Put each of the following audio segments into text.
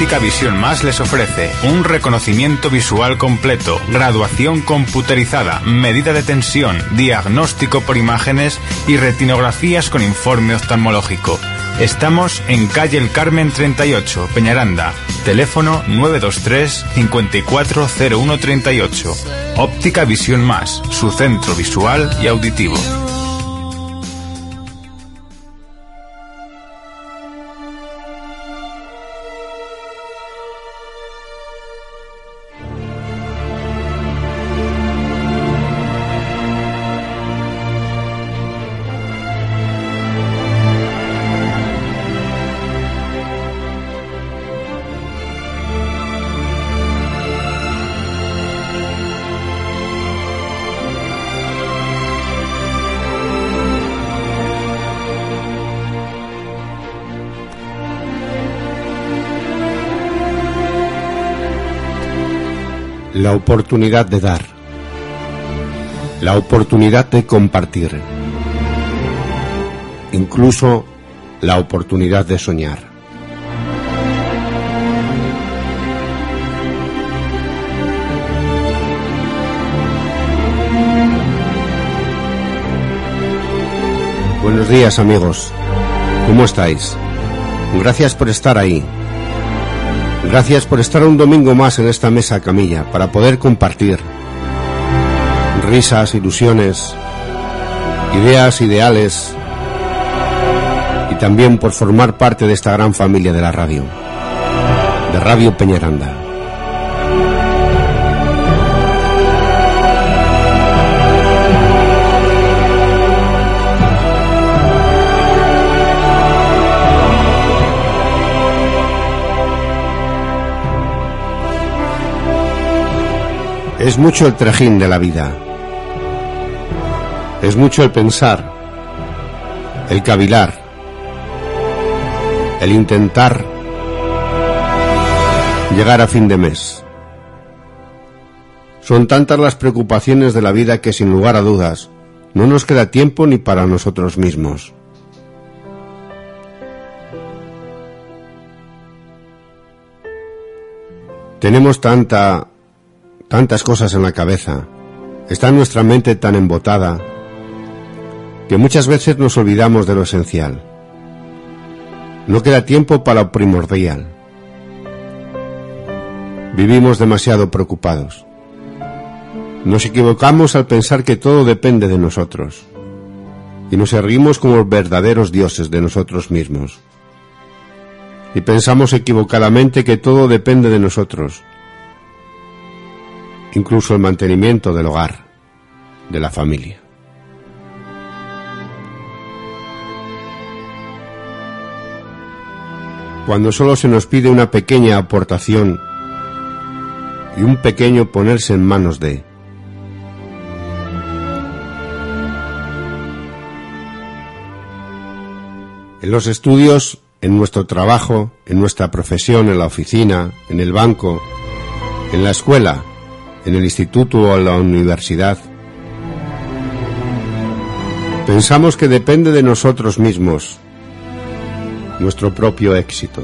Óptica Visión Más les ofrece un reconocimiento visual completo, graduación computerizada, medida de tensión, diagnóstico por imágenes y retinografías con informe oftalmológico. Estamos en calle El Carmen 38, Peñaranda. Teléfono 923 540138. Óptica Visión Más, su centro visual y auditivo. La oportunidad de dar, la oportunidad de compartir, incluso la oportunidad de soñar. Buenos días amigos, ¿cómo estáis? Gracias por estar ahí. Gracias por estar un domingo más en esta mesa camilla para poder compartir risas, ilusiones, ideas, ideales y también por formar parte de esta gran familia de la radio, de Radio Peñaranda. Es mucho el trajín de la vida. Es mucho el pensar, el cavilar, el intentar llegar a fin de mes. Son tantas las preocupaciones de la vida que sin lugar a dudas no nos queda tiempo ni para nosotros mismos. Tenemos tanta tantas cosas en la cabeza, está nuestra mente tan embotada, que muchas veces nos olvidamos de lo esencial. No queda tiempo para lo primordial. Vivimos demasiado preocupados. Nos equivocamos al pensar que todo depende de nosotros y nos erguimos como verdaderos dioses de nosotros mismos. Y pensamos equivocadamente que todo depende de nosotros incluso el mantenimiento del hogar, de la familia. Cuando solo se nos pide una pequeña aportación y un pequeño ponerse en manos de, En los estudios, en nuestro trabajo, en nuestra profesión, en la oficina, en el banco, en la escuela, en el instituto o la universidad. Pensamos que depende de nosotros mismos nuestro propio éxito.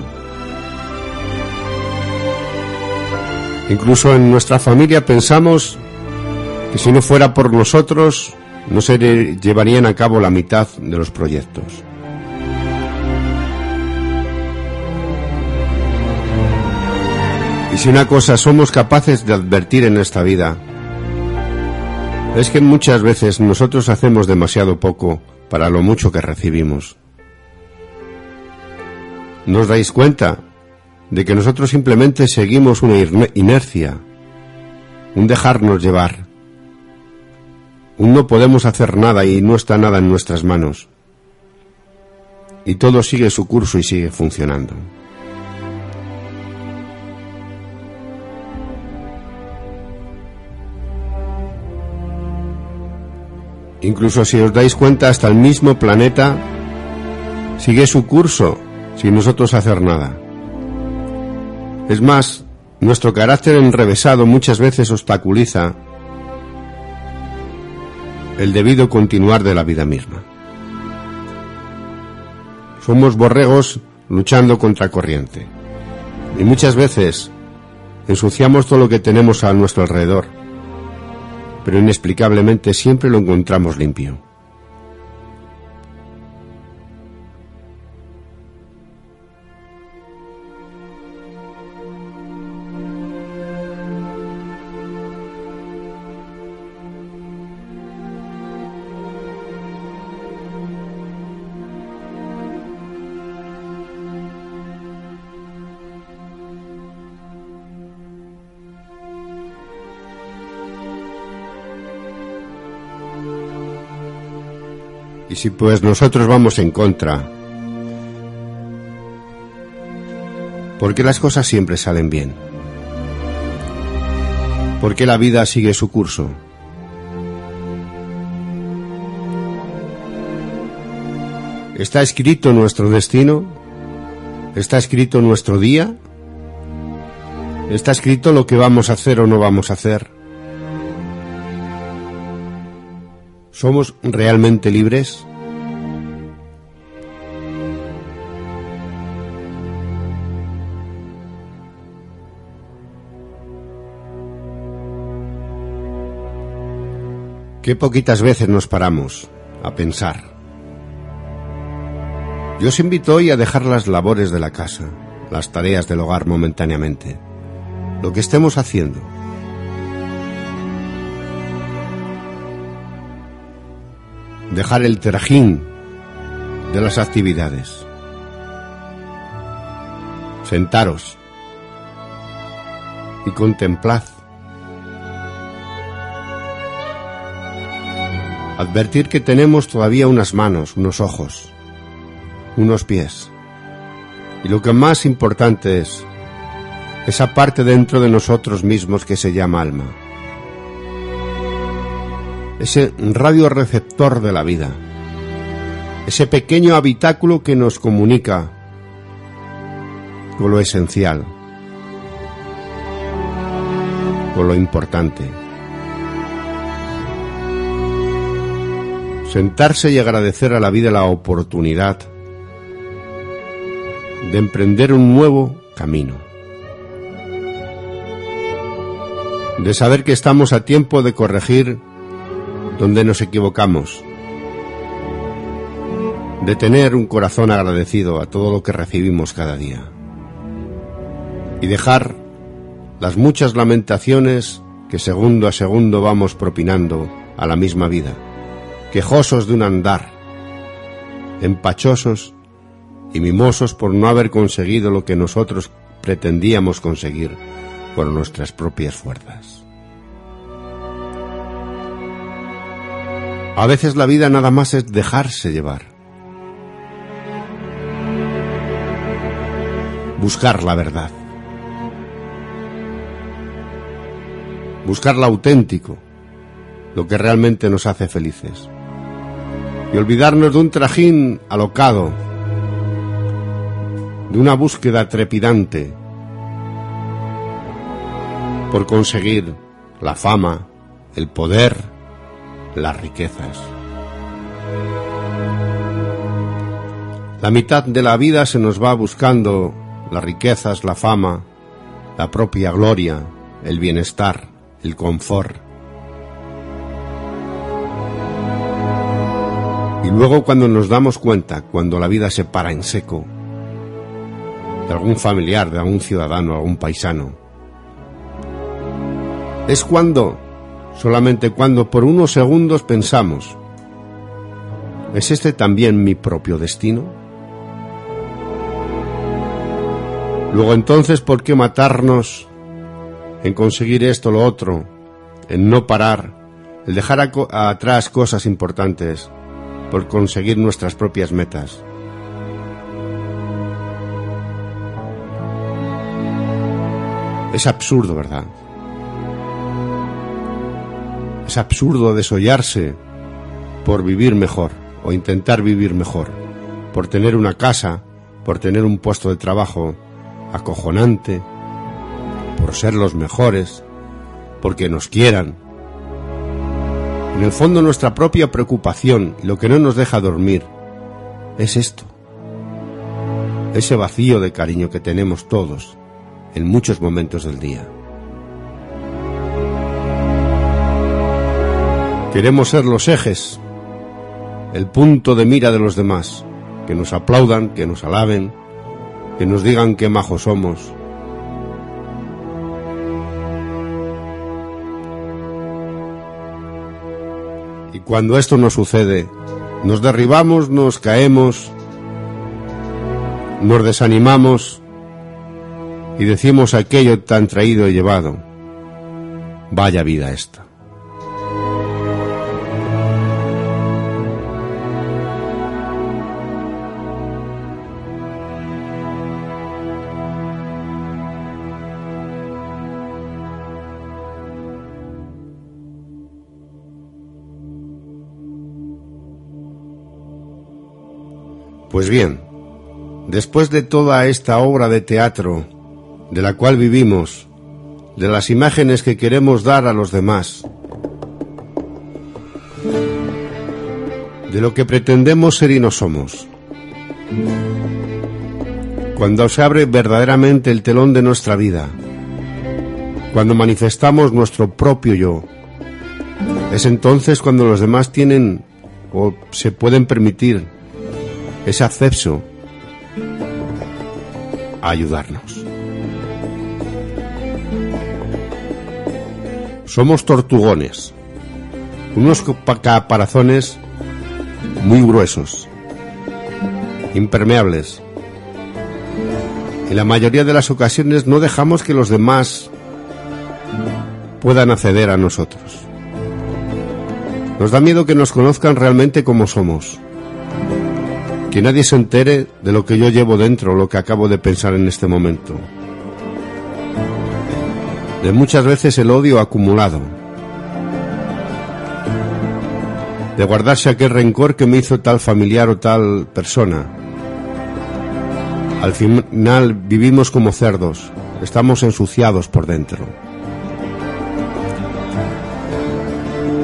Incluso en nuestra familia pensamos que si no fuera por nosotros no se llevarían a cabo la mitad de los proyectos. Y si una cosa somos capaces de advertir en esta vida, es que muchas veces nosotros hacemos demasiado poco para lo mucho que recibimos. ¿Nos dais cuenta de que nosotros simplemente seguimos una inercia, un dejarnos llevar? Un no podemos hacer nada y no está nada en nuestras manos. Y todo sigue su curso y sigue funcionando. Incluso si os dais cuenta, hasta el mismo planeta sigue su curso sin nosotros hacer nada. Es más, nuestro carácter enrevesado muchas veces obstaculiza el debido continuar de la vida misma. Somos borregos luchando contra corriente, Y muchas veces ensuciamos todo lo que tenemos a nuestro alrededor, pero inexplicablemente siempre lo encontramos limpio. Si pues nosotros vamos en contra, porque las cosas siempre salen bien? porque la vida sigue su curso? ¿Está escrito nuestro destino? ¿Está escrito nuestro día? ¿Está escrito lo que vamos a hacer o no vamos a hacer? ¿Somos realmente libres? Qué poquitas veces nos paramos a pensar. Yo os invito hoy a dejar las labores de la casa, las tareas del hogar momentáneamente, lo que estemos haciendo. Dejar el trajín de las actividades. Sentaros y contemplad Advertir que tenemos todavía unas manos, unos ojos, unos pies. Y lo que más importante es esa parte dentro de nosotros mismos que se llama alma. Ese radioreceptor de la vida. Ese pequeño habitáculo que nos comunica con lo esencial, con lo importante. sentarse y agradecer a la vida la oportunidad de emprender un nuevo camino, de saber que estamos a tiempo de corregir donde nos equivocamos, de tener un corazón agradecido a todo lo que recibimos cada día. Y dejar las muchas lamentaciones que segundo a segundo vamos propinando a la misma vida. Quejosos de un andar, empachosos y mimosos por no haber conseguido lo que nosotros pretendíamos conseguir por nuestras propias fuerzas. A veces la vida nada más es dejarse llevar. Buscar la verdad. Buscar lo auténtico, lo que realmente nos hace felices y olvidarnos de un trajín alocado, de una búsqueda trepidante por conseguir la fama, el poder, las riquezas. La mitad de la vida se nos va buscando las riquezas, la fama, la propia gloria, el bienestar, el confort. Y luego cuando nos damos cuenta, cuando la vida se para en seco, de algún familiar, de algún ciudadano, algún paisano, es cuando, solamente cuando por unos segundos pensamos, ¿es este también mi propio destino? Luego entonces, ¿por qué matarnos en conseguir esto, lo otro, en no parar, el dejar atrás cosas importantes? por conseguir nuestras propias metas. Es absurdo, ¿verdad? Es absurdo desollarse por vivir mejor o intentar vivir mejor, por tener una casa, por tener un puesto de trabajo acojonante, por ser los mejores, porque nos quieran, en el fondo nuestra propia preocupación lo que no nos deja dormir es esto. Ese vacío de cariño que tenemos todos en muchos momentos del día. Queremos ser los ejes, el punto de mira de los demás, que nos aplaudan, que nos alaben, que nos digan qué majos somos. Y cuando esto nos sucede, nos derribamos, nos caemos, nos desanimamos y decimos aquello tan traído y llevado. Vaya vida esta. Pues bien, después de toda esta obra de teatro de la cual vivimos, de las imágenes que queremos dar a los demás, de lo que pretendemos ser y no somos, cuando se abre verdaderamente el telón de nuestra vida, cuando manifestamos nuestro propio yo, es entonces cuando los demás tienen o se pueden permitir ese acceso a ayudarnos. Somos tortugones, unos caparazones muy gruesos, impermeables. En la mayoría de las ocasiones no dejamos que los demás puedan acceder a nosotros. Nos da miedo que nos conozcan realmente como somos que nadie se entere de lo que yo llevo dentro, lo que acabo de pensar en este momento. De muchas veces el odio acumulado. De guardarse aquel rencor que me hizo tal familiar o tal persona. Al final vivimos como cerdos, estamos ensuciados por dentro.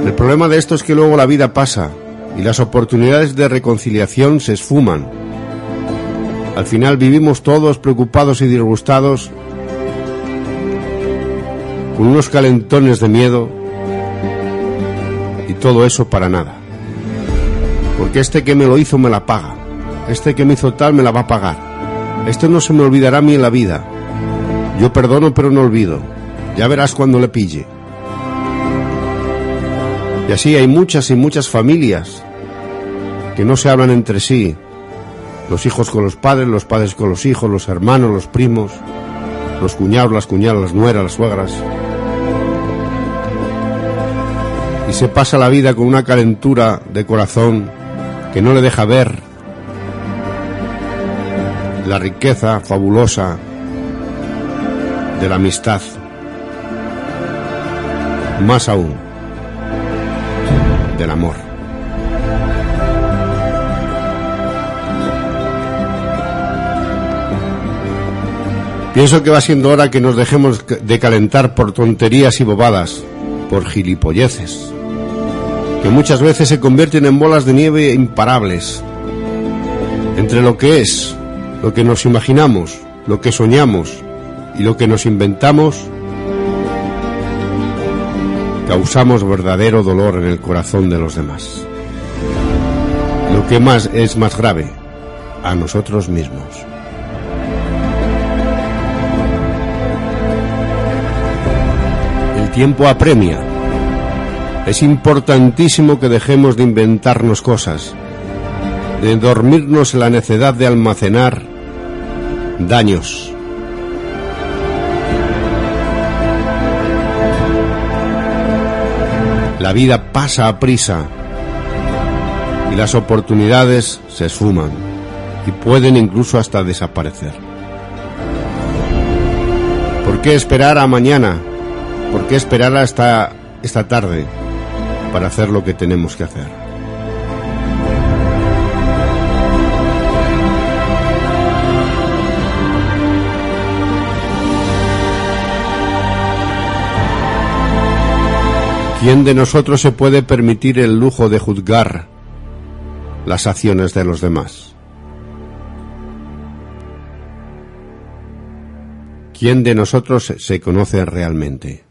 El problema de esto es que luego la vida pasa y las oportunidades de reconciliación se esfuman. Al final vivimos todos preocupados y disgustados, con unos calentones de miedo y todo eso para nada. Porque este que me lo hizo me la paga, este que me hizo tal me la va a pagar, esto no se me olvidará a mí en la vida. Yo perdono pero no olvido, ya verás cuando le pille. Y así hay muchas y muchas familias que no se hablan entre sí, los hijos con los padres, los padres con los hijos, los hermanos, los primos, los cuñados, las cuñadas, las nueras, las suegras. Y se pasa la vida con una calentura de corazón que no le deja ver la riqueza fabulosa de la amistad. Más aún, del amor. Pienso que va siendo hora que nos dejemos de calentar por tonterías y bobadas, por gilipolleces, que muchas veces se convierten en bolas de nieve imparables. Entre lo que es, lo que nos imaginamos, lo que soñamos y lo que nos inventamos, causamos verdadero dolor en el corazón de los demás. Lo que más es más grave, a nosotros mismos. tiempo apremia. Es importantísimo que dejemos de inventarnos cosas, de dormirnos en la necedad de almacenar daños. La vida pasa a prisa y las oportunidades se esfuman y pueden incluso hasta desaparecer. ¿Por qué esperar a mañana ¿Por qué esperar hasta esta tarde para hacer lo que tenemos que hacer? ¿Quién de nosotros se puede permitir el lujo de juzgar las acciones de los demás? ¿Quién de nosotros se conoce realmente?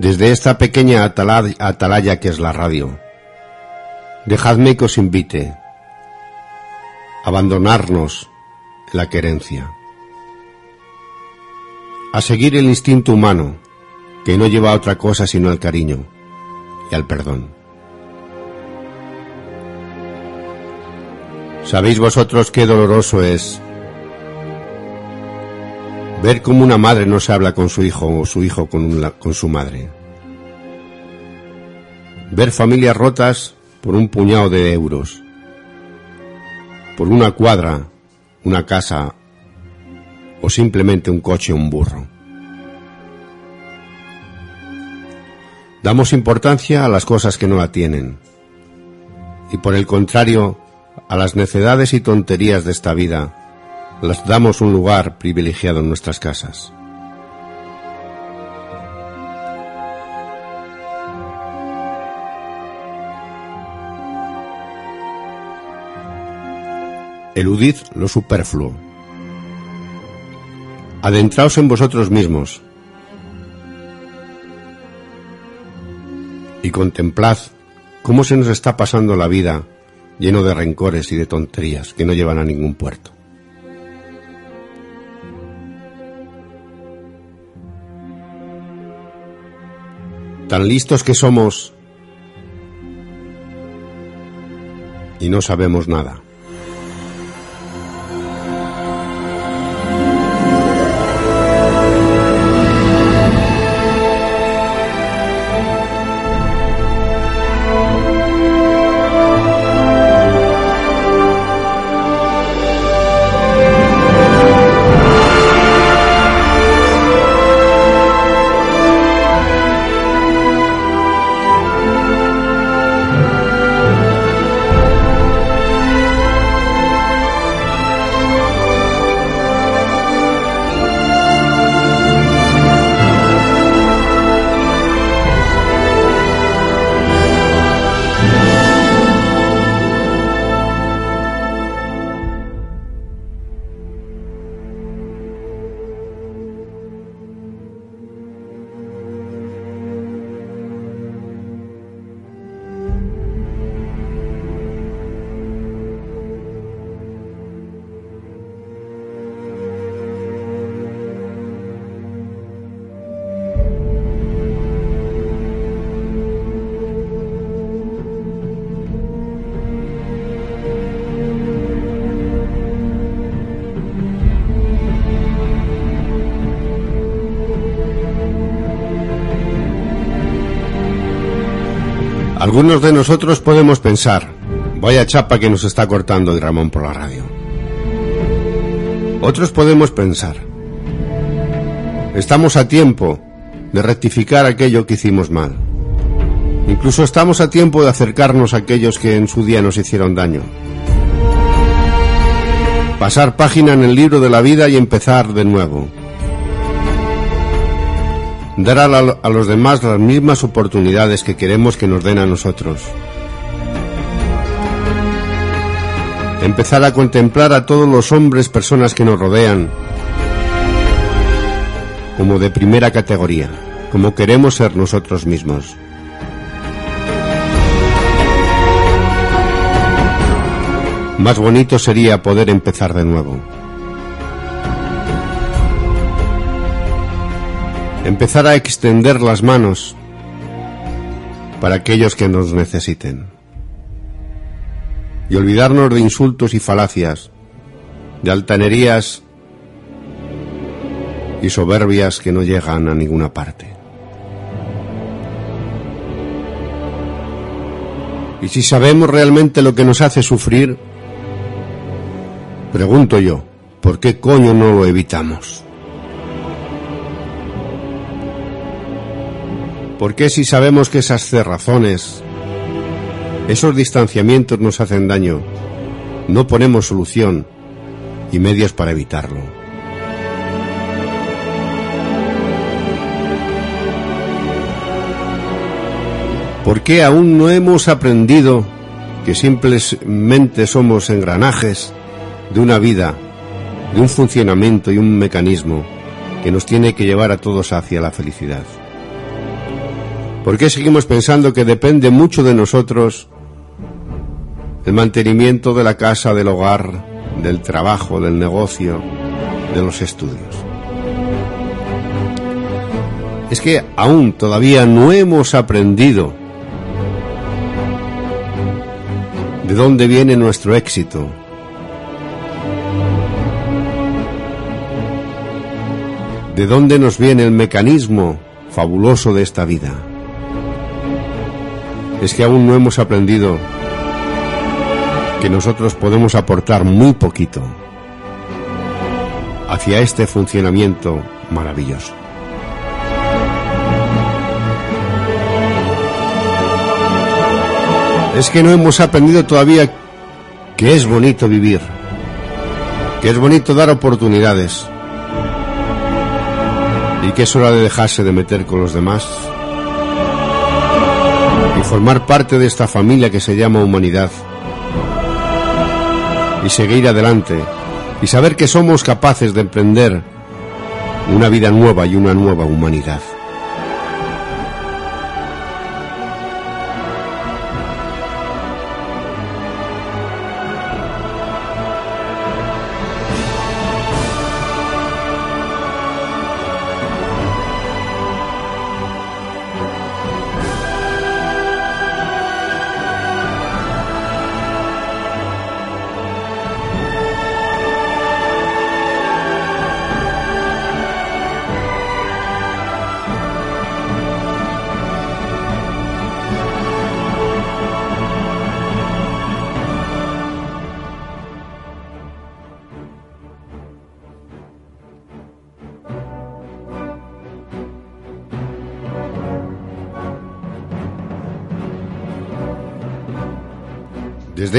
Desde esta pequeña atalaya que es la radio. Dejadme que os invite a abandonarnos la querencia, a seguir el instinto humano que no lleva a otra cosa sino al cariño y al perdón. ¿Sabéis vosotros qué doloroso es Ver cómo una madre no se habla con su hijo o su hijo con, con su madre. Ver familias rotas por un puñado de euros. Por una cuadra, una casa o simplemente un coche o un burro. Damos importancia a las cosas que no la tienen. Y por el contrario, a las necedades y tonterías de esta vida las damos un lugar privilegiado en nuestras casas. Eludid lo superfluo. Adentraos en vosotros mismos y contemplad cómo se nos está pasando la vida lleno de rencores y de tonterías que no llevan a ningún puerto. Tan listos que somos y no sabemos nada. Nosotros podemos pensar, vaya chapa que nos está cortando el Ramón por la radio. Otros podemos pensar, estamos a tiempo de rectificar aquello que hicimos mal. Incluso estamos a tiempo de acercarnos a aquellos que en su día nos hicieron daño. Pasar página en el libro de la vida y empezar de nuevo dar a, los demás las mismas oportunidades que queremos que nos den a nosotros. Empezar a contemplar a todos los hombres, personas que nos rodean, como de primera categoría, como queremos ser nosotros mismos. Más bonito sería poder empezar de nuevo. Empezar a extender las manos para aquellos que nos necesiten. Y olvidarnos de insultos y falacias, de altanerías y soberbias que no llegan a ninguna parte. Y si sabemos realmente lo que nos hace sufrir, pregunto yo, ¿por qué coño no lo evitamos? ¿Por qué si sabemos que esas cerrazones Esos distanciamientos nos hacen daño. No ponemos solución y medios para evitarlo. ¿Por qué aún no hemos aprendido que simplemente somos engranajes de una vida, de un funcionamiento y un mecanismo que nos tiene que llevar a todos hacia la felicidad? ¿Por qué seguimos pensando que depende mucho de nosotros el mantenimiento de la casa, del hogar, del trabajo, del negocio, de los estudios? Es que aún todavía no hemos aprendido de dónde viene nuestro éxito. ¿De dónde nos viene el mecanismo fabuloso de esta vida? Es que aún no hemos aprendido que nosotros podemos aportar muy poquito hacia este funcionamiento maravilloso. Es que no hemos aprendido todavía que es bonito vivir, que es bonito dar oportunidades y que es hora de dejarse de meter con los demás y formar parte de esta familia que se llama humanidad y seguir adelante y saber que somos capaces de emprender una vida nueva y una nueva humanidad.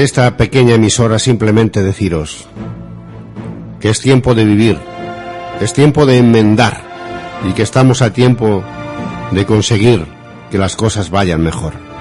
Esta pequeña emisora simplemente deciros que es tiempo de vivir, es tiempo de enmendar y que estamos a tiempo de conseguir que las cosas vayan mejor.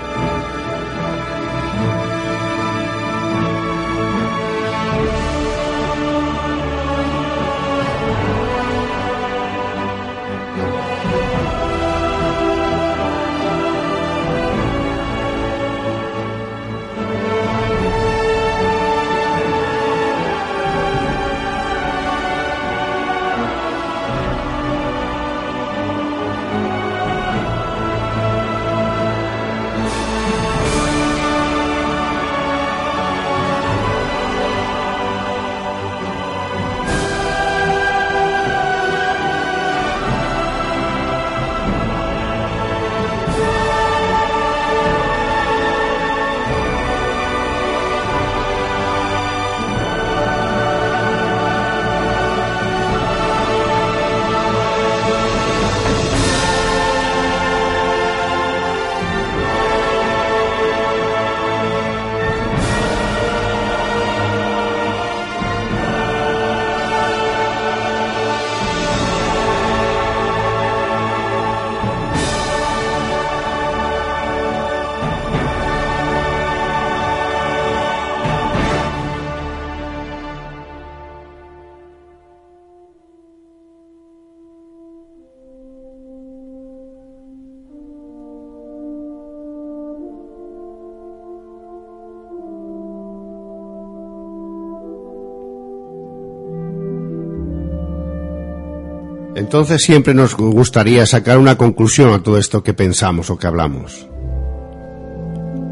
Entonces siempre nos gustaría sacar una conclusión a todo esto que pensamos o que hablamos.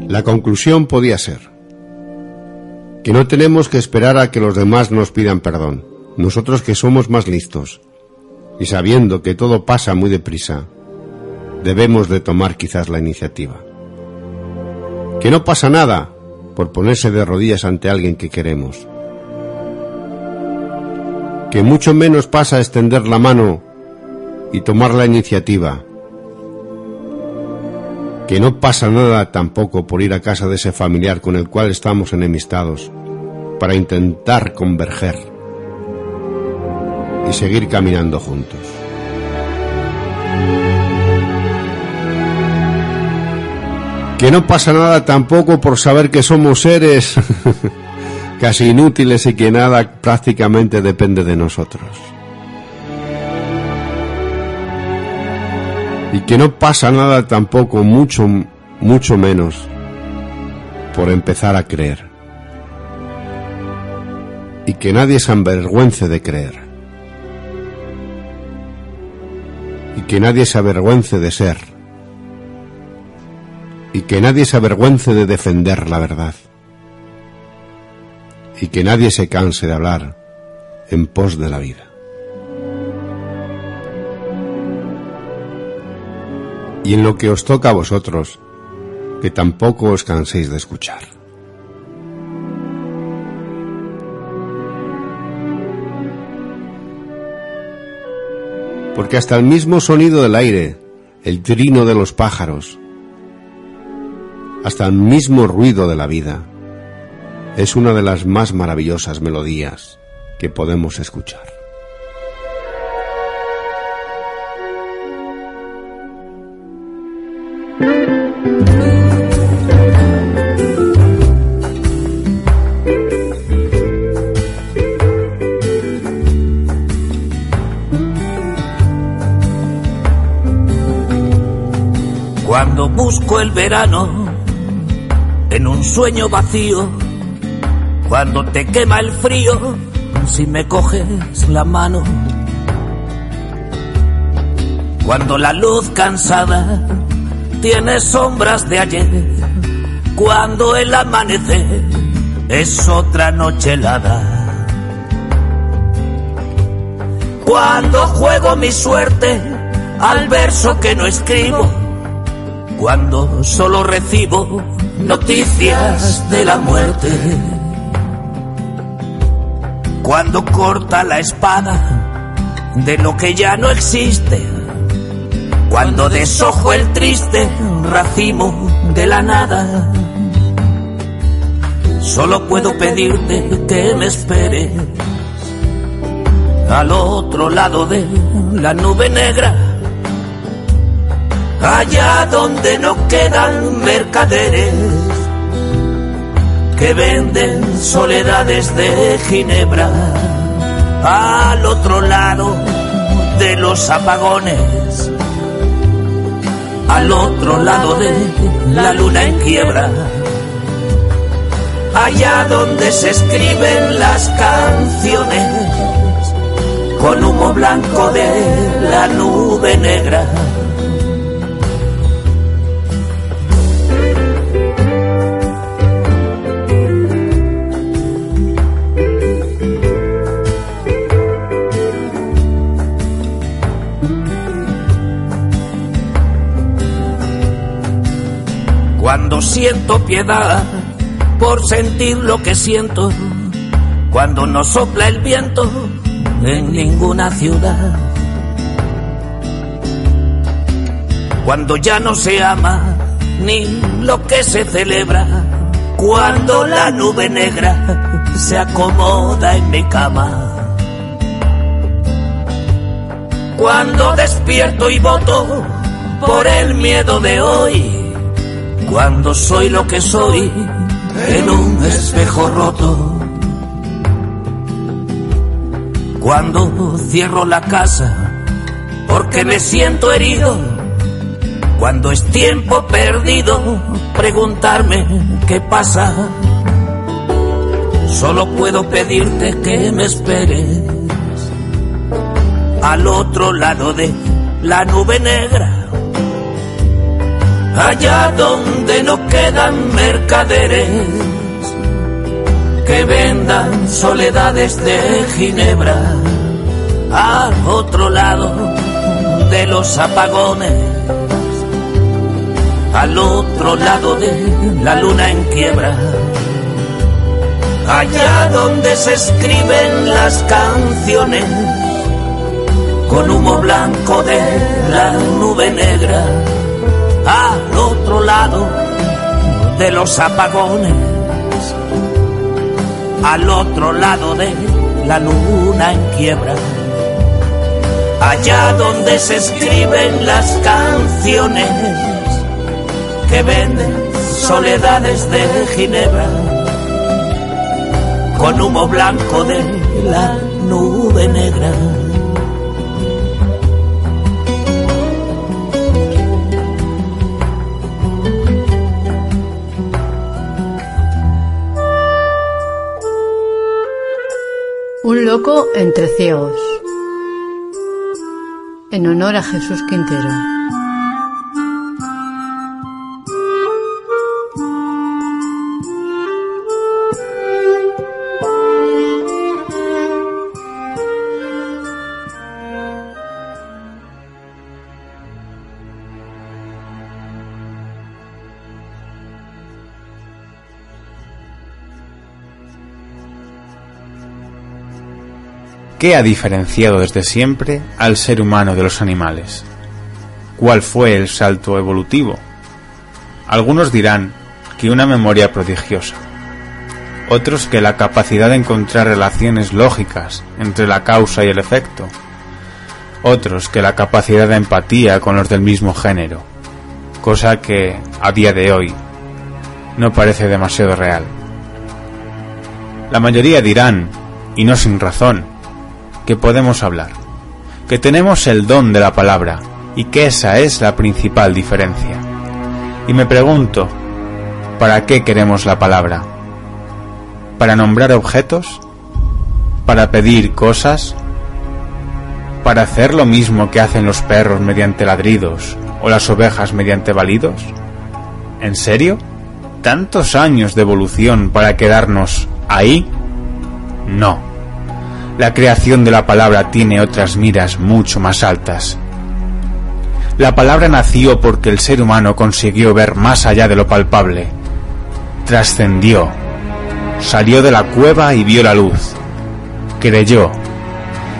La conclusión podía ser que no tenemos que esperar a que los demás nos pidan perdón. Nosotros que somos más listos y sabiendo que todo pasa muy deprisa, debemos de tomar quizás la iniciativa. Que no pasa nada por ponerse de rodillas ante alguien que queremos. Que mucho menos pasa extender la mano y tomar la iniciativa. que no pasa nada tampoco por ir a casa de ese familiar con el cual estamos enemistados, para intentar converger y seguir caminando juntos. Que no pasa nada tampoco por saber que somos seres casi inútiles y que nada prácticamente depende de nosotros. Y que no pasa nada tampoco, mucho, mucho menos, por empezar a creer. Y que nadie se avergüence de creer. Y que nadie se avergüence de ser. Y que nadie se avergüence de defender la verdad. Y que nadie se canse de hablar en pos de la vida. Y en lo que os toca a vosotros, que tampoco os canséis de escuchar. Porque hasta el mismo sonido del aire, el trino de los pájaros, hasta el mismo ruido de la vida, es una de las más maravillosas melodías que podemos escuchar. Busco el verano en un sueño vacío, cuando te quema el frío, si me coges la mano, cuando la luz cansada tiene sombras de ayer, cuando el amanecer es otra noche helada. Cuando juego mi suerte al verso que no escribo, cuando solo recibo noticias de la muerte, cuando corta la espada de lo que ya no existe. Cuando deshojo el triste racimo de la nada. Solo puedo pedirte que me esperes al otro lado de la nube negra, allá donde no quedan mercaderes que venden soledades de Ginebra, al otro lado de los apagones al otro lado de la luna en quiebra, allá donde se escriben las canciones, con humo blanco de la nube negra Cuando siento piedad por sentir lo que siento, cuando no sopla el viento en ninguna ciudad. Cuando ya no se ama ni lo que se celebra, cuando la nube negra se acomoda en mi cama. Cuando despierto y voto por el miedo de hoy cuando soy lo que soy en un espejo roto. Cuando cierro la casa porque me siento herido. Cuando es tiempo perdido preguntarme qué pasa. Solo puedo pedirte que me esperes al otro lado de la nube negra allá donde no quedan mercaderes que vendan soledades de Ginebra, al otro lado de los apagones, al otro lado de la luna en quiebra, allá donde se escriben las canciones con humo blanco de la nube negra otro lado de los apagones, al otro lado de la luna en quiebra, allá donde se escriben las canciones que venden soledades de Ginebra, con humo blanco de la nube negra. Entre ciegos. En honor a Jesús Quintero. ¿Qué ha diferenciado desde siempre al ser humano de los animales? ¿Cuál fue el salto evolutivo? Algunos dirán que una memoria prodigiosa, otros que la capacidad de encontrar relaciones lógicas entre la causa y el efecto, otros que la capacidad de empatía con los del mismo género, cosa que, a día de hoy, no parece demasiado real. La mayoría dirán, y no sin razón, que podemos hablar, que tenemos el don de la palabra y que esa es la principal diferencia. Y me pregunto, ¿para qué queremos la palabra? ¿Para nombrar objetos? ¿Para pedir cosas? ¿Para hacer lo mismo que hacen los perros mediante ladridos o las ovejas mediante balidos? ¿En serio? ¿Tantos años de evolución para quedarnos ahí? No la creación de la palabra tiene otras miras mucho más altas. La palabra nació porque el ser humano consiguió ver más allá de lo palpable. Trascendió. Salió de la cueva y vio la luz. Creyó.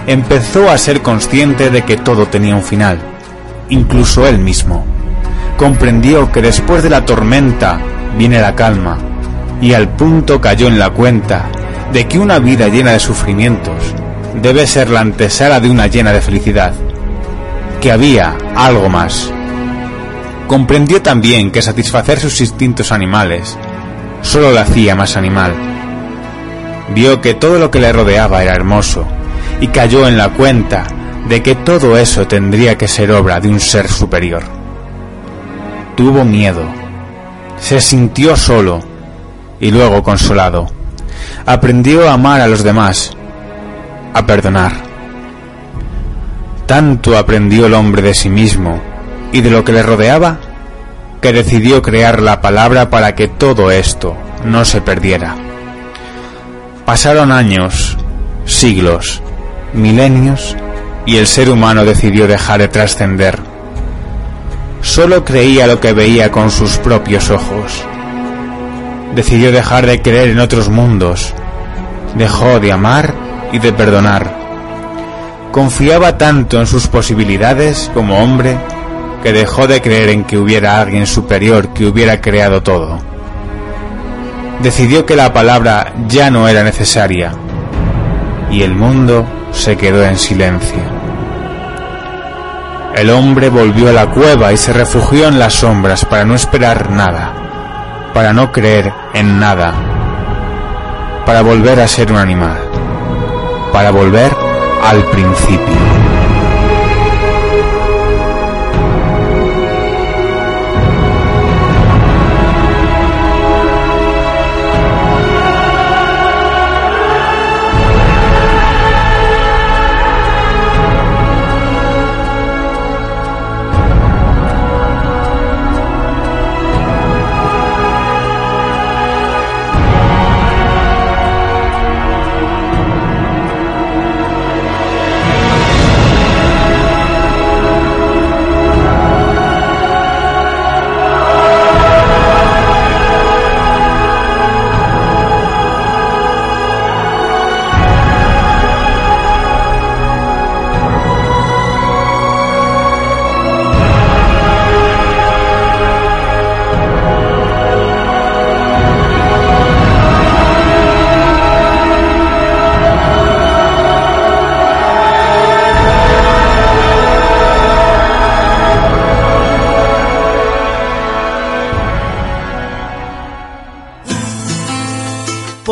Empezó a ser consciente de que todo tenía un final, incluso él mismo. Comprendió que después de la tormenta viene la calma y al punto cayó en la cuenta de que una vida llena de sufrimientos debe ser la antesala de una llena de felicidad, que había algo más. Comprendió también que satisfacer sus instintos animales solo le hacía más animal. Vio que todo lo que le rodeaba era hermoso y cayó en la cuenta de que todo eso tendría que ser obra de un ser superior. Tuvo miedo, se sintió solo y luego consolado aprendió a amar a los demás, a perdonar. Tanto aprendió el hombre de sí mismo y de lo que le rodeaba, que decidió crear la palabra para que todo esto no se perdiera. Pasaron años, siglos, milenios, y el ser humano decidió dejar de trascender. Solo creía lo que veía con sus propios ojos decidió dejar de creer en otros mundos, dejó de amar y de perdonar. Confiaba tanto en sus posibilidades como hombre que dejó de creer en que hubiera alguien superior que hubiera creado todo. Decidió que la palabra ya no era necesaria y el mundo se quedó en silencio. El hombre volvió a la cueva y se refugió en las sombras para no esperar nada para no creer en nada, para volver a ser un animal, para volver al principio.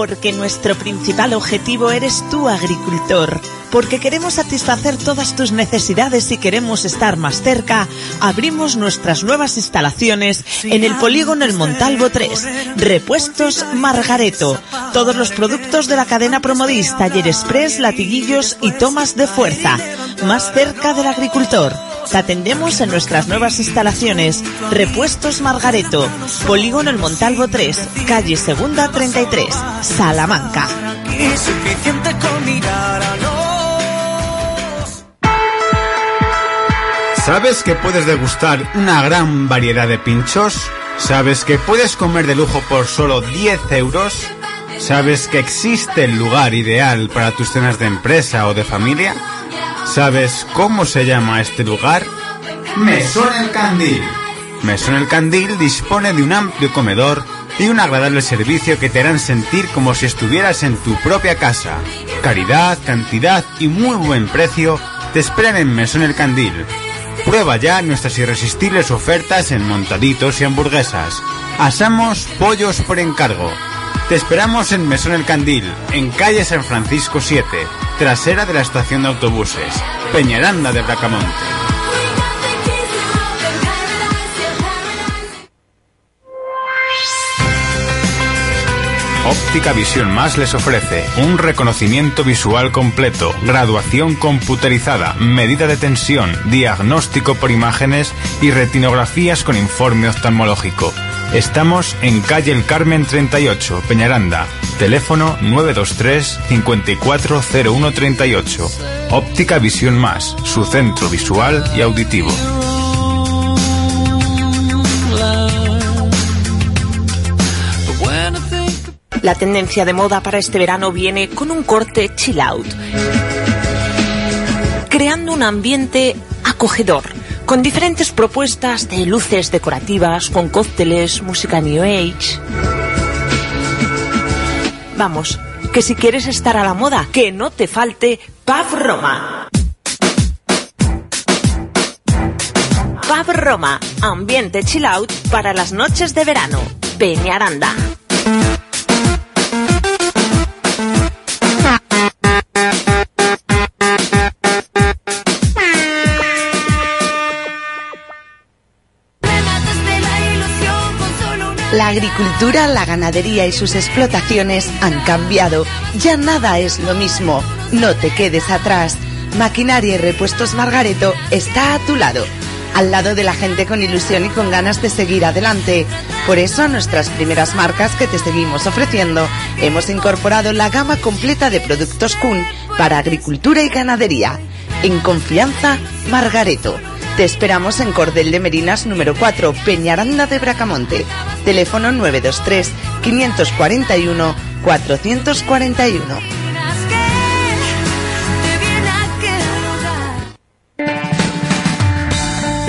Porque nuestro principal objetivo eres tú, agricultor. Porque queremos satisfacer todas tus necesidades y queremos estar más cerca, abrimos nuestras nuevas instalaciones en el polígono El Montalvo 3, Repuestos Margareto. Todos los productos de la cadena Promodis, Taller Express, latiguillos y tomas de fuerza. Más cerca del agricultor. Te atendemos en nuestras nuevas instalaciones. Repuestos Margareto, Polígono El Montalvo 3, calle Segunda 33, Salamanca. ¿Sabes que puedes degustar una gran variedad de pinchos? ¿Sabes que puedes comer de lujo por solo 10 euros? ¿Sabes que existe el lugar ideal para tus cenas de empresa o de familia? ¿Sabes cómo se llama este lugar? Mesón El Candil. Mesón El Candil dispone de un amplio comedor y un agradable servicio que te harán sentir como si estuvieras en tu propia casa. Caridad, cantidad y muy buen precio te esperan en Mesón El Candil. Prueba ya nuestras irresistibles ofertas en montaditos y hamburguesas. Asamos pollos por encargo. Te esperamos en Mesón El Candil, en calle San Francisco 7, trasera de la estación de autobuses, Peñaranda de Bracamonte. Óptica Visión Más les ofrece un reconocimiento visual completo, graduación computerizada, medida de tensión, diagnóstico por imágenes y retinografías con informe oftalmológico. Estamos en calle El Carmen 38, Peñaranda. Teléfono 923 540138. Óptica Visión Más, su centro visual y auditivo. La tendencia de moda para este verano viene con un corte chill out, creando un ambiente acogedor, con diferentes propuestas de luces decorativas, con cócteles, música New Age. Vamos, que si quieres estar a la moda, que no te falte Pub Roma. Pub Roma, ambiente chill out para las noches de verano. Peñaranda. La agricultura, la ganadería y sus explotaciones han cambiado. Ya nada es lo mismo. No te quedes atrás. Maquinaria y Repuestos Margareto está a tu lado. Al lado de la gente con ilusión y con ganas de seguir adelante. Por eso nuestras primeras marcas que te seguimos ofreciendo hemos incorporado la gama completa de productos Kun para agricultura y ganadería. En confianza, Margareto. Te esperamos en Cordel de Merinas número 4, Peñaranda de Bracamonte. Teléfono 923 541 441.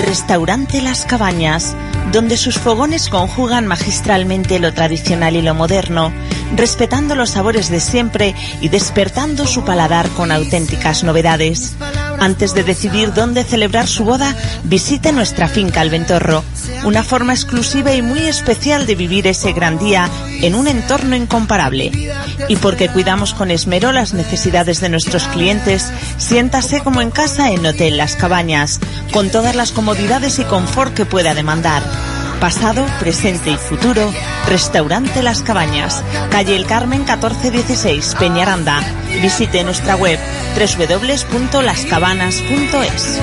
Restaurante Las Cabañas, donde sus fogones conjugan magistralmente lo tradicional y lo moderno, respetando los sabores de siempre y despertando su paladar con auténticas novedades. Antes de decidir dónde celebrar su boda, visite nuestra finca El Ventorro, una forma exclusiva y muy especial de vivir ese gran día en un entorno incomparable. Y porque cuidamos con esmero las necesidades de nuestros clientes, siéntase como en casa en Hotel Las Cabañas, con todas las comodidades y confort que pueda demandar. Pasado, presente y futuro, Restaurante Las Cabañas, calle El Carmen 1416, Peñaranda. Visite nuestra web www.lascabanas.es.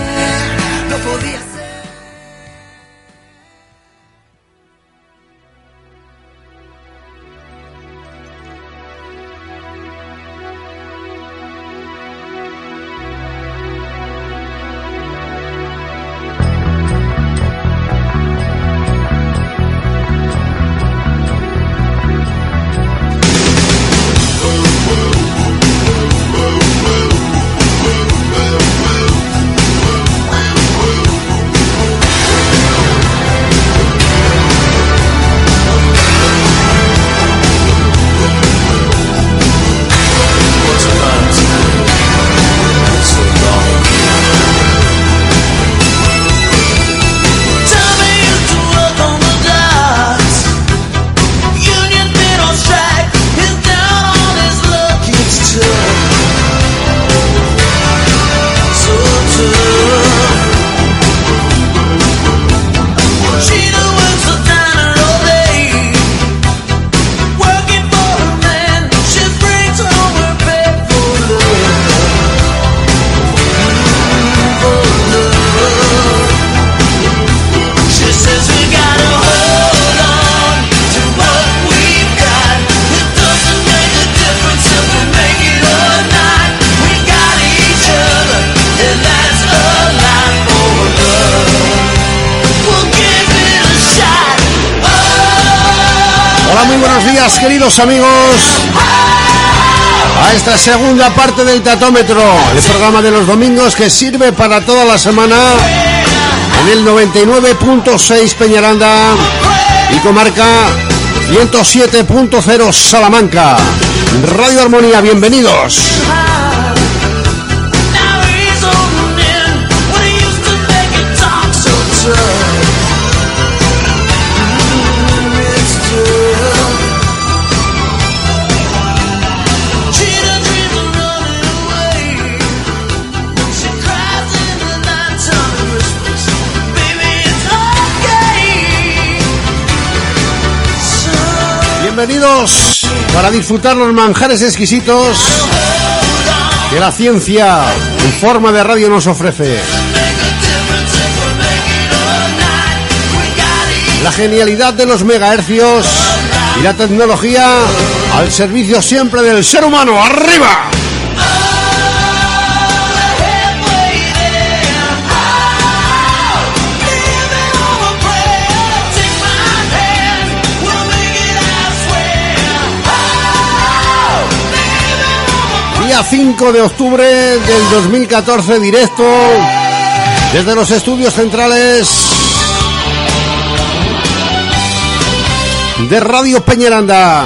amigos. A esta segunda parte del Tatómetro, el programa de los domingos que sirve para toda la semana en el 99.6 Peñaranda y comarca 107.0 Salamanca. Radio Armonía, bienvenidos. Bienvenidos para disfrutar los manjares exquisitos que la ciencia en forma de radio nos ofrece. La genialidad de los megahercios y la tecnología al servicio siempre del ser humano. ¡Arriba! Día 5 de octubre del 2014, directo desde los estudios centrales de Radio Peñaranda.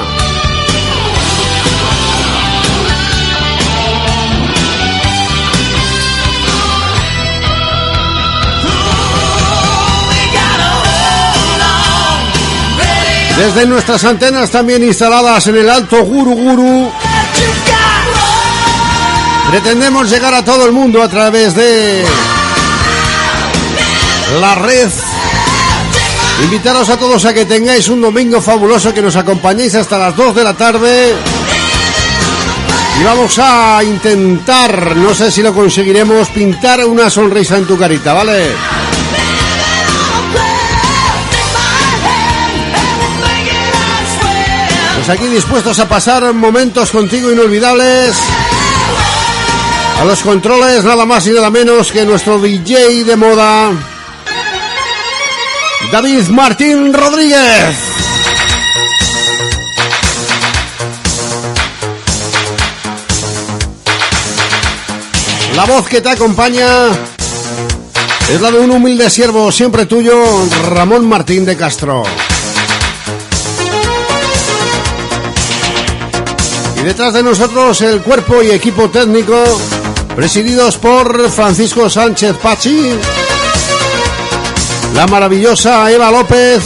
Desde nuestras antenas también instaladas en el Alto Guru Guru. Pretendemos llegar a todo el mundo a través de la red. Invitaros a todos a que tengáis un domingo fabuloso, que nos acompañéis hasta las 2 de la tarde. Y vamos a intentar, no sé si lo conseguiremos, pintar una sonrisa en tu carita, ¿vale? Pues aquí dispuestos a pasar momentos contigo inolvidables. A los controles nada más y nada menos que nuestro DJ de moda, David Martín Rodríguez. La voz que te acompaña es la de un humilde siervo siempre tuyo, Ramón Martín de Castro. Y detrás de nosotros el cuerpo y equipo técnico presididos por Francisco Sánchez Pachi, la maravillosa Eva López.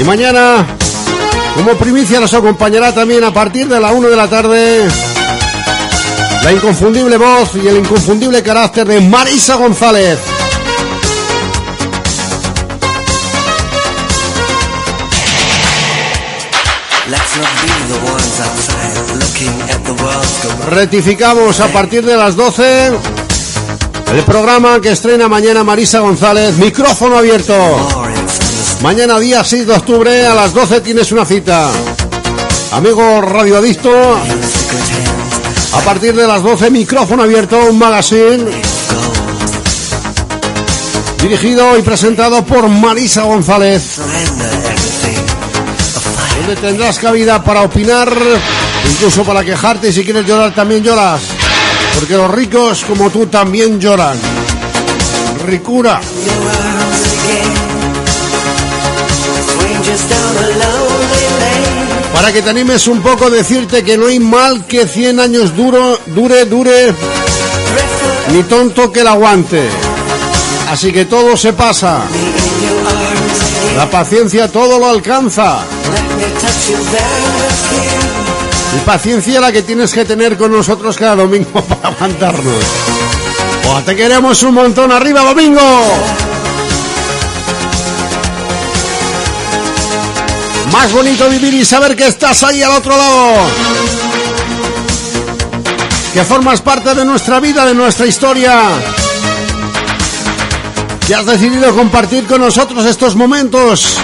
Y mañana, como primicia, nos acompañará también a partir de la 1 de la tarde la inconfundible voz y el inconfundible carácter de Marisa González. Rectificamos a partir de las 12 el programa que estrena mañana Marisa González, micrófono abierto. Mañana día 6 de octubre a las 12 tienes una cita. Amigo radioadicto, a partir de las 12 micrófono abierto, un magazine dirigido y presentado por Marisa González donde tendrás cabida para opinar, incluso para quejarte si quieres llorar también lloras, porque los ricos como tú también lloran. Ricura. Para que te animes un poco, decirte que no hay mal que 100 años duro, dure, dure, ni tonto que el aguante. Así que todo se pasa. La paciencia todo lo alcanza. Y paciencia la que tienes que tener con nosotros cada domingo para aguantarnos. ¡Oh, te queremos un montón arriba, domingo! Más bonito vivir y saber que estás ahí al otro lado. Que formas parte de nuestra vida, de nuestra historia. Que has decidido compartir con nosotros estos momentos.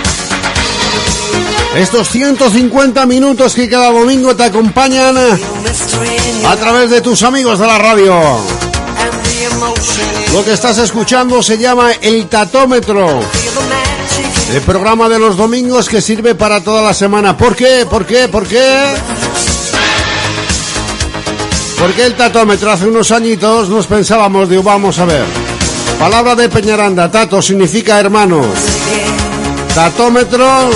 Estos 150 minutos que cada domingo te acompañan a través de tus amigos de la radio. Lo que estás escuchando se llama El Tatómetro. El programa de los domingos que sirve para toda la semana. ¿Por qué? ¿Por qué? ¿Por qué? Porque el tatómetro hace unos añitos nos pensábamos, digo, vamos a ver. Palabra de Peñaranda, tato significa hermano. Tatómetro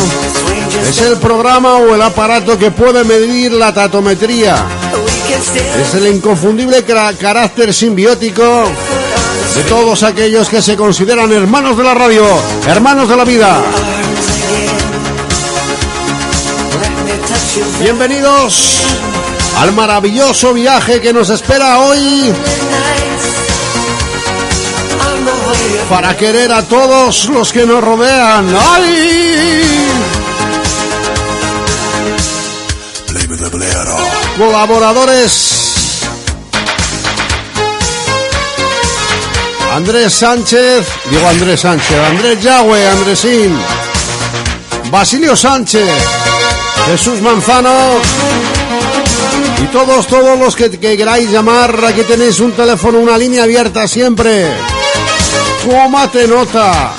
es el programa o el aparato que puede medir la tatometría. Es el inconfundible carácter simbiótico de todos aquellos que se consideran hermanos de la radio, hermanos de la vida. Bienvenidos al maravilloso viaje que nos espera hoy para querer a todos los que nos rodean. ¡Ay! Colaboradores. Andrés Sánchez, digo Andrés Sánchez, Andrés Yagüe, Andresín, Basilio Sánchez, Jesús Manzano y todos, todos los que, que queráis llamar, aquí tenéis un teléfono, una línea abierta siempre. Tómate nota.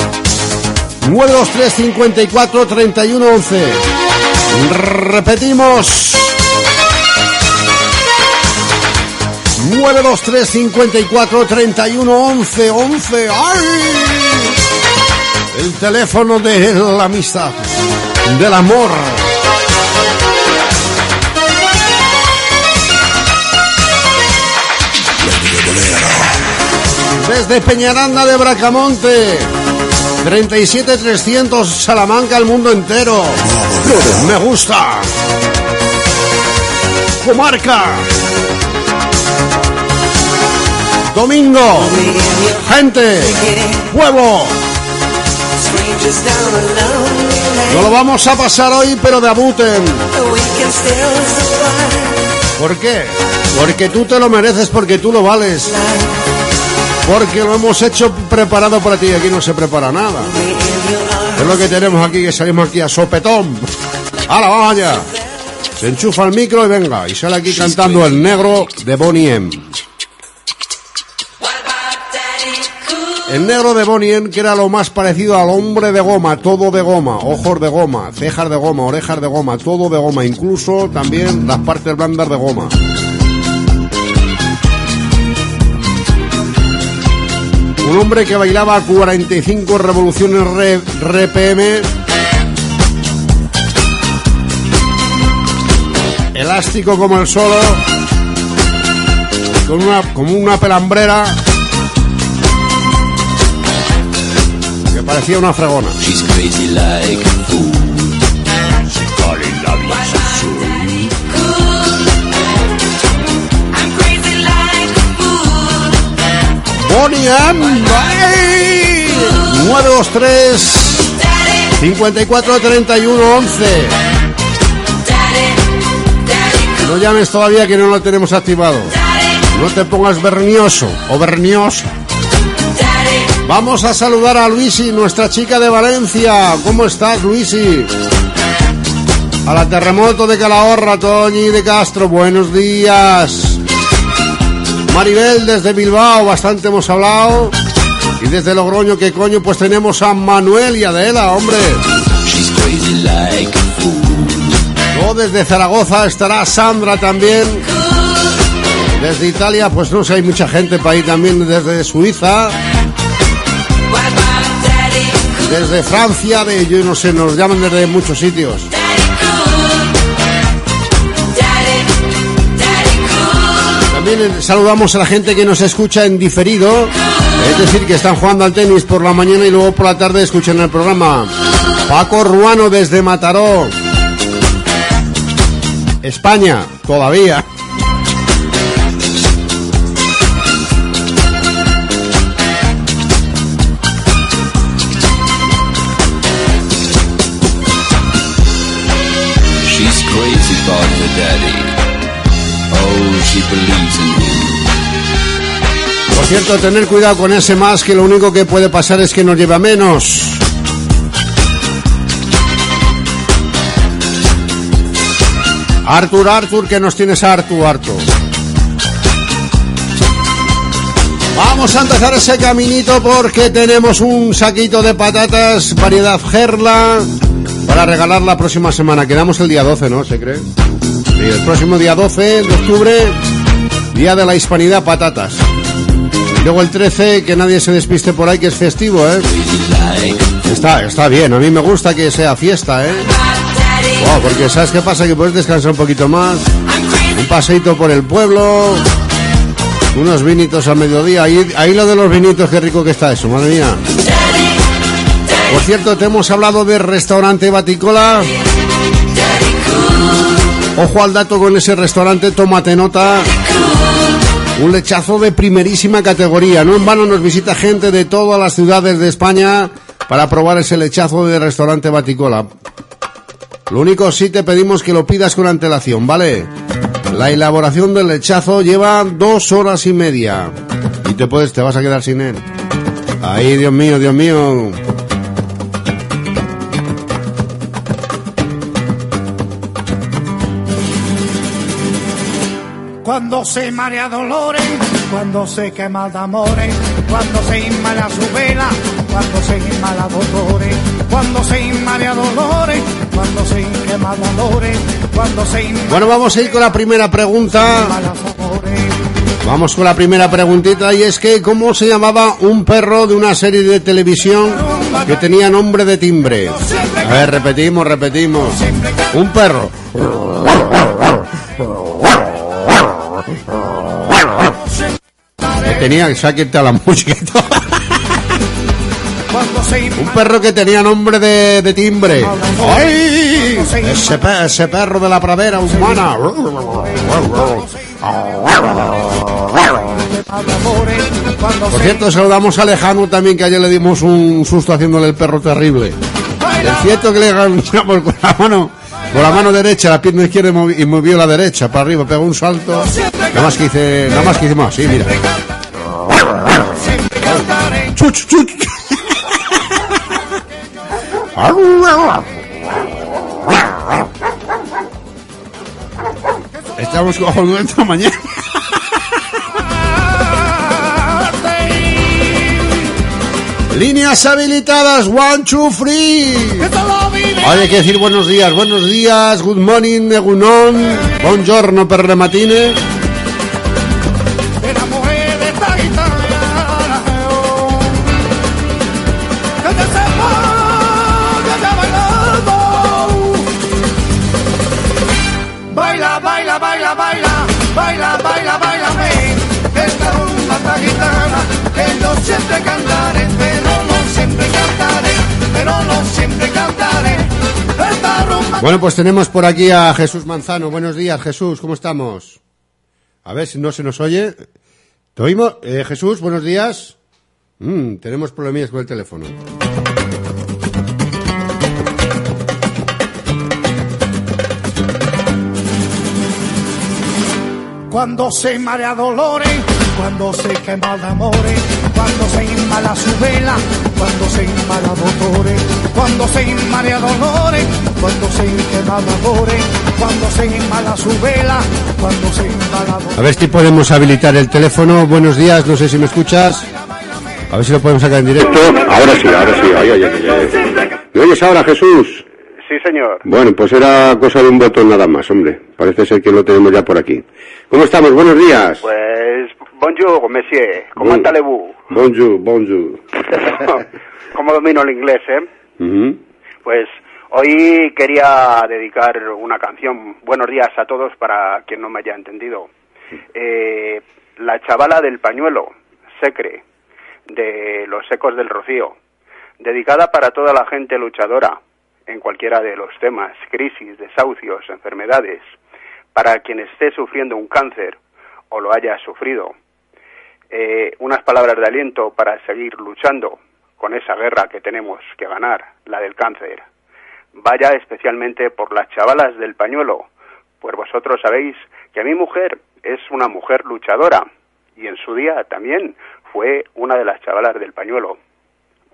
923 54 31 11. Repetimos. 923 54 31 11 11. ¡Ay! El teléfono de la amistad, del amor. Desde Peñaranda de Bracamonte. 37300 Salamanca al mundo entero. Me gusta. Comarca. Domingo. Gente. Pueblo. No lo vamos a pasar hoy, pero debuten. ¿Por qué? Porque tú te lo mereces, porque tú lo vales. Porque lo hemos hecho preparado para ti. Aquí no se prepara nada. Es lo que tenemos aquí, que salimos aquí a sopetón. ¡Hala, vamos allá! Se enchufa el micro y venga. Y sale aquí cantando el negro de Bonnie M. El negro de Bonnie que era lo más parecido al hombre de goma, todo de goma, ojos de goma, cejas de goma, orejas de goma, todo de goma, incluso también las partes blandas de goma. Un hombre que bailaba 45 revoluciones RPM. Elástico como el solo. Con una, como una pelambrera. Parecía una fregona. Bonnie M. 923 54 31 11. No llames todavía que no lo tenemos activado. No te pongas vernioso o vernioso. Vamos a saludar a Luisi, nuestra chica de Valencia. ¿Cómo estás, Luisi? A la terremoto de Calahorra, Toñi de Castro. Buenos días. Maribel desde Bilbao, bastante hemos hablado. Y desde Logroño, ¿qué coño? Pues tenemos a Manuel y Adela, hombre. O desde Zaragoza estará Sandra también. Desde Italia, pues no sé, hay mucha gente para ir también desde Suiza. Desde Francia, de yo no sé, nos llaman desde muchos sitios. También saludamos a la gente que nos escucha en diferido, es decir, que están jugando al tenis por la mañana y luego por la tarde escuchan el programa. Paco Ruano desde Mataró, España, todavía. She's crazy about daddy. Por cierto, tener cuidado con ese más, que lo único que puede pasar es que nos lleva menos. Artur, Artur, que nos tienes Artur. Vamos vamos a empezar ese caminito porque tenemos un saquito de patatas, variedad Gerla, para regalar la próxima semana. Quedamos el día 12, ¿no? ¿Se cree? Sí, el próximo día 12 de octubre, Día de la Hispanidad, patatas. Luego el 13, que nadie se despiste por ahí, que es festivo, ¿eh? Está, está bien, a mí me gusta que sea fiesta, ¿eh? Wow, porque ¿sabes qué pasa? Que puedes descansar un poquito más, un paseito por el pueblo, unos vinitos a mediodía. Ahí, ahí lo de los vinitos, qué rico que está eso, madre mía. Por cierto, te hemos hablado del restaurante Baticola. Ojo al dato con ese restaurante, tómate nota. Un lechazo de primerísima categoría. No en vano nos visita gente de todas las ciudades de España para probar ese lechazo de restaurante Baticola. Lo único sí te pedimos que lo pidas con antelación, ¿vale? La elaboración del lechazo lleva dos horas y media. Y te puedes, te vas a quedar sin él. Ay, Dios mío, Dios mío. Cuando se marea dolores, cuando se quema de amores, cuando se inmala su vela, cuando se inmala dolores, cuando se inmala dolores, cuando se quema de amores, cuando se inmala Bueno, vamos a ir con la primera pregunta. Vamos con la primera preguntita y es que ¿cómo se llamaba un perro de una serie de televisión que tenía nombre de timbre? A ver, repetimos, repetimos. Un perro. Tenía que saquete a la música y todo. Un perro que tenía nombre de, timbre. ¡Ay! Ese, ese perro de la pradera humana. Por cierto, saludamos a Alejandro también, que ayer le dimos un susto haciéndole el perro terrible. Es cierto que le ganchamos con la mano, con la mano derecha, la pierna izquierda y movi- y movió la derecha para arriba, pegó un salto. Nada más que hice, nada más que hicimos así, mira. Chuch, chuch. Estamos con esta mañana. Líneas habilitadas, one, two, free. Ahora hay que decir buenos días, buenos días, good morning, egunon, buongiorno per le matine. Bueno, pues tenemos por aquí a Jesús Manzano. Buenos días, Jesús, ¿cómo estamos? A ver si no se nos oye. ¿Te oímos? Eh, Jesús, buenos días. Mm, tenemos problemillas con el teléfono. Cuando se marea dolores, cuando se quema de amores, cuando se inmala su vela, cuando se inmala dolores, cuando se inmala dolores, cuando se de amores, cuando se inmala su vela, cuando se inmala dolores. A ver si podemos habilitar el teléfono. Buenos días, no sé si me escuchas. A ver si lo podemos sacar en directo. Ahora sí, ahora sí. Ay, ay, ay. ¿Me oyes ahora, Jesús? Sí, señor. Bueno, pues era cosa de un botón nada más, hombre. Parece ser que lo tenemos ya por aquí. ¿Cómo estamos? Buenos días. Pues, bonjour, monsieur. ¿Cómo Bon- allez-vous? Bonjour, bonjour. ¿Cómo domino el inglés, eh? Pues hoy quería dedicar una canción. Buenos días a todos para quien no me haya entendido. Eh, la chavala del pañuelo, Secre, de los ecos del rocío. Dedicada para toda la gente luchadora en cualquiera de los temas, crisis, desahucios, enfermedades, para quien esté sufriendo un cáncer o lo haya sufrido. Eh, unas palabras de aliento para seguir luchando con esa guerra que tenemos que ganar, la del cáncer. Vaya especialmente por las chavalas del pañuelo, pues vosotros sabéis que mi mujer es una mujer luchadora y en su día también fue una de las chavalas del pañuelo.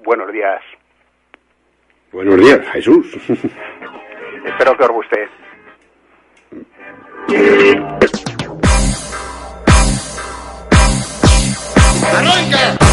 Buenos días. Buenos días, Jesús. Espero que os guste. ¡Arranca!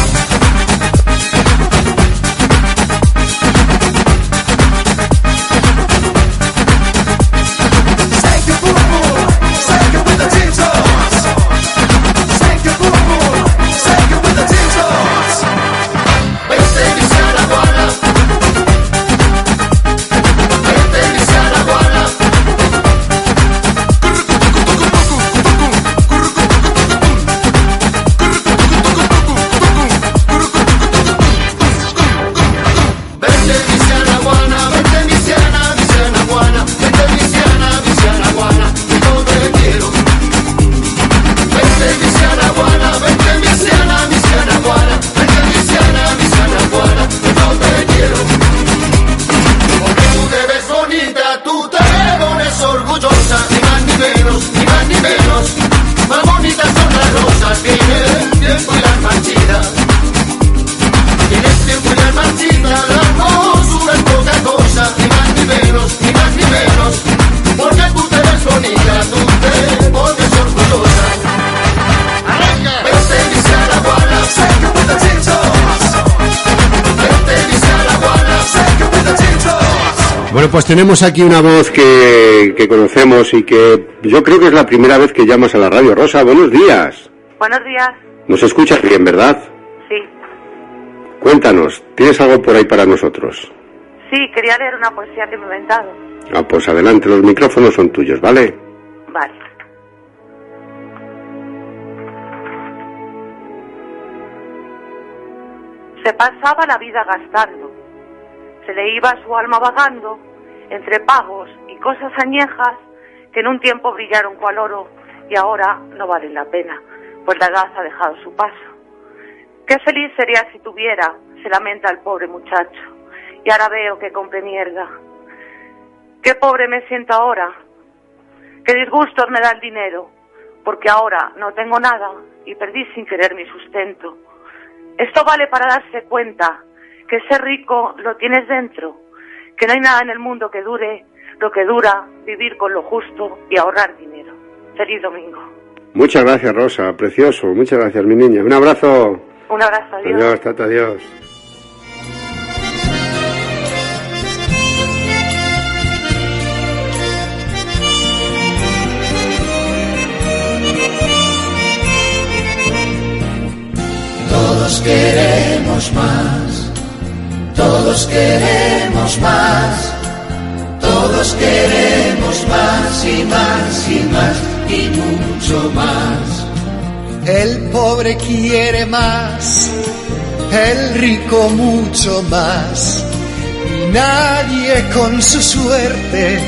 Bueno, pues tenemos aquí una voz que, que conocemos y que yo creo que es la primera vez que llamas a la radio. Rosa, buenos días. Buenos días. Nos escuchas bien, ¿verdad? Sí. Cuéntanos, ¿tienes algo por ahí para nosotros? Sí, quería leer una poesía que me he inventado. Ah, pues adelante, los micrófonos son tuyos, ¿vale? Vale. Se pasaba la vida gastando. Se le iba su alma vagando entre pagos y cosas añejas que en un tiempo brillaron cual oro y ahora no valen la pena, pues la edad ha dejado su paso. Qué feliz sería si tuviera, se lamenta el pobre muchacho, y ahora veo que compre mierda. Qué pobre me siento ahora, qué disgustos me da el dinero, porque ahora no tengo nada y perdí sin querer mi sustento. Esto vale para darse cuenta que ser rico lo tienes dentro, que no hay nada en el mundo que dure lo que dura vivir con lo justo y ahorrar dinero. Feliz domingo. Muchas gracias, Rosa, precioso. Muchas gracias, mi niña. Un abrazo. Un abrazo, adiós. Adiós, tata, adiós. Todos queremos más, todos queremos más, todos queremos más y más y más y mucho más. El pobre quiere más, el rico mucho más. Y nadie con su suerte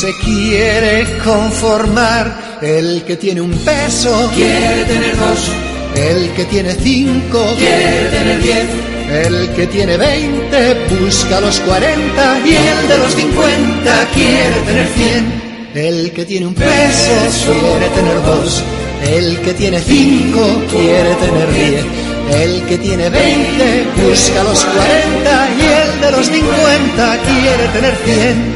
se quiere conformar. El que tiene un peso Quiere tener dos, el que tiene cinco quiere tener diez, el que tiene veinte busca los cuarenta y el de los cincuenta quiere tener cien. El que tiene un peso quiere tener dos, el que tiene cinco quiere tener diez, el que tiene veinte busca los cuarenta y el de los cincuenta quiere tener cien.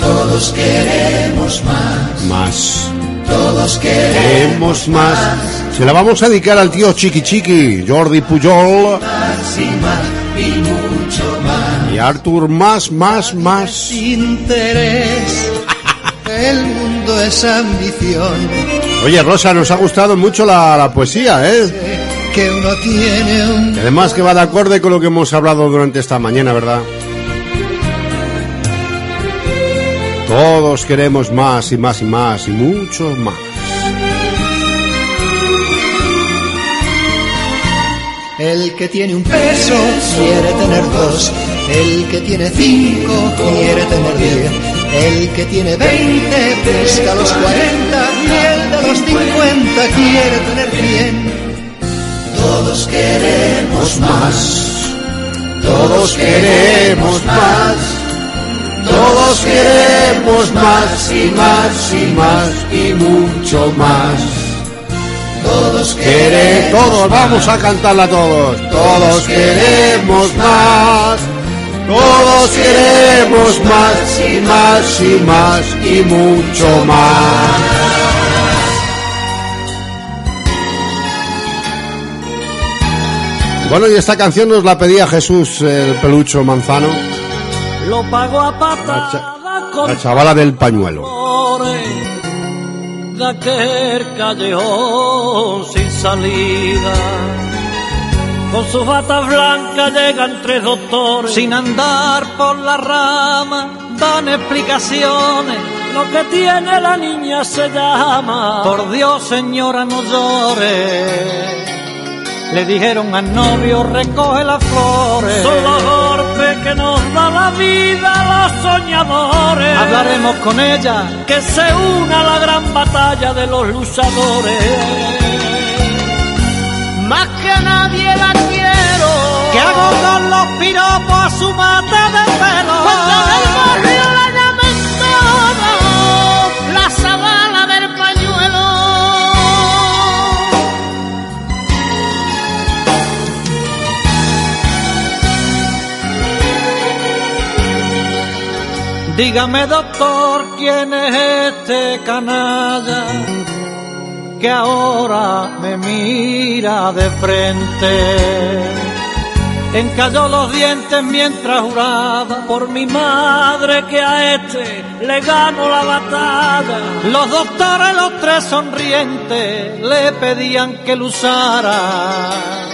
todos queremos más, Más. Todos queremos más. Se la vamos a dedicar al tío Chiqui Chiqui, Jordi Pujol más y más y mucho más. y más, más, más. Interés, el mundo es ambición, Oye, Rosa, nos ha gustado mucho la, la poesía, ¿eh? que uno tiene un además que va de acorde con lo que hemos hablado durante esta mañana, ¿verdad? Todos queremos más y más y más y mucho más. El que tiene un peso quiere tener dos, el que tiene cinco quiere tener diez, el que tiene veinte busca los cuarenta y el de los cincuenta quiere tener cien. Todos queremos más, Todos queremos más. Todos queremos más y más y más y mucho más. todos Quere- todos, vamos a cantarla todos. Todos queremos más. Todos queremos más y más y más y mucho más. Bueno, y esta canción nos la pedía Jesús el pelucho manzano, Lo pago a la, patada cha- con la chavala del pañuelo. de aquel callejón sin salida. Con sus batas blancas llegan tres doctores. Sin andar por la rama, dan explicaciones. Lo que tiene la niña se llama. Por Dios, señora, no llore. Le dijeron al novio, recoge las flores. Son los golpes que nos da la vida los soñadores. Hablaremos con ella, que se una a la gran batalla de los luchadores. Más que a nadie la quiero. Que hago con los piropos a su mata de pelo. En el barrio Dígame doctor, ¿quién es este canalla que ahora me mira de frente? Encalló los dientes mientras juraba por mi madre que a este le gano la batalla. Los doctores, los tres sonrientes, le pedían que lo usara.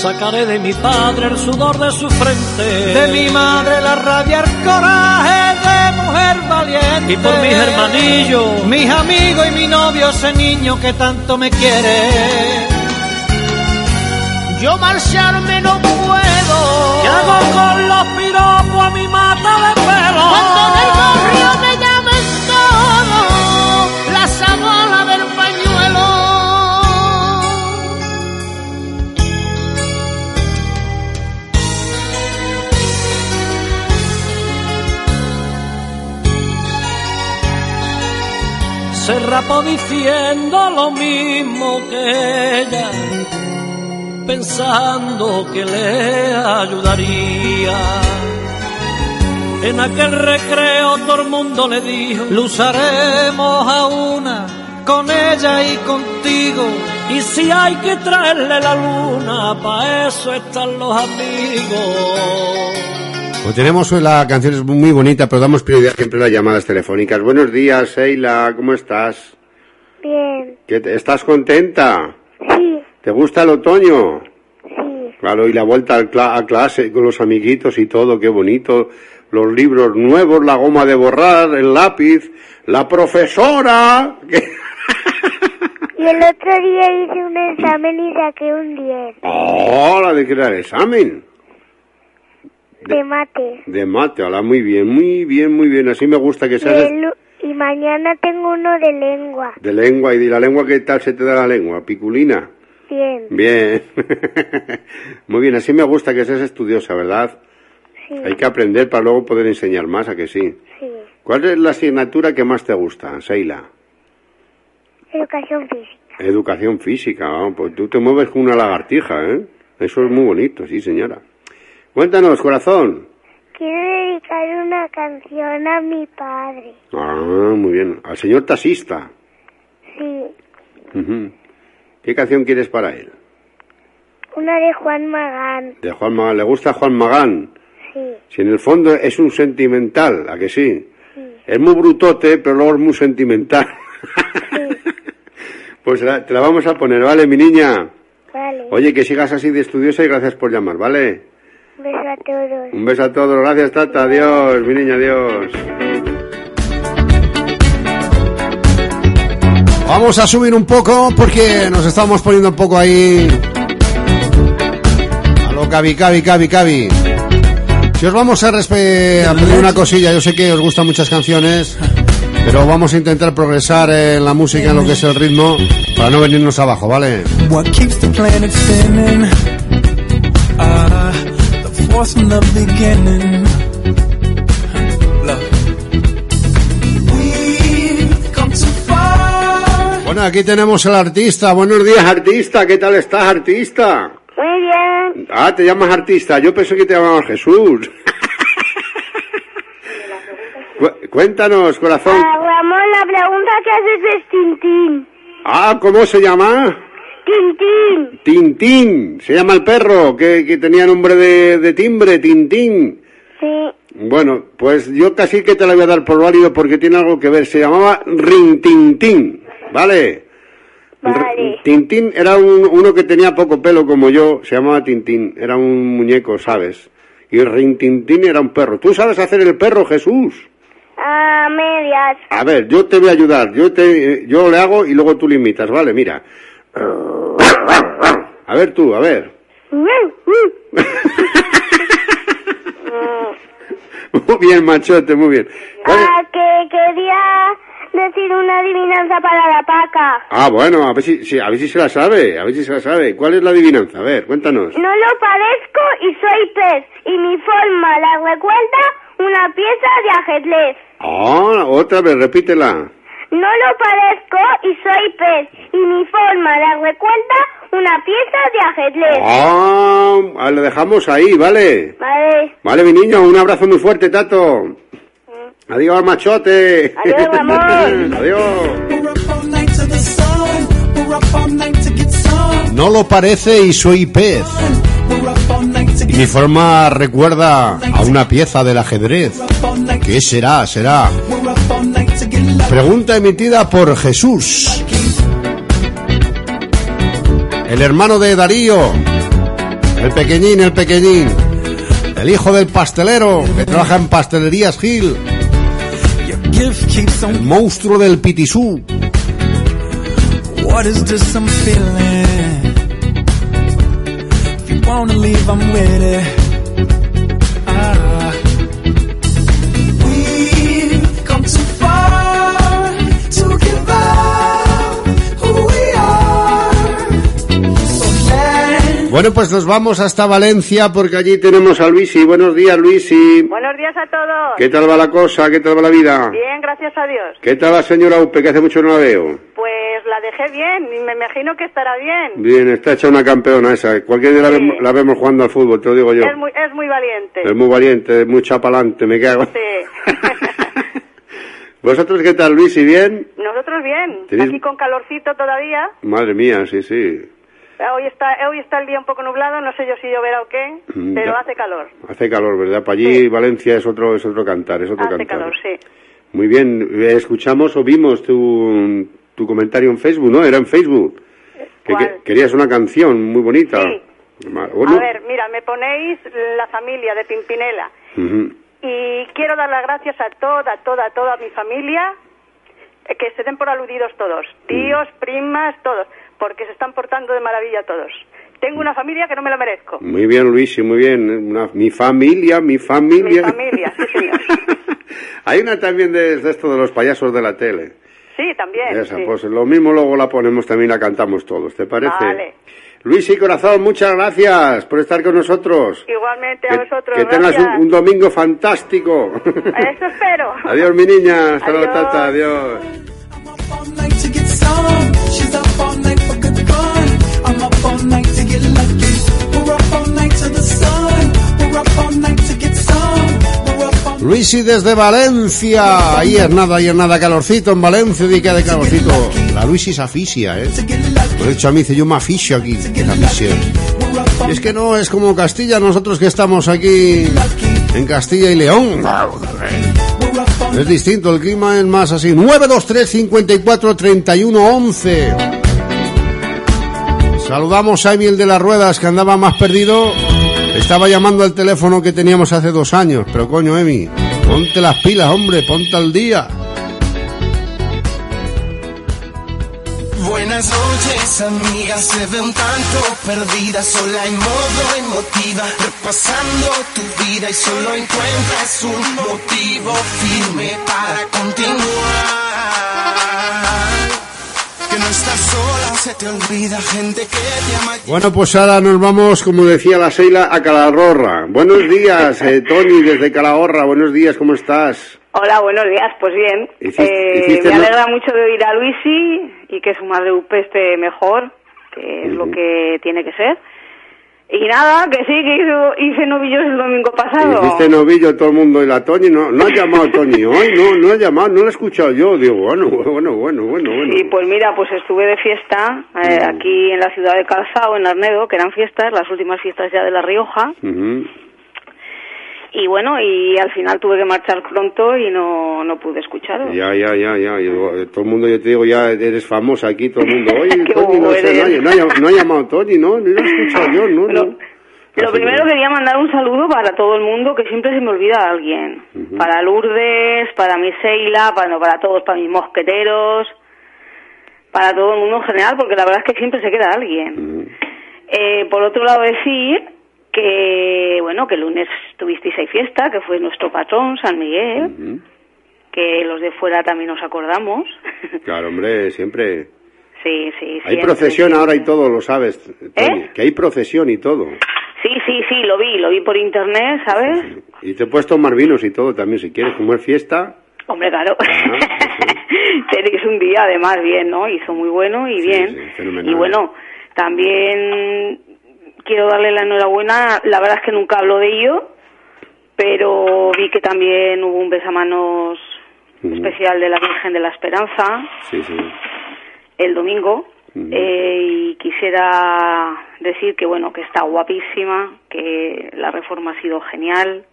Sacaré de mi padre el sudor de su frente, de mi madre la rabia, el coraje de mujer valiente. Y por mis hermanillos, mis amigos y mi novio, ese niño que tanto me quiere. Yo marcharme no puedo. ¿Qué hago con los piropos a mi mata de pelo? Cuando del barrio me se rapó diciendo lo mismo que ella, pensando que le ayudaría. En aquel recreo todo el mundo le dijo, lo a una, con ella y contigo. Y si hay que traerle la luna, para eso están los amigos. Pues tenemos la canción es muy bonita, pero damos prioridad siempre a las llamadas telefónicas. Buenos días, Sheila, ¿cómo estás? Bien, ¿Qué te- ¿Estás contenta? sí, ¿Te gusta el otoño? sí, Claro, y la vuelta a clase con los amiguitos y todo, qué bonito. Los libros nuevos, la goma de borrar, el lápiz, la profesora. Y el otro día hice un examen y saqué un 10 ¡Oh, la de que era el examen! De mate. De mate, hola, muy bien, muy bien, muy bien. Así me gusta que seas y mañana tengo uno de lengua. de lengua. ¿Y de la lengua qué tal se te da la lengua? ¿Piculina? Bien, Bien. muy bien, así me gusta que seas estudiosa, ¿verdad? sí, Hay que aprender para luego poder enseñar más, ¿a que sí? sí. ¿Cuál es la asignatura que más te gusta, Seila? Educación física. Educación física, vamos, pues tú te mueves como una lagartija, ¿eh? Eso es muy bonito, sí, señora. Cuéntanos, corazón. Quiero dedicar una canción a mi padre. Ah, muy bien. Al señor taxista. Sí. ¿Qué canción quieres para él? una de Juan Magán. De Juan Magán. ¿Le gusta Juan Magán? Sí, Si en el fondo es un sentimental, ¿a que sí? Es muy brutote, pero luego es muy sentimental. pues la- te la vamos a poner, ¿vale, mi niña? vale. Oye, que sigas así de estudiosa y gracias por llamar, ¿vale? Un beso a todos. Un beso a todos, gracias, Tata, adiós, mi niña, adiós. Vamos a subir un poco porque nos estamos poniendo un poco ahí. A lo cabi, cabi, cabi, cabi. Si os vamos a, respe- a pedir una cosilla, yo sé que os gustan muchas canciones, pero vamos a intentar progresar en la música, en lo que es el ritmo, para no venirnos abajo, ¿vale? What keeps the planet spinning? From the beginning. Bueno, aquí tenemos al artista. Buenos días, artista. ¿Qué tal estás, artista? Muy bien. Ah, te llamas artista. Yo pensé que te llamabas Jesús. Cu- Cuéntanos, corazón. Ah, Ramón, la pregunta que haces es Tintín. Ah, ¿cómo se llama? Tintín. Tintín, se llama el perro, que, que tenía nombre de, de timbre, Tintín. Sí. Bueno, pues yo casi que te la voy a dar por válido porque tiene algo que ver. Se llamaba Rintintín, ¿vale? Vale. Tintín era un- uno que tenía poco pelo como yo, se llamaba Tintín, era un muñeco, ¿sabes? Y Rintintín era un perro. ¿Tú sabes hacer el perro, Jesús? A medias. A ver, yo te voy a ayudar, yo te, yo le hago y luego tú le imitas, ¿vale? Mira. A ver tú, a ver. Muy bien, machote, muy bien. ¿Cuál es- Ah, que quería decir una adivinanza para la paca. Ah, bueno, a ver si, si- a ver si se la sabe, a ver si se la sabe. ¿Cuál es la adivinanza? A ver, cuéntanos. No lo parezco y soy pez, y mi forma la recuerda una pieza de ajedrez. Ah, otra vez, repítela. No lo parezco y soy pez, y mi forma la recuerda una pieza de ajedrez. Ah, ah, le dejamos ahí, ¿vale? Vale. Vale, mi niño, un abrazo muy fuerte, Tato. Adiós, machote. Adiós, amor. Adiós. No lo parece y soy pez. Y mi forma recuerda a una pieza del ajedrez. ¿Qué será? Será. Pregunta emitida por Jesús. El hermano de Darío. El pequeñín, el pequeñín. El hijo del pastelero que trabaja en Pastelerías Gil. Monstruo del Pitisú. What is this feeling? Wanna leave, Bueno, pues nos vamos hasta Valencia porque allí tenemos a Luisi. Buenos días, Luisi. Buenos días a todos. ¿Qué tal va la cosa? ¿Qué tal va la vida? Bien, gracias a Dios. ¿Qué tal la señora Upe, que hace mucho no la veo? Pues la dejé bien y me imagino que estará bien. Bien, está hecha una campeona esa. Cualquier día la, vemos, la vemos jugando al fútbol, te lo digo yo. Es muy, es muy valiente. Es muy valiente, es muy chapalante, me cago. Sí. ¿Vosotros qué tal, Luisi? ¿Bien? Nosotros bien. Tenéis- Aquí con calorcito todavía. Madre mía, sí, sí. Hoy está, hoy está el día un poco nublado, no sé yo si lloverá o qué, Mm, pero ya. hace calor. Hace calor, ¿verdad? Para allí Valencia es otro, es otro cantar, es otro Hace cantar. calor, sí. Muy bien, eh, escuchamos o vimos tu, tu comentario en Facebook, ¿no? Era en Facebook. Que, ¿Cuál? que- querías una canción muy bonita. Bueno, A ver, mira, me ponéis la familia de Pimpinela y quiero dar las gracias a toda, toda, toda mi familia, eh, que se den por aludidos todos, tíos, primas, todos, porque se están portando de maravilla todos. Tengo una familia que no me lo merezco. Muy bien, Luis, muy bien. Una- mi familia, mi Mi familia. familia, sí, señor. Hay una también de, de esto de los payasos de la tele. Sí, también. Esa, sí. pues lo mismo luego la ponemos también, la cantamos todos, ¿te parece? Vale. Luis y Corazón, muchas gracias por estar con nosotros. Igualmente a vosotros, que tengas un, un domingo fantástico. Eso espero. Adiós, mi niña. Hasta luego, Adiós. tata. Adiós. Luisi desde Valencia. Ahí es nada, ahí es nada. Calorcito en Valencia, di que de calorcito. La Luisi se aficia, ¿eh? Por hecho, a mí dice, yo me aficio aquí. Y es que no es como Castilla, nosotros que estamos aquí en Castilla y León. Es distinto, el clima es más así. 923 54 31 11. Saludamos a Emil de las Ruedas, que andaba más perdido. Estaba llamando al teléfono que teníamos hace dos años. Pero coño, Emi, ponte las pilas, hombre, ponte al día. Buenas noches, amigas. Se ve un tanto perdida, sola en modo emotiva, repasando tu vida y solo encuentras un motivo firme para continuar. No estás sola, se te olvida gente que te ama. Bueno, pues ahora nos vamos, como decía la Seila, a Calahorra. Buenos días, eh, Tony, desde Calahorra. Buenos días, ¿cómo estás? Hola, buenos días. Pues bien, Hiciste- eh, hiciste me no- alegra mucho de oír a Luisi y que su madre Upe esté mejor, que es lo que tiene que ser. Y nada, que sí, que hizo, hice novillos el domingo pasado. Hiciste novillo todo el mundo y la Toñi no, no ha llamado Toñi hoy, no, no ha llamado, no lo he escuchado yo. Digo, bueno, bueno, bueno, bueno, bueno. Y pues mira, pues estuve de fiesta eh, aquí en la ciudad de Calzao, en Arnedo, que eran fiestas, las últimas fiestas ya de La Rioja. Y bueno, y al final tuve que marchar pronto y no, no pude escucharos. Ya, ya, ya, ya. Yo, eh, todo el mundo, yo te digo, ya eres famosa aquí, todo el mundo. Oye, Toñi, no sé, no, ha- no ha, llamado Toñi, no, no lo he escuchado yo, no, no. Lo primero quería mandar un saludo para todo el mundo, que siempre se me olvida a alguien. Para Lourdes, para mi Seila, para, no, para todos, para mis mosqueteros, para todo el mundo en general, porque la verdad es que siempre se queda alguien. Eh, por otro lado, decir que, bueno, que el lunes tuvisteis ahí fiesta, que fue nuestro patrón, San Miguel, que los de fuera también nos acordamos. Claro, hombre, siempre. sí, sí, Hay siempre, procesión siempre. ahora y todo, lo sabes, ¿Eh? que hay procesión y todo. Sí, sí, sí, lo vi, lo vi por internet, ¿sabes? Y te puedes tomar vinos y todo también, si quieres, como es fiesta. Hombre, claro. Tenéis un día además bien, ¿no? Hizo muy bueno y bien. fenomenal. y bueno, también quiero darle la enhorabuena. La verdad es que nunca hablo de ello, pero vi que también hubo un besamanos especial de la Virgen de la Esperanza Sí, sí. el domingo. Eh, y quisiera decir que bueno que está guapísima, que la reforma ha sido genial,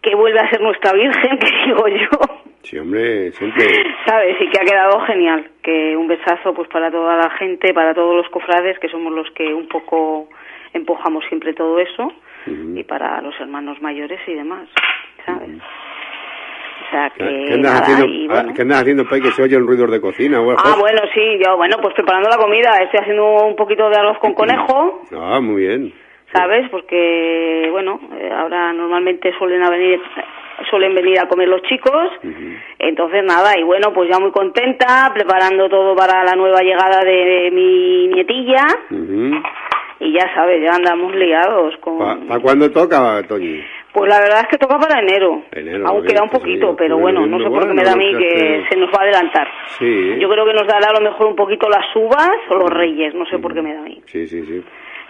que vuelve a ser nuestra Virgen, que digo yo. Sí, hombre, siempre. ¿Sabes? Y que ha quedado genial. Que un besazo pues para toda la gente, para todos los cofrades, que somos los que un poco empujamos siempre todo eso, y para los hermanos mayores y demás, ¿sabes? O sea que ¿Qué andas, nada, haciendo, y ah, bueno. ¿Qué andas haciendo, Pai, que se oyen ruidos de cocina? o algo? Ah, bueno, sí, yo, bueno, pues preparando la comida, estoy haciendo un poquito de arroz con conejo, Ah, muy bien. ¿sabes? Porque, bueno, eh, ahora normalmente suelen venir, suelen venir a comer los chicos, entonces nada, y bueno, pues ya muy contenta, preparando todo para la nueva llegada de mi nietilla, y ya sabes, ya andamos liados con... ¿Para cuándo toca, Toñi? Pues la verdad es que toca para enero, Enero. aún queda un poquito, pero bueno, no sé por qué me da a mí que se nos va a adelantar. Sí. Yo creo que nos dará a lo mejor un poquito las uvas o los reyes, no sé por qué me da a mí. Sí, sí, sí.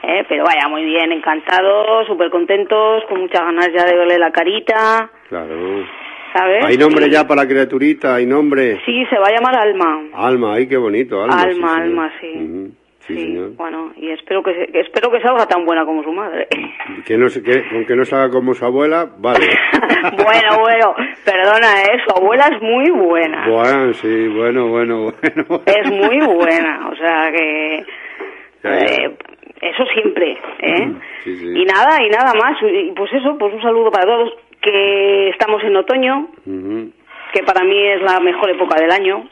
Eh, pero vaya, muy bien, encantados, súper contentos, con muchas ganas ya de verle la carita, Claro. ¿sabes? ¿Hay nombre Y- ya para la criaturita? ¿Hay nombre? Sí, se va a llamar Alma. Alma, ay, qué bonito, Alma. Alma, sí. Alma, sí. Ujú, Sí, señor. Bueno, y espero que, se- espero que salga tan buena como su madre. Que no, que, con que no salga como su abuela, vale. bueno, bueno, perdona, ¿eh? Su abuela es muy buena. bueno, sí, bueno, bueno, bueno. Es muy buena, o sea que... eh, eso siempre, ¿eh? Sí, sí. Y nada, y nada más. Y pues eso, pues un saludo para todos. Que estamos en otoño, que para mí es la mejor época del año.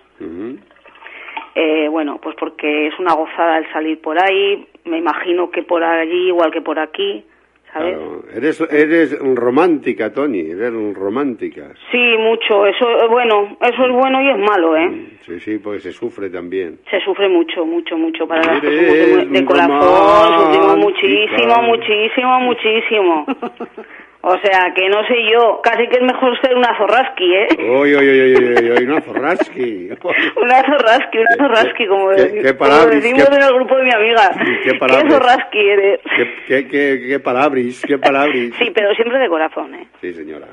Eh, bueno, pues porque es una gozada el salir por ahí. Me imagino que por allí, igual que por aquí, ¿sabes? Claro. Eres, eres romántica, Tony, eres romántica. Sí, mucho. Eso, eh, bueno, eso es bueno y es malo, ¿eh? Sí, sí, porque se sufre también. Se sufre mucho, mucho, mucho. Para las de, de corazón, sufrimos muchísimo, muchísimo, muchísimo. O sea, que no sé yo, casi que es mejor ser una zorraski, ¿eh? Oy, oy, oy, oy, oy, una zorraski. Una zorraski, una zorraski, como, qué- qué como palabras, decimos qué- en el grupo de mi amiga. qué palabras. zorraski eres? ¿Qué, qué, qué, qué palabris, qué palabris. Sí, pero siempre de corazón, ¿eh? Sí, señora.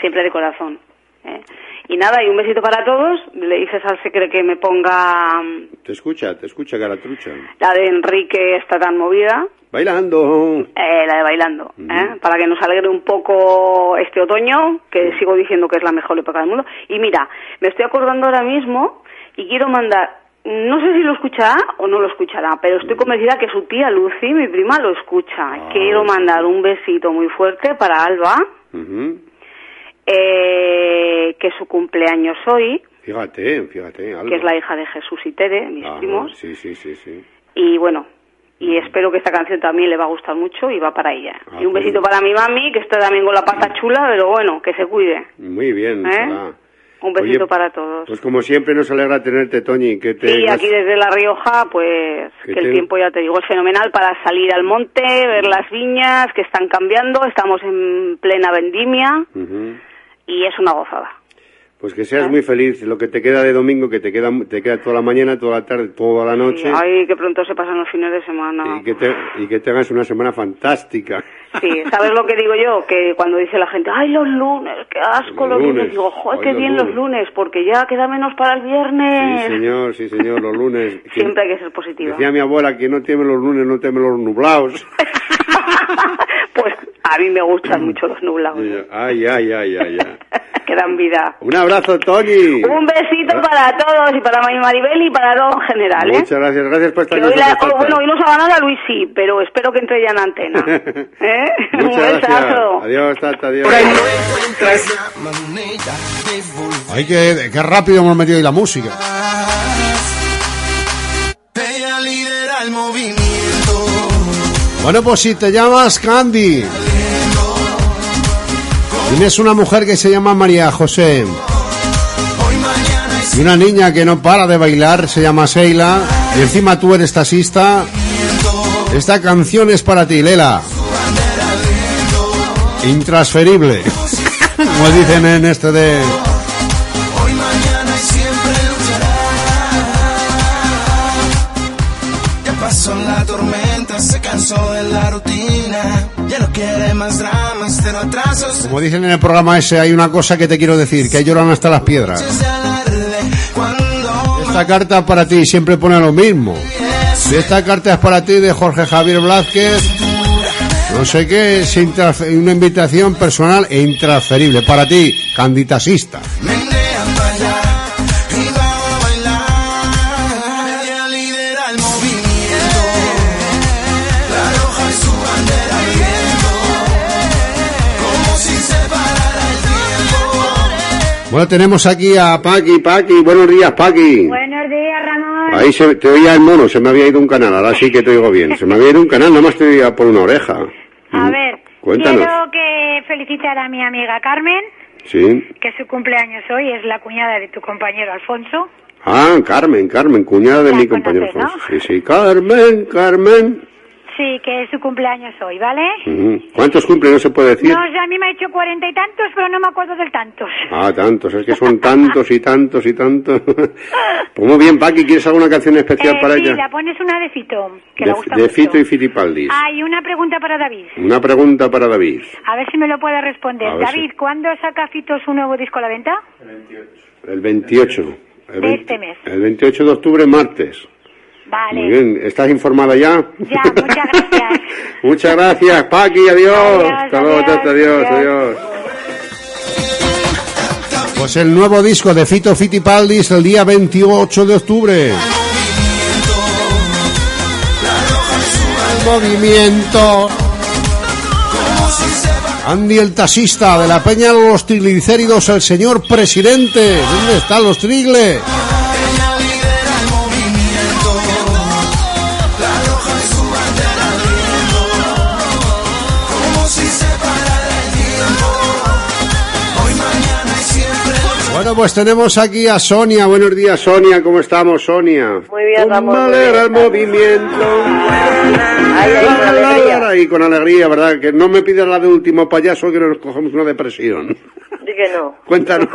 Siempre de corazón. ¿Eh? Y nada, y un besito para todos. Le dices al secre que me ponga mm, Te escucha, te escucha, Garatrucha. la de Enrique está tan movida. Bailando. Eh, la de bailando, ¿eh? para que nos alegre un poco este otoño, que sigo diciendo que es la mejor época del mundo. Y mira, me estoy acordando ahora mismo y quiero mandar, no sé si lo escuchará o no lo escuchará, pero estoy convencida que su tía Lucy, mi prima, lo escucha. quiero mandar un besito muy fuerte para Alba, Ujú. Eh, que su cumpleaños hoy, Fíjate, fíjate, algo. que es la hija de Jesús y Tere, mis Ajá, primos. Sí, sí, sí, sí. Y bueno, y espero que esta canción también le va a gustar mucho y va para ella. Ah, y un pues- besito para mi mami, que está también con la pata chula, pero bueno, que se cuide. Muy bien, ¿Eh? Un besito Oye, para todos. Pues como siempre nos alegra tenerte, Toñi, que te... Y aquí desde La Rioja, pues Que que el te- tiempo, ya te digo, es fenomenal para salir al monte, ver las viñas que están cambiando, estamos en plena vendimia Ujú. Y es una gozada. Pues que seas muy feliz. Lo que te queda de domingo, que te queda, te queda toda la mañana, toda la tarde, toda la noche. Ay, que pronto se pasan los fines de semana. Y que, te, y que tengas una semana fantástica. Sí, ¿sabes lo que digo yo? Que cuando dice la gente, ay, los lunes, qué asco Los los, lunes. lunes, Digo, joder, qué bien lunes. los lunes, porque ya queda menos para el viernes. Sí, señor, sí, señor, los lunes. Que- Siempre hay que ser positiva. Decía mi abuela que no teme los lunes, no teme los nublados. Pues a mí me gustan mucho los nublados, Ay, ay, ay, ay, ay. que dan vida. Un abrazo, Tony. Un besito para todos y para Mari Maribel y para todo en general, ¿eh? Muchas gracias, gracias por estar Que nosotros, oh, bueno, hoy no se ha ganado a Luis sí, pero espero que entre ya en antena. ¿Eh? Un besazo. Adiós, Tata, adiós. Ay, qué, qué rápido hemos metido ahí la música. Ella lidera el movimiento. Bueno, pues si te llamas Candy, tienes una mujer que se llama María José y una niña que no para de bailar, se llama Seila, y encima tú eres taxista, esta canción es para ti, Lela. Intransferible. Como dicen en este de... cansó de la rutina. Ya no quiere más dramas, cero atrasos. Como dicen en el programa ese, hay una cosa que te quiero decir, que lloran hasta las piedras. Esta carta para ti siempre pone lo mismo. Si esta carta es para ti de Jorge Javier Blázquez, no sé qué, es una invitación personal e intransferible para ti, candidatasista. Bueno, tenemos aquí a Paqui, Paqui, buenos días, Paqui. Buenos días, Ramón. Ahí se, te oía el mono, se me había ido un canal, ahora sí que te oigo bien. Se me había ido un canal, nada más te oía por una oreja. A ver, Cuéntanos. quiero que felicitar a mi amiga Carmen, Sí. que su cumpleaños hoy es la cuñada de tu compañero Alfonso. Ah, Carmen, Carmen, cuñada de La mi compañero Alfonso. Sí, sí, Carmen, Carmen. Sí, que es su cumpleaños hoy, ¿vale? ¿Cuántos cumple? No se puede decir. No, sé, a mí me ha hecho cuarenta y tantos, pero no me acuerdo del tantos. Ah, tantos, es que son tantos y tantos y tantos. pues muy bien, Paqui, ¿quieres alguna canción especial Eh, para sí, ella? la pones una de Fito, que de le gusta de mucho. Fito y Fitipaldis. Hay una pregunta para David. Una pregunta para David. A ver si me lo puede responder. David, ¿cuándo saca Fito su nuevo disco a la venta? El 28. El, De 20 este mes. el 28 de octubre, martes. Vale. Muy bien, ¿estás informada ya? Ya, muchas gracias. Muchas gracias, Paqui, adiós. Adiós, Hasta luego, adiós, adiós. adiós. Pues el nuevo disco de Fito Fitipaldis el día 28 de octubre. Movimiento. Andy el taxista de la Peña de los Triglicéridos, el señor presidente. ¿Dónde están los trigles? Pues tenemos aquí a Sonia. Buenos días, Sonia. ¿Cómo estamos, Sonia? Muy bien, Ramón. Alegra bien. el movimiento. Ay, ay, con alegría. Y con alegría, ¿verdad? Que no me pidas la de último payaso que nos cogemos una depresión. Que no. Cuéntanos.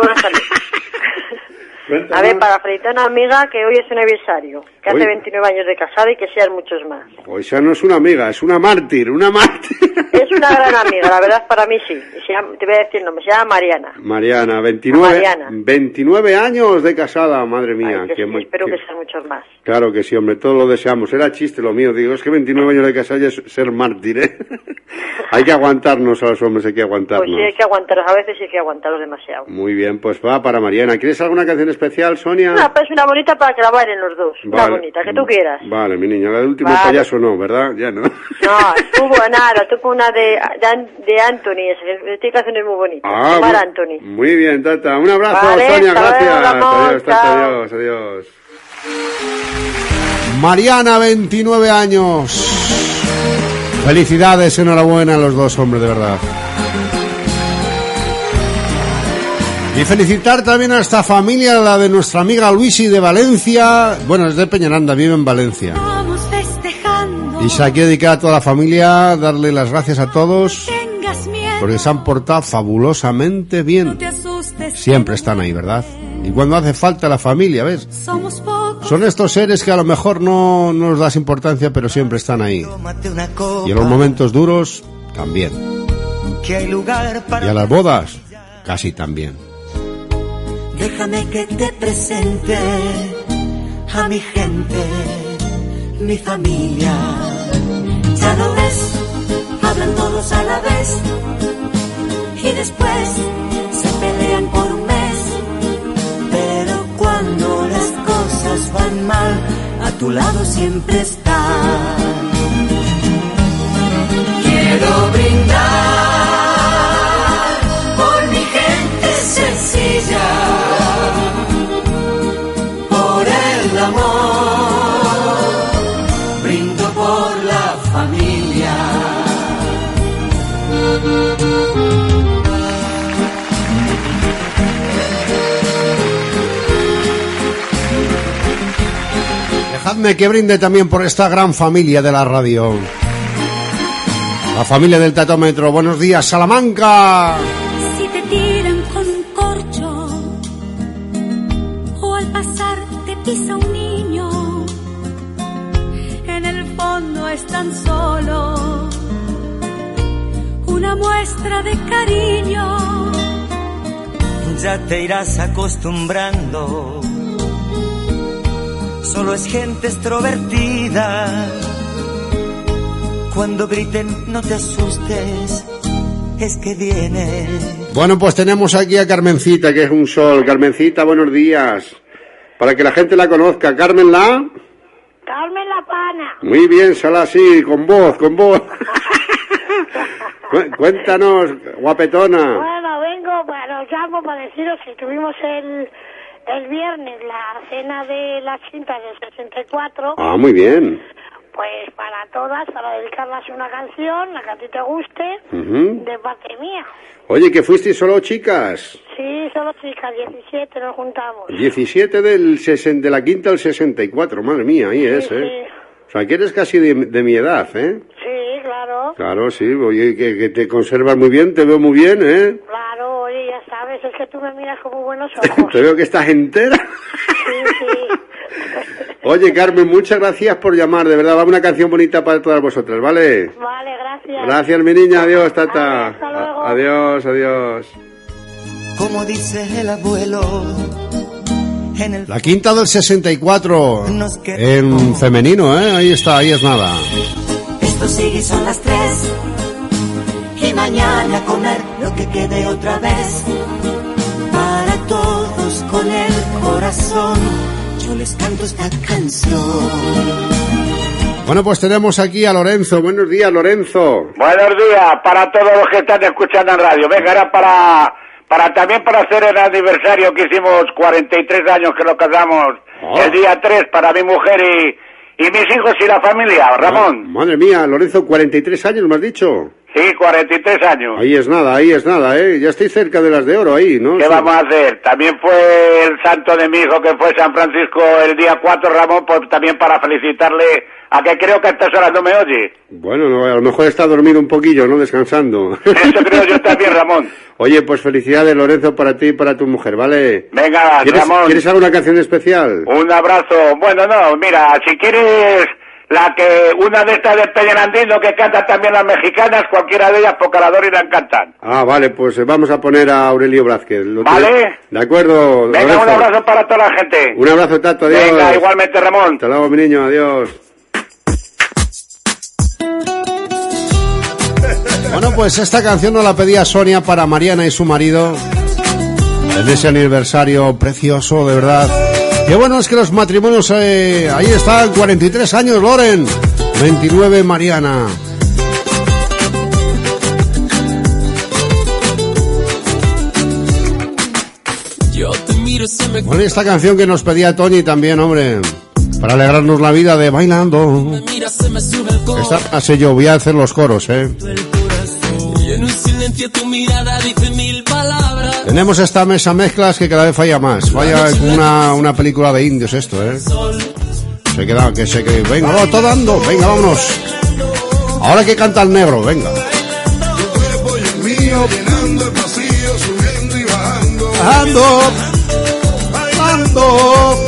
Salir. A ver, para felicitar a una amiga que hoy es su aniversario, que Hoy. hace 29 años de casada y que sean muchos más. O esa no es una amiga, es una mártir, una mártir. Es una gran amiga, la verdad para mí sí. Llama- te voy a decir el nombre, se llama Mariana. Mariana, 29, Mariana. 29 años de casada, madre mía. Ay, que qué sí, espero qué- que sean muchos más. Claro que sí, hombre, todos lo deseamos. Era chiste lo mío. Digo, es que 29 años de casada es ser mártir, ¿eh? hay que aguantarnos a los hombres, hay que aguantarnos. Pues sí, hay que aguantarlos, a veces hay que aguantarlos demasiado. Muy bien, pues va para Mariana. ¿Quieres alguna canción especial, Sonia? Una, pues una bonita para que la bailen los dos. Una Vale. bonita, que tú quieras. Vale, mi niña, la del último Vale. payaso no, ¿verdad? Ya no. No, tú nada, con una de, de, An- de Anthony, esta canción es muy bonita. Ah, mu- Anthony. Muy bien, Tata. Un abrazo, Vale, Sonia, hasta gracias. luego, Ramón, adiós, Tata, adiós, adiós. Mariana, 29 años. Felicidades, enhorabuena a los dos, hombres, de verdad. Y felicitar también a esta familia, la de nuestra amiga Luisi de Valencia. Bueno, es de Peñaranda, vive en Valencia. Y se ha que dedicar a toda la familia, darle las gracias a todos. Porque se han portado fabulosamente bien. Siempre están ahí, ¿verdad? Y cuando hace falta la familia, ¿ves? Son estos seres que a lo mejor no nos das importancia, pero siempre están ahí. Y en los momentos duros, también. Y a las bodas, casi también. Déjame que te presente a mi gente, mi familia. Ya lo ves, hablan todos a la vez y después se pelean por un mes. Pero cuando las cosas van mal, a tu lado siempre está. Quiero brindar sencilla, por el amor, brindo por la familia. Dejadme que brinde también por esta gran familia de la radio. La familia del Tatómetro. Buenos días, Salamanca. Pisa un niño, en el fondo es tan solo una muestra de cariño. Ya te irás acostumbrando. Solo es gente extrovertida. Cuando griten, no te asustes. Es que viene. Bueno, pues tenemos aquí a Carmencita, que es un sol. Carmencita, buenos días. Para que la gente la conozca. Carmen la. Carmen La Pana. Muy bien, sala así, con voz, con voz. Cu- Cuéntanos, guapetona. Bueno, vengo, para, os llamo para deciros que tuvimos el, el viernes la cena de las cintas del 64. Ah, muy bien. Pues para todas, para dedicarlas una canción, la que a ti te guste, Ujú. de parte mía. Oye, que fuisteis solo chicas. Sí, solo chicas, 17 nos juntamos. 17 del sesen- de la quinta al 64, madre mía, ahí es, Sí, ¿eh? O sea, que eres casi de, de mi edad, ¿eh? Sí, claro. Claro, sí, oye, que, que te conservas muy bien, te veo muy bien, ¿eh? Claro, oye, ya sabes, es que tú me miras con muy buenos ojos. Te veo que estás entera. Sí, sí. Oye, Carmen, muchas gracias por llamar, de verdad, va una canción bonita para todas vosotras, ¿vale? Vale, gracias. Gracias, mi niña, adiós, tata. A- Adiós, adiós. Como dice el abuelo, en el La quinta del 64, en femenino, ¿eh? Ahí está, ahí es nada. Esto sigue y son las tres. Y mañana a comer lo que quede otra vez. Para todos con el corazón, yo les canto esta canción. Bueno, pues tenemos aquí a Lorenzo. Buenos días, Lorenzo. Buenos días para todos los que están escuchando en radio. Venga, era para, para también para hacer el aniversario que hicimos 43 años que lo casamos Ah. el día 3 para mi mujer y, y mis hijos y la familia. Ramón, Madre mía, Lorenzo, 43 años, me has dicho. sí, 43 años. Ahí es nada, ahí es nada, ¿eh? Ya estoy cerca de las de oro ahí, ¿no? ¿Qué Sí. vamos a hacer? También fue el santo de mi hijo que fue San Francisco el día 4, Ramón, pues también para felicitarle a que creo que a estas horas no me oye. Bueno, no, a lo mejor está dormido un poquillo, ¿no? Descansando. Eso creo yo también, Ramón. Oye, pues felicidades, Lorenzo, para ti y para tu mujer, ¿vale? Venga, ¿Quieres, Ramón. ¿Quieres alguna canción especial? Un abrazo. Bueno, no, mira, si quieres la que una de estas de Peñarandino que canta también las mexicanas, cualquiera de ellas, Pocalador y la cantan. Ah, vale, pues vamos a poner a Aurelio Blázquez. Lo Vale. tiene- De acuerdo, Venga, Lorenzo. un abrazo para toda la gente. Un abrazo, Tato, adiós. Venga, igualmente, Ramón. Hasta luego, mi niño, adiós. Bueno, pues esta canción nos la pedía Sonia para Mariana y su marido. En ese aniversario precioso, de verdad. Qué bueno es que los matrimonios, eh, ahí están, 43 años, Loren. 29, Mariana. Bueno, y esta canción que nos pedía Tony también, hombre. Para alegrarnos la vida de bailando. Esta frase yo voy a hacer los coros, eh. Silencio tu mirada dice mil palabras. Tenemos esta mesa mezclas que cada vez falla más. Falla una, una película de indios esto, ¿eh? Se queda, que se que Venga, va, todo dando. Venga, vámonos. Ahora que canta el negro, venga. Llenando el pasillo, subiendo y bajando. Bajando, bajando,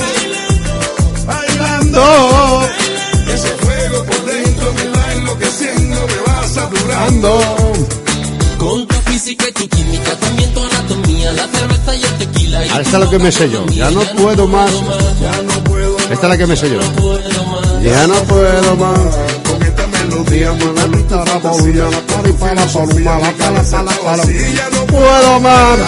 bailando, Ese fuego por dentro me está enloqueciendo, me va saturando. Está lo que me sé yo. Ya no puedo más. Esta es la que me sé yo. Ya no puedo más. Con esta melodía, la la ya no puedo más.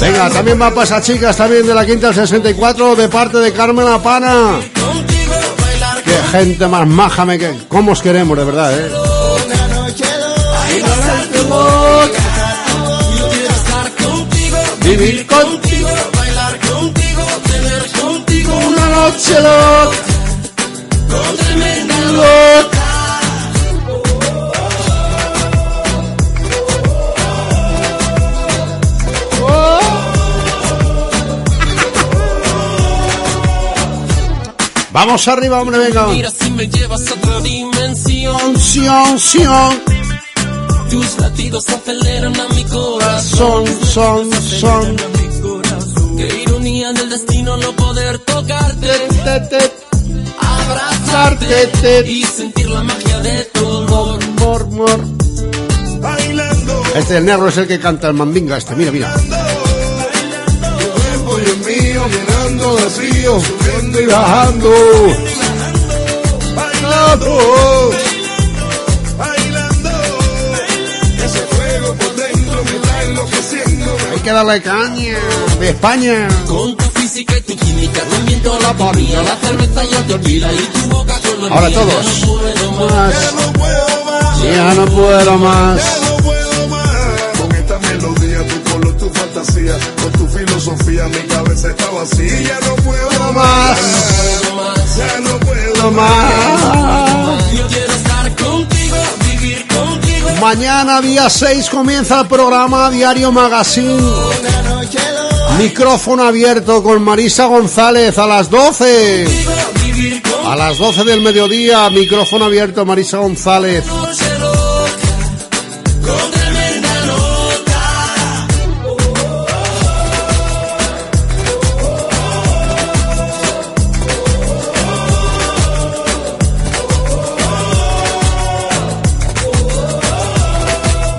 Venga, también va para esas chicas también de la quinta al 64 de parte de Carmen La Pana. Qué gente más maja, me que cómo os queremos, de verdad, eh. Vivir contigo, bailar contigo, tener contigo una noche loca, con tremenda loca. Vamos arriba, hombre, venga. Mira si me llevas a otra dimensión. Sion, sion, Tus latidos aceleran a mi corazón. son, son, son. Qué ironía del destino no poder tocarte, Te, te, abrazarte te. y sentir la magia de tu amor. mor, mor. bailando. Este el negro es el que canta el mandinga este, mira, mira. Tu cuerpo y el mío, llenando vacío, subiendo y Bajando, bailando. Bailando. Que darle caña de España. Con tu física y tu química, toda la parrilla, la cerveza y el tequila y tu boca con la Ahora mía. todos. Ya no puedo más. Más, No puedo más. ya no puedo más. Ya no puedo más. Con esta melodía, tu color, tu fantasía, con tu filosofía, mi cabeza está vacía. Ya no puedo más. Ya no puedo más. Yo quiero estar contigo. Mañana, día 6, comienza el programa Diario Magazine. Micrófono abierto con Marisa González a las 12. Vivir con A las 12 del mediodía, micrófono abierto Marisa González.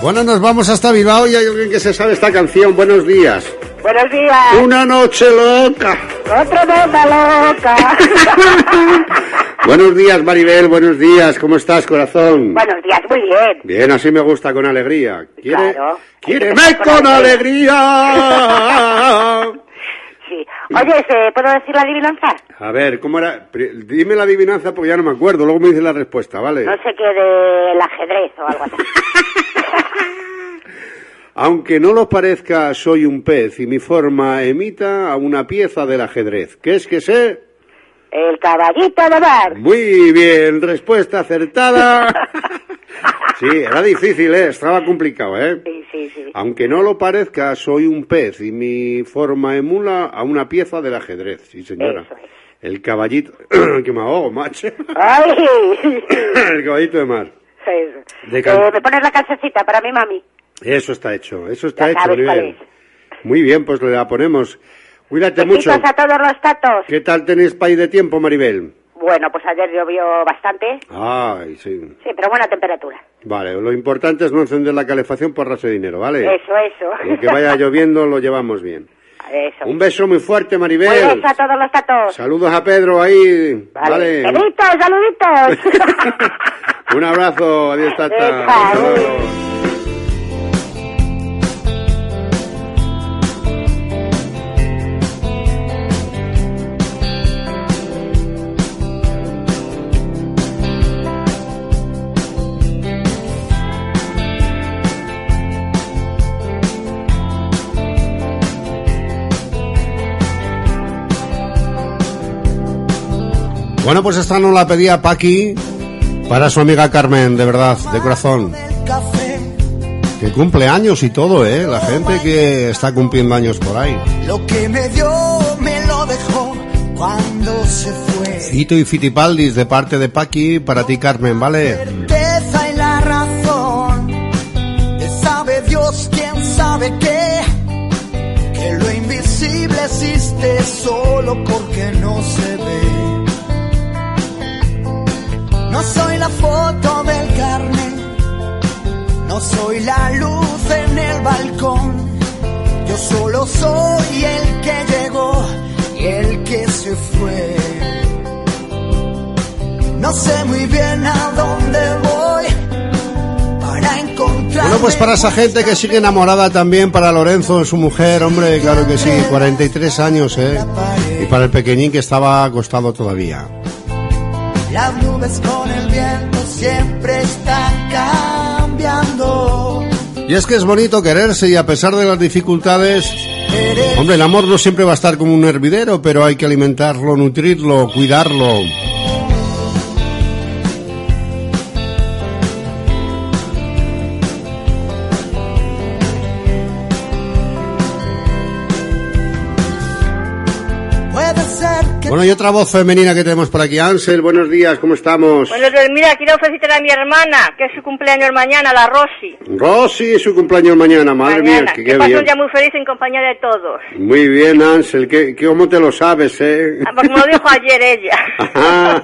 Bueno, nos vamos hasta Bilbao y hay alguien que se sabe esta canción. Buenos días. Buenos días. Una noche loca. Otra nota loca. Buenos días, Maribel. Buenos días. ¿Cómo estás, corazón? Buenos días, muy bien. Bien, así me gusta, con alegría. ¿Quiere, Claro. ¡Quiéreme Hay que empezar con con alegría! Sí. Oye, ¿se- ¿puedo decir la adivinanza? A ver, ¿cómo era? Dime la adivinanza porque ya no me acuerdo. Luego me dices la respuesta, ¿vale? No sé qué del ajedrez o algo así. Aunque no lo parezca, soy un pez y mi forma emita a una pieza del ajedrez. ¿Qué es que sé? El caballito de mar. Muy bien, respuesta acertada. Sí, era difícil, ¿eh? Estaba complicado, ¿eh? Sí, sí, sí. Aunque no lo parezca, soy un pez y mi forma emula a una pieza del ajedrez. Sí, señora. Eso es. El caballito... que me ahogo, macho. ¡Ay! El caballito de mar. Eso. De can- Eh, ¿Me pones la calcecita para mi mami? Eso está hecho, eso está Ya hecho, sabes cuál Maribel. Muy bien, pues le la ponemos. Cuídate mucho. A todos los tatos. ¿Qué tal tenéis país de tiempo, Maribel? Bueno, pues ayer llovió bastante. Ay, sí. Sí, pero buena temperatura. Vale, lo importante es no encender la calefacción por raso de dinero, ¿vale? Eso, eso. Y que vaya lloviendo lo llevamos bien. Eso. Un beso muy fuerte, Un Maribel. beso a todos los tatos. Saludos a Pedro ahí. Vale. Besitos, saluditos. Un abrazo. Adiós, tata. Adiós. Bueno, pues esta nos la pedía Paqui para su amiga Carmen, de verdad, de corazón. Que cumple años y todo, ¿eh? La gente que está cumpliendo años por ahí. Lo que me dio me lo dejó cuando se fue. Fito y Fitipaldis de parte de Paqui para ti, Carmen, ¿vale? certeza y la razón. Sabe Dios Dios, quién sabe qué, que lo invisible existe solo porque no se ve. No soy la foto del carne, no soy la luz en el balcón. Yo solo soy el que llegó y el que se fue. No sé muy bien a dónde voy para encontrar. Bueno, pues para esa gente que sigue enamorada también, para Lorenzo, su mujer, hombre, claro que sí, 43 años, ¿eh? Y para el pequeñín que estaba acostado todavía. Las nubes con el viento siempre están cambiando. Y es que es bonito quererse y a pesar de las dificultades, hombre, el amor no siempre va a estar como un hervidero, pero hay que alimentarlo, nutrirlo, cuidarlo. Bueno, y otra voz femenina que tenemos por aquí. Ansel, buenos días, ¿cómo estamos? Bueno, pues mira, quiero felicitar a mi hermana, que es su cumpleaños mañana, la Rosy. Rosy, su cumpleaños mañana, madre mañana, mía, que que qué bien. un día muy feliz en compañía de todos. Muy bien, Ansel, ¿qué, qué, ¿cómo te lo sabes, eh? Ah, Porque me lo dijo ayer ella.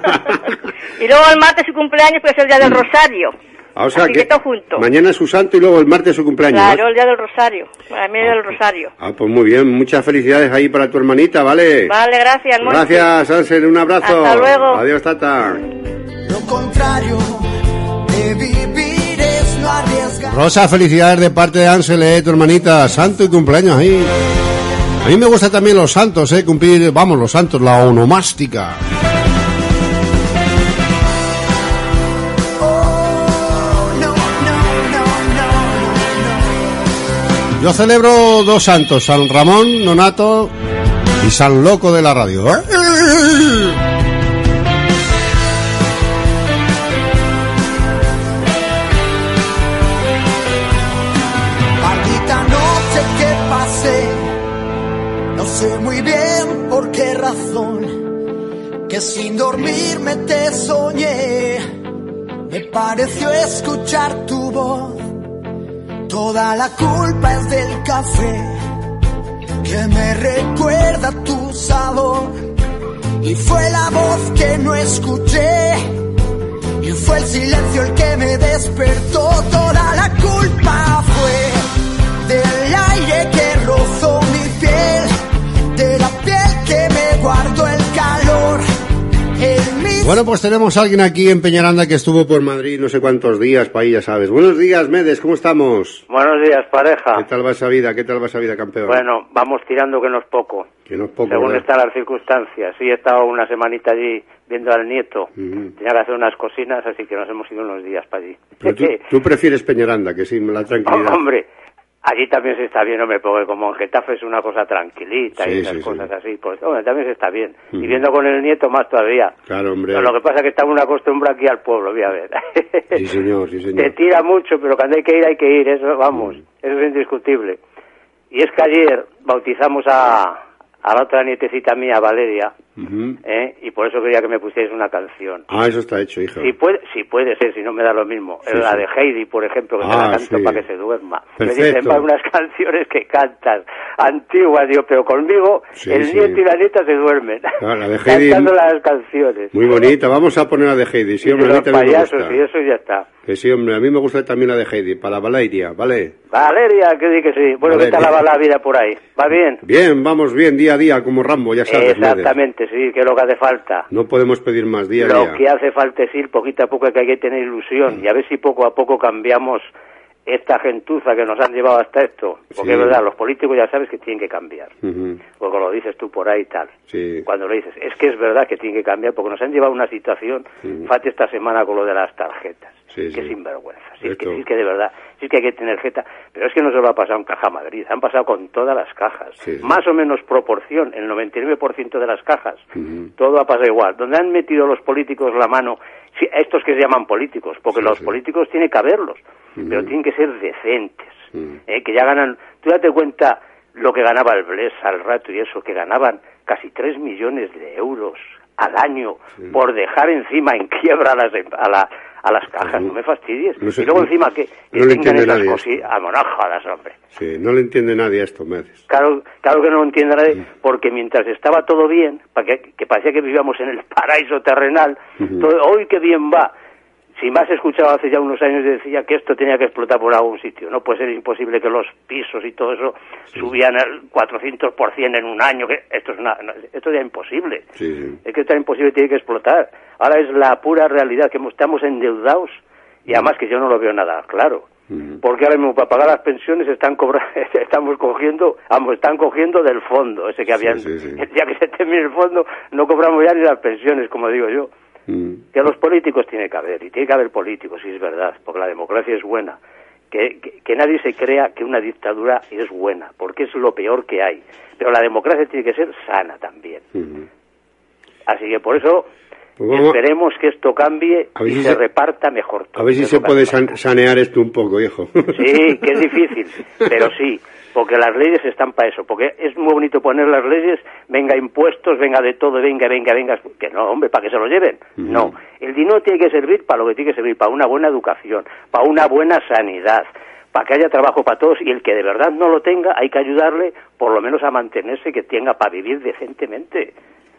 y luego el martes su cumpleaños, pues es el día del Rosario. Ah, o sea Así que que todo junto. mañana es su santo y luego el martes su cumpleaños. Claro, el día del Rosario. Para mí es el Rosario. Ah, pues muy bien, muchas felicidades ahí para tu hermanita, ¿vale? Vale, gracias, Monchi. Gracias, Ansel, un abrazo. Hasta luego. Adiós, tata. lo contrario de vivir es no arriesgar. Rosa, felicidades de parte de Ansel, eh, tu hermanita, santo y cumpleaños ahí. A mí me gustan también los santos, eh, cumplir, vamos, los santos, la onomástica. Yo celebro dos santos, San Ramón, Nonato y San Loco de la radio. ¿eh? Maldita noche que pasé, no sé muy bien por qué razón, que sin dormirme te soñé, me pareció escuchar tu voz, toda la culpa es del café, que me recuerda tu sabor, y fue la voz que no escuché. Y fue el silencio el que me despertó. Toda la culpa fue del Bueno, pues tenemos a alguien aquí en Peñaranda que estuvo por Madrid no sé cuántos días, para ahí ya sabes. Buenos días, Medes, ¿cómo estamos? Buenos días, pareja. ¿Qué tal va esa vida? ¿Qué tal va esa vida, campeón? Bueno, vamos tirando que no es poco. que no es poco, según ¿verdad? están las circunstancias. Sí, he estado una semanita allí viendo al nieto. Tenía que hacer unas cosinas, así que nos hemos ido unos días para allí. Pero tú, tú prefieres Peñaranda, que sí, la tranquilidad. Hombre, allí también se está bien, hombre, porque como en Getafe es una cosa tranquilita Sí, y esas sí, sí. cosas así, pues hombre, también se está bien. Ujú. Y viendo con el nieto más todavía. Claro, hombre. Pero lo que pasa es que estamos una costumbre aquí al pueblo, voy a ver. Sí, señor, sí, Te señor. tira mucho, pero cuando hay que ir, hay que ir, eso, vamos, eso es indiscutible. Y es que ayer bautizamos a, a la otra nietecita mía, Valeria, Ujú. ¿eh? y por eso quería que me pusierais una canción. Ah, eso está hecho, hijo. Si puede, si puede ser, si no me da lo mismo. Sí, la sí. de Heidi, por ejemplo, que te Ah, la canto sí. para que se duerma. Me Perfecto. dicen, "Va, unas canciones que cantas antiguas, digo, pero conmigo el nieto y la nieta se duermen. Ah, la de Heidi- Cantando las canciones. Muy bonita, vamos a poner la de Heidi. Sí, y hombre, a mí los me payasos gusta. y eso y ya está. Que sí, hombre, a mí me gusta también la de Heidi, para Valeria, ¿vale? Valeria, que di que sí. Bueno, ¿qué tal Valeria. va la vida por ahí? ¿Va bien? Bien, vamos bien, día a día, como Rambo, ya sabes. Medes. Exactamente, sí, que es lo que hace falta. No podemos pedir más día a Lo día. que hace falta es ir poquito a poco, que hay que tener ilusión y a ver si poco a poco cambiamos esta gentuza que nos han llevado hasta esto. Porque Sí. es verdad, los políticos ya sabes que tienen que cambiar. Ujú, Porque lo dices tú por ahí y tal. Sí. Cuando lo dices, es que es verdad que tienen que cambiar porque nos han llevado a una situación, fate esta semana con lo de las tarjetas. Sí, que sinvergüenza. Sí, es que, sí, es que de verdad, sí que hay que tener jeta. Pero es que no se lo ha pasado en Caja Madrid, han pasado con todas las cajas. Más o menos proporción, el 99% de las cajas. Todo ha pasado igual. Donde han metido los políticos la mano, sí, estos que se llaman políticos, porque los políticos tienen que haberlos, pero tienen que ser decentes, eh, que ya ganan. Tú date cuenta lo que ganaba el Bles al rato y eso, que ganaban casi 3 millones de euros al año por dejar encima en quiebra a las, em- a, la- a las cajas, no me fastidies. No sé, y luego encima que, que no le tengan nadie. cosillas. Jodas, hombre. Sí, no le entiende nadie a esto, me dices. Claro, claro que no lo entiende nadie, Mm. porque mientras estaba todo bien, para que, que parecía que vivíamos en el paraíso terrenal, todo, hoy que bien va. Si más escuchado hace ya unos años decía que esto tenía que explotar por algún sitio. No puede ser imposible que los pisos y todo eso subían al 400% en un año. Que esto es una, esto ya es imposible. Sí, sí. Es que está imposible, tiene que explotar. Ahora es la pura realidad que estamos endeudados y además que yo no lo veo nada claro. Porque ahora mismo para pagar las pensiones están cobra estamos cogiendo, ambos están cogiendo del fondo, ese que habían, ya que se termine el fondo, no cobramos ya ni las pensiones, como digo yo. Que los políticos tiene que haber, y tiene que haber políticos, y es verdad, porque la democracia es buena. Que, que, que nadie se crea que una dictadura es buena, porque es lo peor que hay. Pero la democracia tiene que ser sana también. Así que por eso Pues vamos- esperemos que esto cambie y si se, se- reparta mejor. A ver si se puede san- sanear esto un poco, hijo. Sí, que es difícil, pero sí, porque las leyes están para eso, porque es muy bonito poner las leyes, venga impuestos, venga de todo, venga, venga, venga, que no, hombre, para que se lo lleven. No, el dinero tiene que servir para lo que tiene que servir, para una buena educación, para una buena sanidad, para que haya trabajo para todos y el que de verdad no lo tenga hay que ayudarle por lo menos a mantenerse, que tenga para vivir decentemente.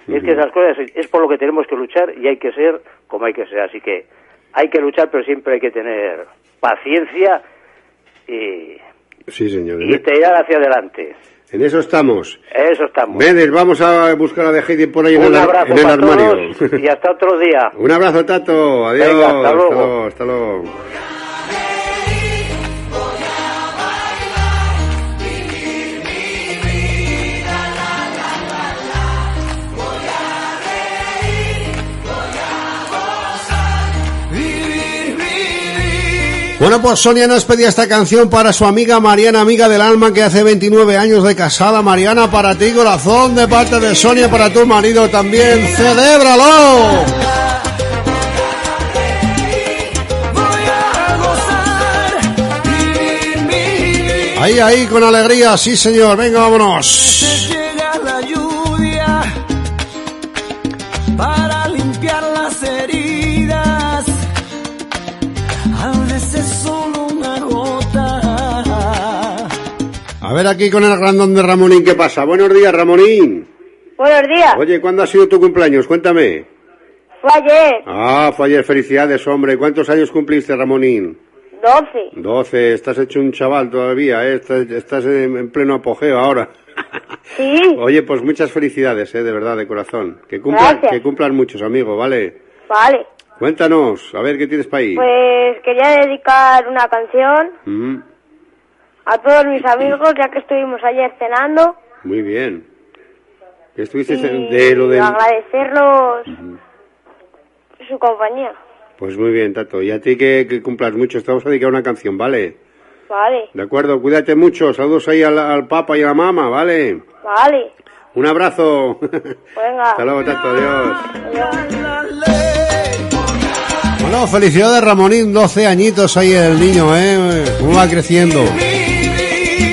Es que esas cosas es- es por lo que tenemos que luchar y hay que ser como hay que ser. Así que hay que luchar, pero siempre hay que tener paciencia y, Sí, señor. y tirar hacia adelante. En eso estamos. Eso estamos. Medes, vamos a buscar a De Heidi por ahí en Un el, ar- abrazo en el para armario. todos y hasta otro día. Un abrazo, Tato. Adiós. Venga, hasta luego. Hasta luego. hasta luego. Bueno, pues Sonia nos pedía esta canción para su amiga Mariana, amiga del alma, que hace 29 años de casada. Mariana, para ti, corazón, de parte de Sonia, para tu marido también. ¡Celébralo! Ahí, ahí, con alegría, sí, señor. Venga, vámonos. A ver aquí con el grandón de Ramonín, ¿qué pasa? Buenos días, Ramonín. Buenos días. Oye, ¿cuándo ha sido tu cumpleaños? Cuéntame. Fue ayer, Ah, fue ayer, felicidades, hombre. ¿Cuántos años cumpliste, Ramonín? 12. 12, estás hecho un chaval todavía, ¿eh? estás, en pleno apogeo ahora. Sí, Oye, pues muchas felicidades, ¿eh? de verdad, de corazón. Que cumplan, Gracias. que cumplan muchos, amigo, ¿vale? vale. Cuéntanos, a ver qué tienes para ahí. Pues quería dedicar una canción Mm, a todos mis amigos, ya que estuvimos ayer cenando. muy bien. ¿Qué estuviste y de lo del...? agradecerlos su compañía. Pues muy bien, Tato. Y a ti que, que cumplas mucho, te vamos a dedicar una canción, ¿vale? Vale, De acuerdo, cuídate mucho. Saludos ahí al, al papa y a la mamá, ¿vale? vale. Un abrazo. Venga. Hasta luego, Tato. Adiós. Bueno, felicidades Ramonín, 12 añitos ahí el niño, ¿eh? ¿Cómo va creciendo?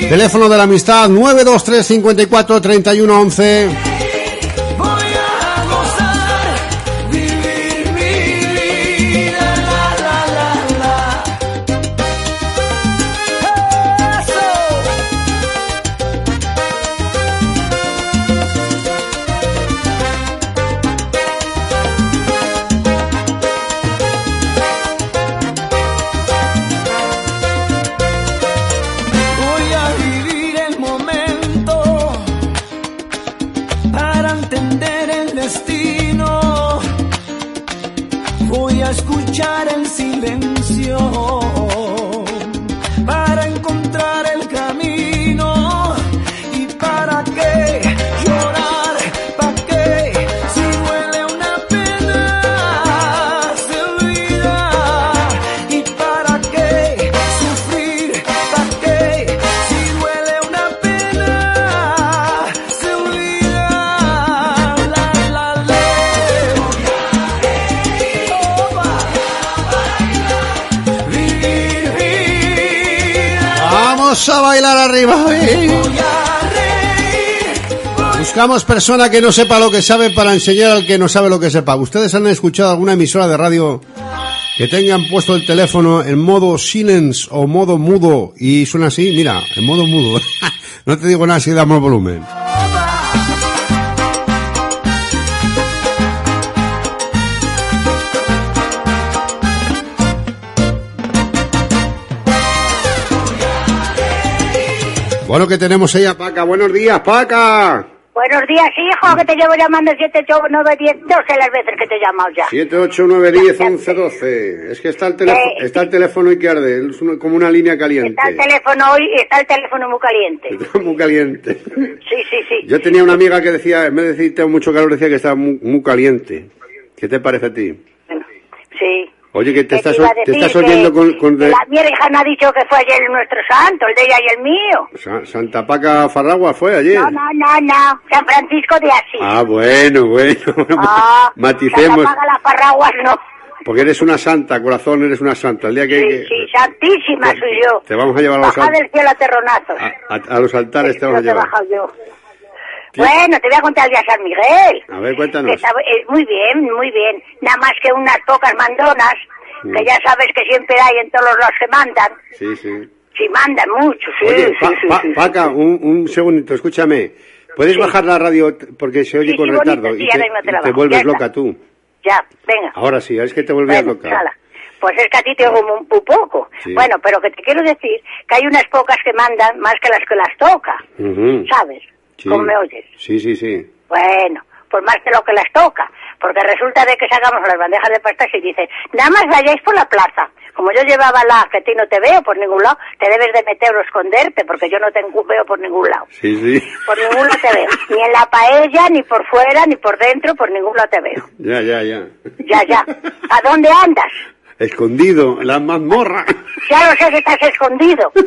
Teléfono de la amistad 923 54 31 11. Bailar arriba. Buscamos persona que no sepa lo que sabe para enseñar al que no sabe lo que sepa. ¿Ustedes han escuchado alguna emisora de radio que tengan puesto el teléfono en modo silence o modo mudo y suena así, mira, en modo mudo. no te digo nada si damos volumen. Bueno, que tenemos ahí a Paca. Buenos días, Paca. Buenos días, hijo, que te llevo llamando 7, 8, 9, 10, 12 las veces que te he llamado ya. 7, 8, 9, 10, 11, 12. Es que está el teléfono, Eh, está el teléfono y que arde, es una- como una línea caliente. Está el teléfono hoy, está el teléfono muy caliente. Está muy caliente. Sí, sí, sí. Yo tenía una amiga que decía, en vez de decir tengo mucho calor, decía que estaba muy, muy caliente. ¿Qué te parece a ti? Sí. Oye, que te estás, te decir estás que oyendo con, con de- La, mi hija me ha dicho que fue ayer nuestro santo, el de ella y el mío. Sa- Santa Paca Farragua fue ayer. No, no, no, no. San Francisco de Asís. Ah, bueno, bueno. Ah, Maticemos, Santa Paga las Parraguas no. porque eres una santa, corazón, eres una santa. El día que, Sí, que- sí, santísima soy yo. te vamos a llevar a los, Baja al- del cielo a terronazos. a, a los altares, te vamos a te llevar. Bueno, te voy a contar el día San Miguel. A ver, Que cuéntanos. está- es muy bien, muy bien. Nada más que unas pocas mandonas, que Mm. ya sabes que siempre hay en todos los que mandan. Sí, sí. Sí, mandan mucho, sí. Oye, sí, Pa-. Paca, un, un segundito, escúchame. ¿Puedes Sí. bajar la radio porque se oye Sí, con sí, bonito, retardo sí, y te, te y vuelves loca tú? Ya, venga. Ahora sí, es que te volvías Bueno, loca. Pues es que a ti te oigo un, un poco. Bueno, pero que te quiero decir que hay unas pocas que mandan más que las que las toca. ¿sabes? Sí. ¿Cómo me oyes? Sí, sí, sí. Bueno, pues más que lo que las toca, porque resulta de que sacamos las bandejas de pastas y dice, nada más vayáis por la plaza. Como yo llevaba la que a ti no te veo por ningún lado, te debes de meter o esconderte, porque yo no te veo por ningún lado. Sí, sí. Por ningún lado te veo. Ni en la paella, ni por fuera, ni por dentro, por ningún lado te veo. Ya, ya, ya. Ya, ya. ¿A dónde andas? Escondido, en la mazmorra. Ya lo sé que estás escondido.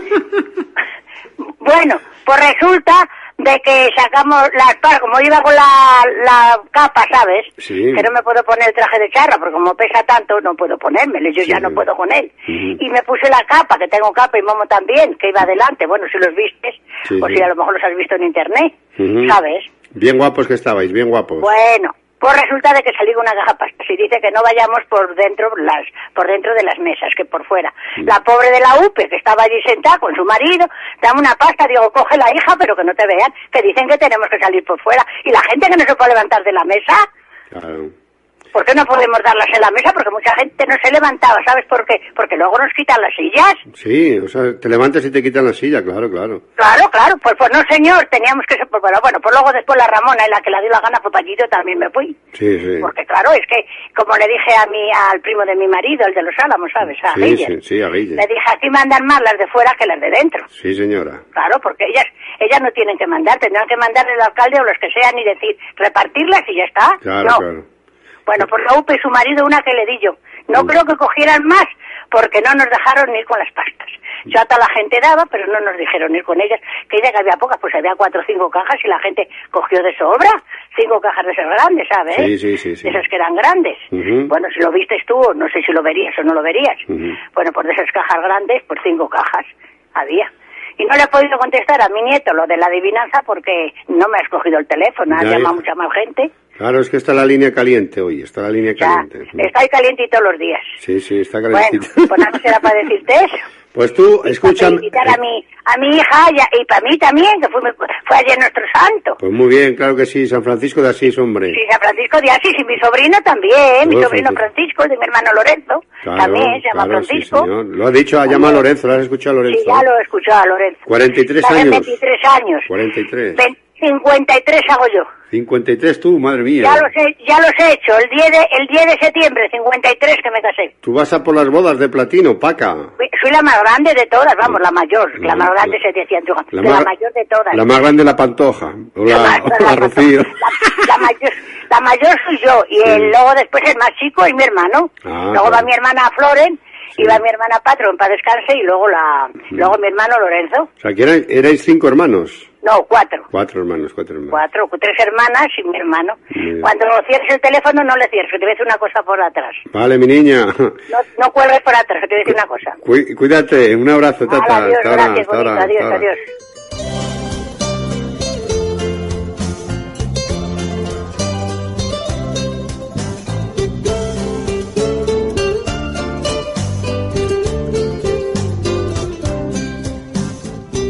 Bueno, pues resulta de que sacamos las par- como iba con la, la capa, ¿sabes? Sí. Que no me puedo poner el traje de charra, porque como pesa tanto, no puedo ponérmelo, yo ya no puedo con él. Y me puse la capa, que tengo capa y momo también, que iba adelante. Bueno, si los vistes, Sí, o si a lo mejor los has visto en internet. ¿sabes? Bien guapos que estabais, bien guapos. Bueno, pues resulta de que con una pastas y dice que no vayamos por dentro las por dentro de las mesas, que por fuera. La pobre de la UPE, que estaba allí sentada con su marido, dame una pasta, digo, coge la hija, pero que no te vean, que dicen que tenemos que salir por fuera. Y la gente que no se puede levantar de la mesa, Claro. ¿Por qué no podemos darlas en la mesa? Porque mucha gente no se levantaba, ¿sabes por qué? Porque luego nos quitan las sillas. Sí, o sea, te levantas y te quitan la silla, claro, claro. Claro, claro, pues, pues no señor, teníamos que ser, pues bueno, bueno, pues luego después la Ramona y la que la dio la gana fue para allí, yo también me fui. Sí, sí. Porque claro, es que, como le dije a mi, al primo de mi marido, el de los Álamos, ¿sabes? A Sí, Guille, sí, sí, a Guille. Le dije, aquí mandan más las de fuera que las de dentro. Sí, señora. Claro, porque ellas, ellas no tienen que mandar, tendrán que mandar el alcalde o los que sean y decir, repartirlas y ya está. Claro, no. claro. Bueno, por la UPE y su marido una que le di yo. No Mm. creo que cogieran más, porque no nos dejaron ir con las pastas. Yo hasta la gente daba, pero no nos dijeron ir con ellas. Que dice que había pocas, pues había cuatro o cinco cajas y la gente cogió de sobra. Cinco cajas de esas grandes, ¿sabes? Sí, sí, sí, sí. De esas que eran grandes. Bueno, si lo vistes tú, no sé si lo verías o no lo verías. Bueno, pues de esas cajas grandes, pues cinco cajas había. Y no le he podido contestar a mi nieto lo de la adivinanza porque no me ha escogido el teléfono, ha Ya, llamado ya. mucha más gente. Claro, es que está la línea caliente hoy, está la línea Ya, caliente. está ahí caliente todos los días. Sí, sí, está Bueno, calentita. pues nada será para decirte eso. Pues tú, escúchame. Felicitar a mi, a mi hija y, para mí también, que fue, ayer nuestro santo. Pues muy bien, claro que sí, San Francisco de Asís, hombre. Sí, San Francisco de Asís y mi sobrino también, mi sobrino Francisco. De mi hermano Lorenzo, Claro, también se llama claro, Francisco. Lo ha dicho, ha llamado a Lorenzo, lo has escuchado a Lorenzo. Sí, ya lo he escuchado a Lorenzo. 43 Hace años. 23 años. 43. Ve- 53 hago yo. 53 tú, madre mía. Ya los he, ya los he hecho. El 10 de, el 10 de septiembre, 53 que me casé. Tú vas a por las bodas de platino, paca. Soy la más grande de todas, vamos, la mayor. La más grande se decía. La La, mayor de todas. La más grande la pantoja. O la, más- o la Rocío. La mayor, la mayor soy yo. Y el, luego después el más chico es mi hermano. Ah, luego va claro. mi hermana Floren. Y va mi hermana Patron para descanse. Y luego la, luego mi hermano Lorenzo. O sea, que erais, erais cinco hermanos. No, cuatro. Cuatro hermanos, cuatro hermanos. Cuatro, tres hermanas y mi hermano. Bien. Cuando cierres el teléfono, no le cierres, que te voy a decir una cosa por atrás. Vale, mi niña. No, no cuelgues por atrás, que te voy a decir una cosa. Cuí- Cuídate, un abrazo, tata. Adiós, hasta gracias, hasta bonito, adiós, hasta ahora. adiós.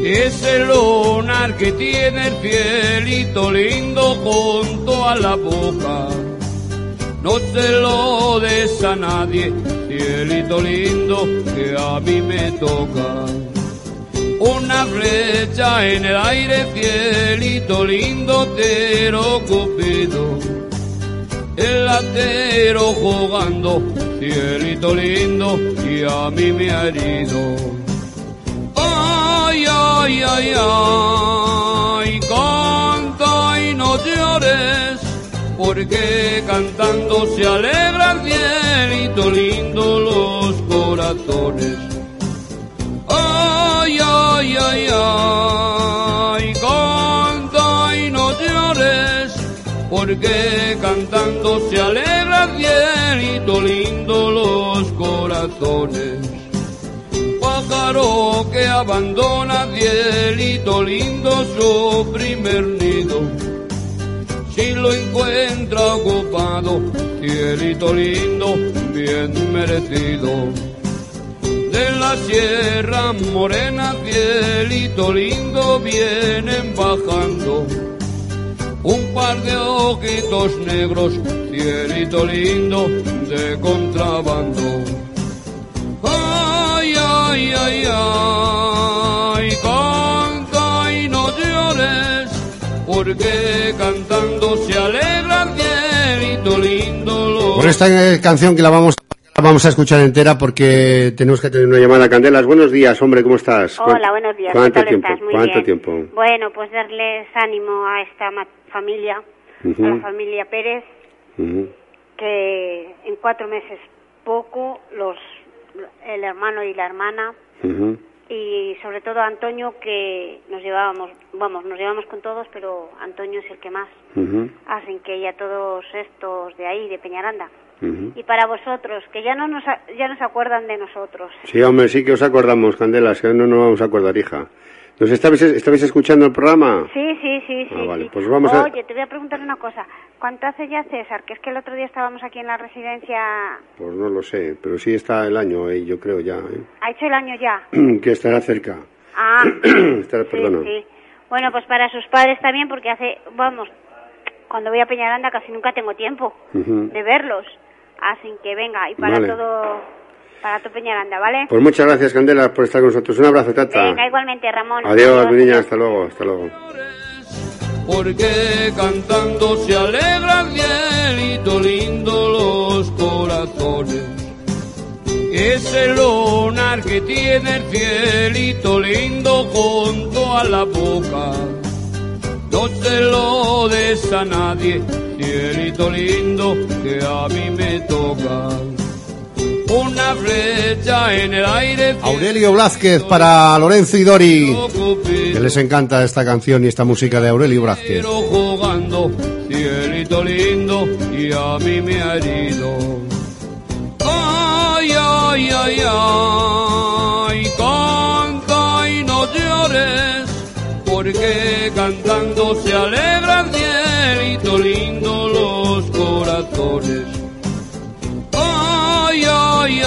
Ese lunar que tiene el cielito lindo junto a la boca. No se lo des a nadie, cielito lindo que a mí me toca. Una flecha en el aire, cielito lindo, tero cupido. El latero jugando, cielito lindo, y a mí me ha herido. Ay, ay, ay, ay, canta y no llores, porque cantando se alegra el cielito lindo los corazones. Ay, ay, ay, ay, canta y no llores, porque cantando se alegra el cielito lindo los corazones. Pájaro que abandona cielito lindo su primer nido. Si lo encuentra ocupado, cielito lindo, bien merecido de la Sierra Morena, cielito lindo, vienen bajando. Un par de ojitos negros, cielito lindo, de contrabando. Ay, ay, ay, canta y no llores, porque cantando se alegra el cielito lindo. Por esta eh, canción que la vamos, la vamos a escuchar entera porque tenemos que tener una llamada. Candelas, buenos días, hombre, ¿cómo estás? Hola, buenos días. ¿Cuánto ¿Qué tal tiempo? estás? Muy ¿Cuánto bien. tiempo? Bueno, pues darles ánimo a esta familia, a la familia Pérez, que en cuatro meses poco, los el hermano y la hermana, y sobre todo Antonio, que nos llevábamos, vamos, nos llevamos con todos, pero Antonio es el que más. Ujú, Hacen que ya todos estos de ahí, de Peñaranda. Y para vosotros, que ya no nos, ya nos acuerdan de nosotros. Sí, hombre, sí que os acordamos, Candelas, que no nos vamos a acordar, hija. ¿Nos estabais, estabais escuchando el programa? Sí, sí, sí, sí. Ah, vale, sí. pues vamos a- Oye, te voy a preguntar una cosa. ¿Cuánto hace ya César? Que es que el otro día estábamos aquí en la residencia. Pues no lo sé, pero sí está el año ahí, yo creo ya, ¿Ha hecho el año ya? ¿eh? que estará cerca. Ah, estará, sí, perdona. sí. Bueno, pues para sus padres también, porque hace, vamos, cuando voy a Peñaranda casi nunca tengo tiempo Ujú. de verlos. Así que venga, y para Vale. todo, para tu Peñaranda, ¿vale? Pues muchas gracias, Candelas, por estar con nosotros. Un abrazo, tata. Venga, igualmente, Ramón. Adiós, mi niña, hasta luego, hasta luego. porque cantando se alegra el cielito lindo los corazones. Ese lunar que tiene el cielito lindo junto a la boca, no se lo des a nadie, cielito lindo que a mí me toca. Una flecha en el aire. Aurelio Blázquez para Lorenzo y Dori, que les encanta esta canción y esta música de Aurelio Blázquez. Jugando, cielito lindo, y a mí me ha herido. Ay, ay, ay, ay, canta y no llores, porque cantando se alegra el cielito lindo los corazones.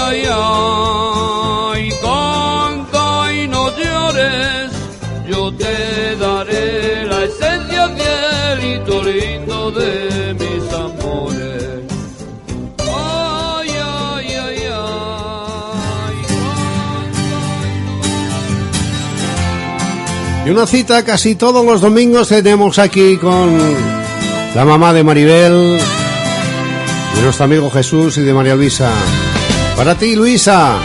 Ay, ay, canta y no llores, yo te daré la esencia, cielito lindo de mis amores. Y una cita casi todos los domingos tenemos aquí con la mamá de Maribel, de nuestro amigo Jesús y de María Luisa. Para ti, Luisa.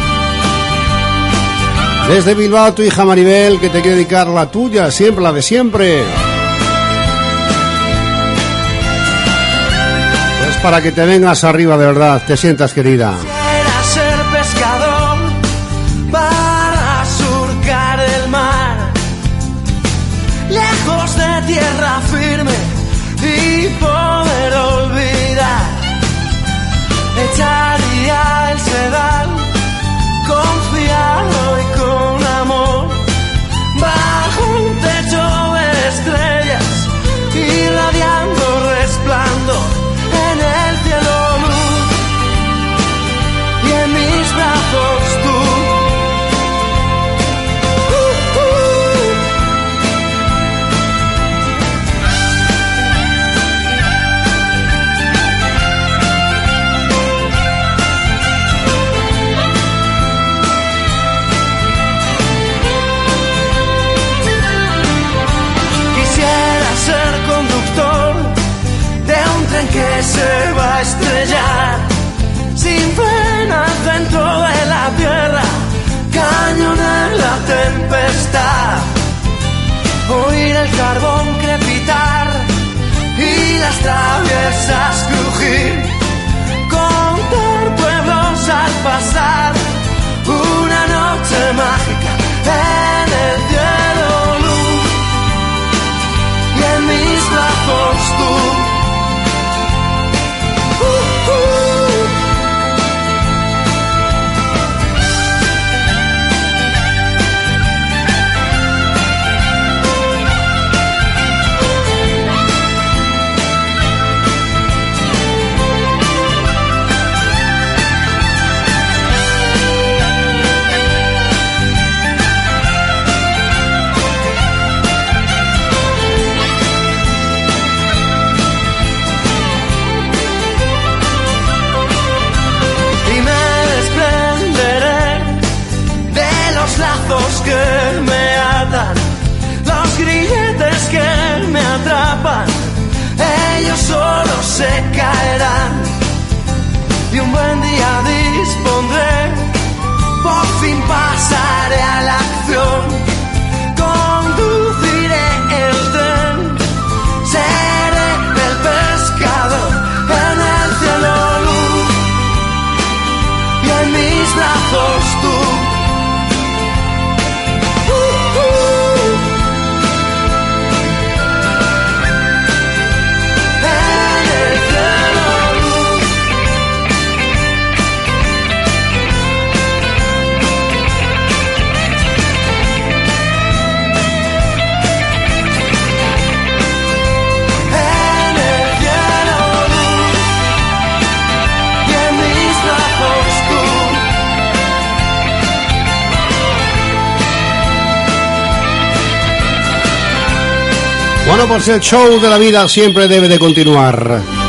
Desde Bilbao, tu hija Maribel, que te quiere dedicar la tuya, siempre la de siempre. Es para que te vengas arriba de verdad, te sientas querida. tempestad, oír el carbón crepitar y las traviesas crujir. se caerán y un buen día dispondré, por fin pasaré a la acción. Bueno, pues el show de la vida siempre debe de continuar.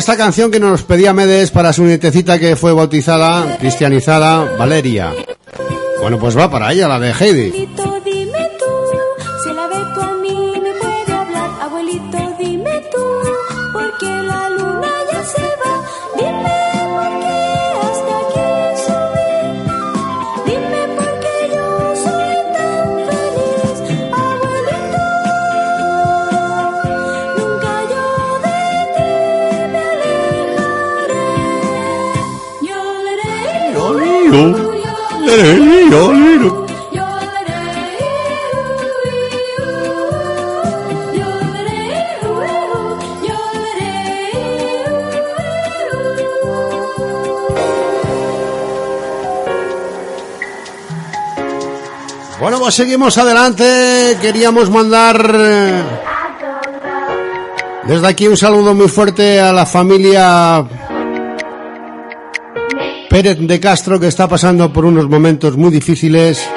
esta canción que nos pedía Medes para su nietecita que fue bautizada, cristianizada, Valeria. Bueno, pues va para ella, la de Heidi. Seguimos adelante. Queríamos mandar eh, desde aquí un saludo muy fuerte a la familia Pérez de Castro que está pasando por unos momentos muy difíciles.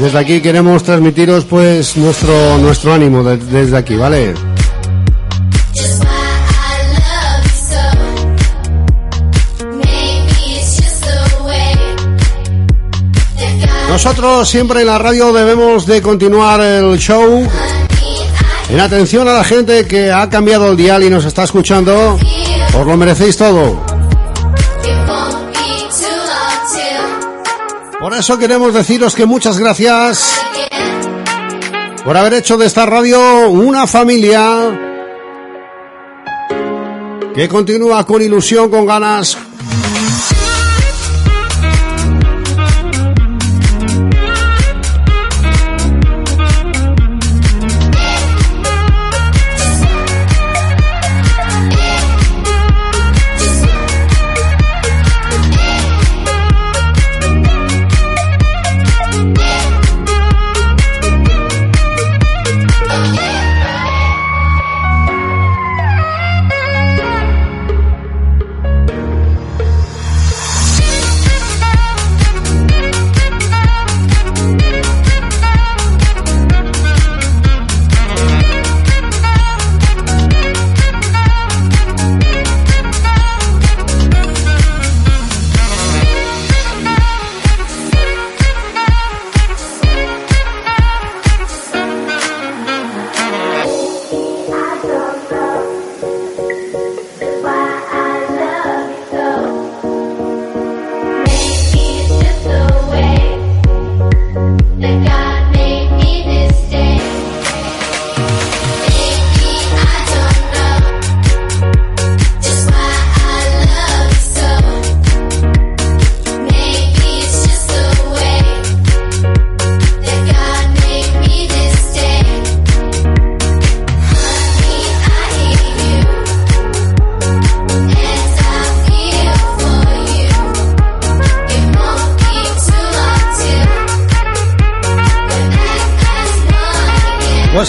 Desde aquí queremos transmitiros pues nuestro nuestro ánimo desde aquí, ¿vale? Nosotros siempre en la radio debemos de continuar el show. En atención a la gente que ha cambiado el dial y nos está escuchando, os lo merecéis todo. Por eso queremos deciros que muchas gracias por haber hecho de esta radio una familia que continúa con ilusión, con ganas.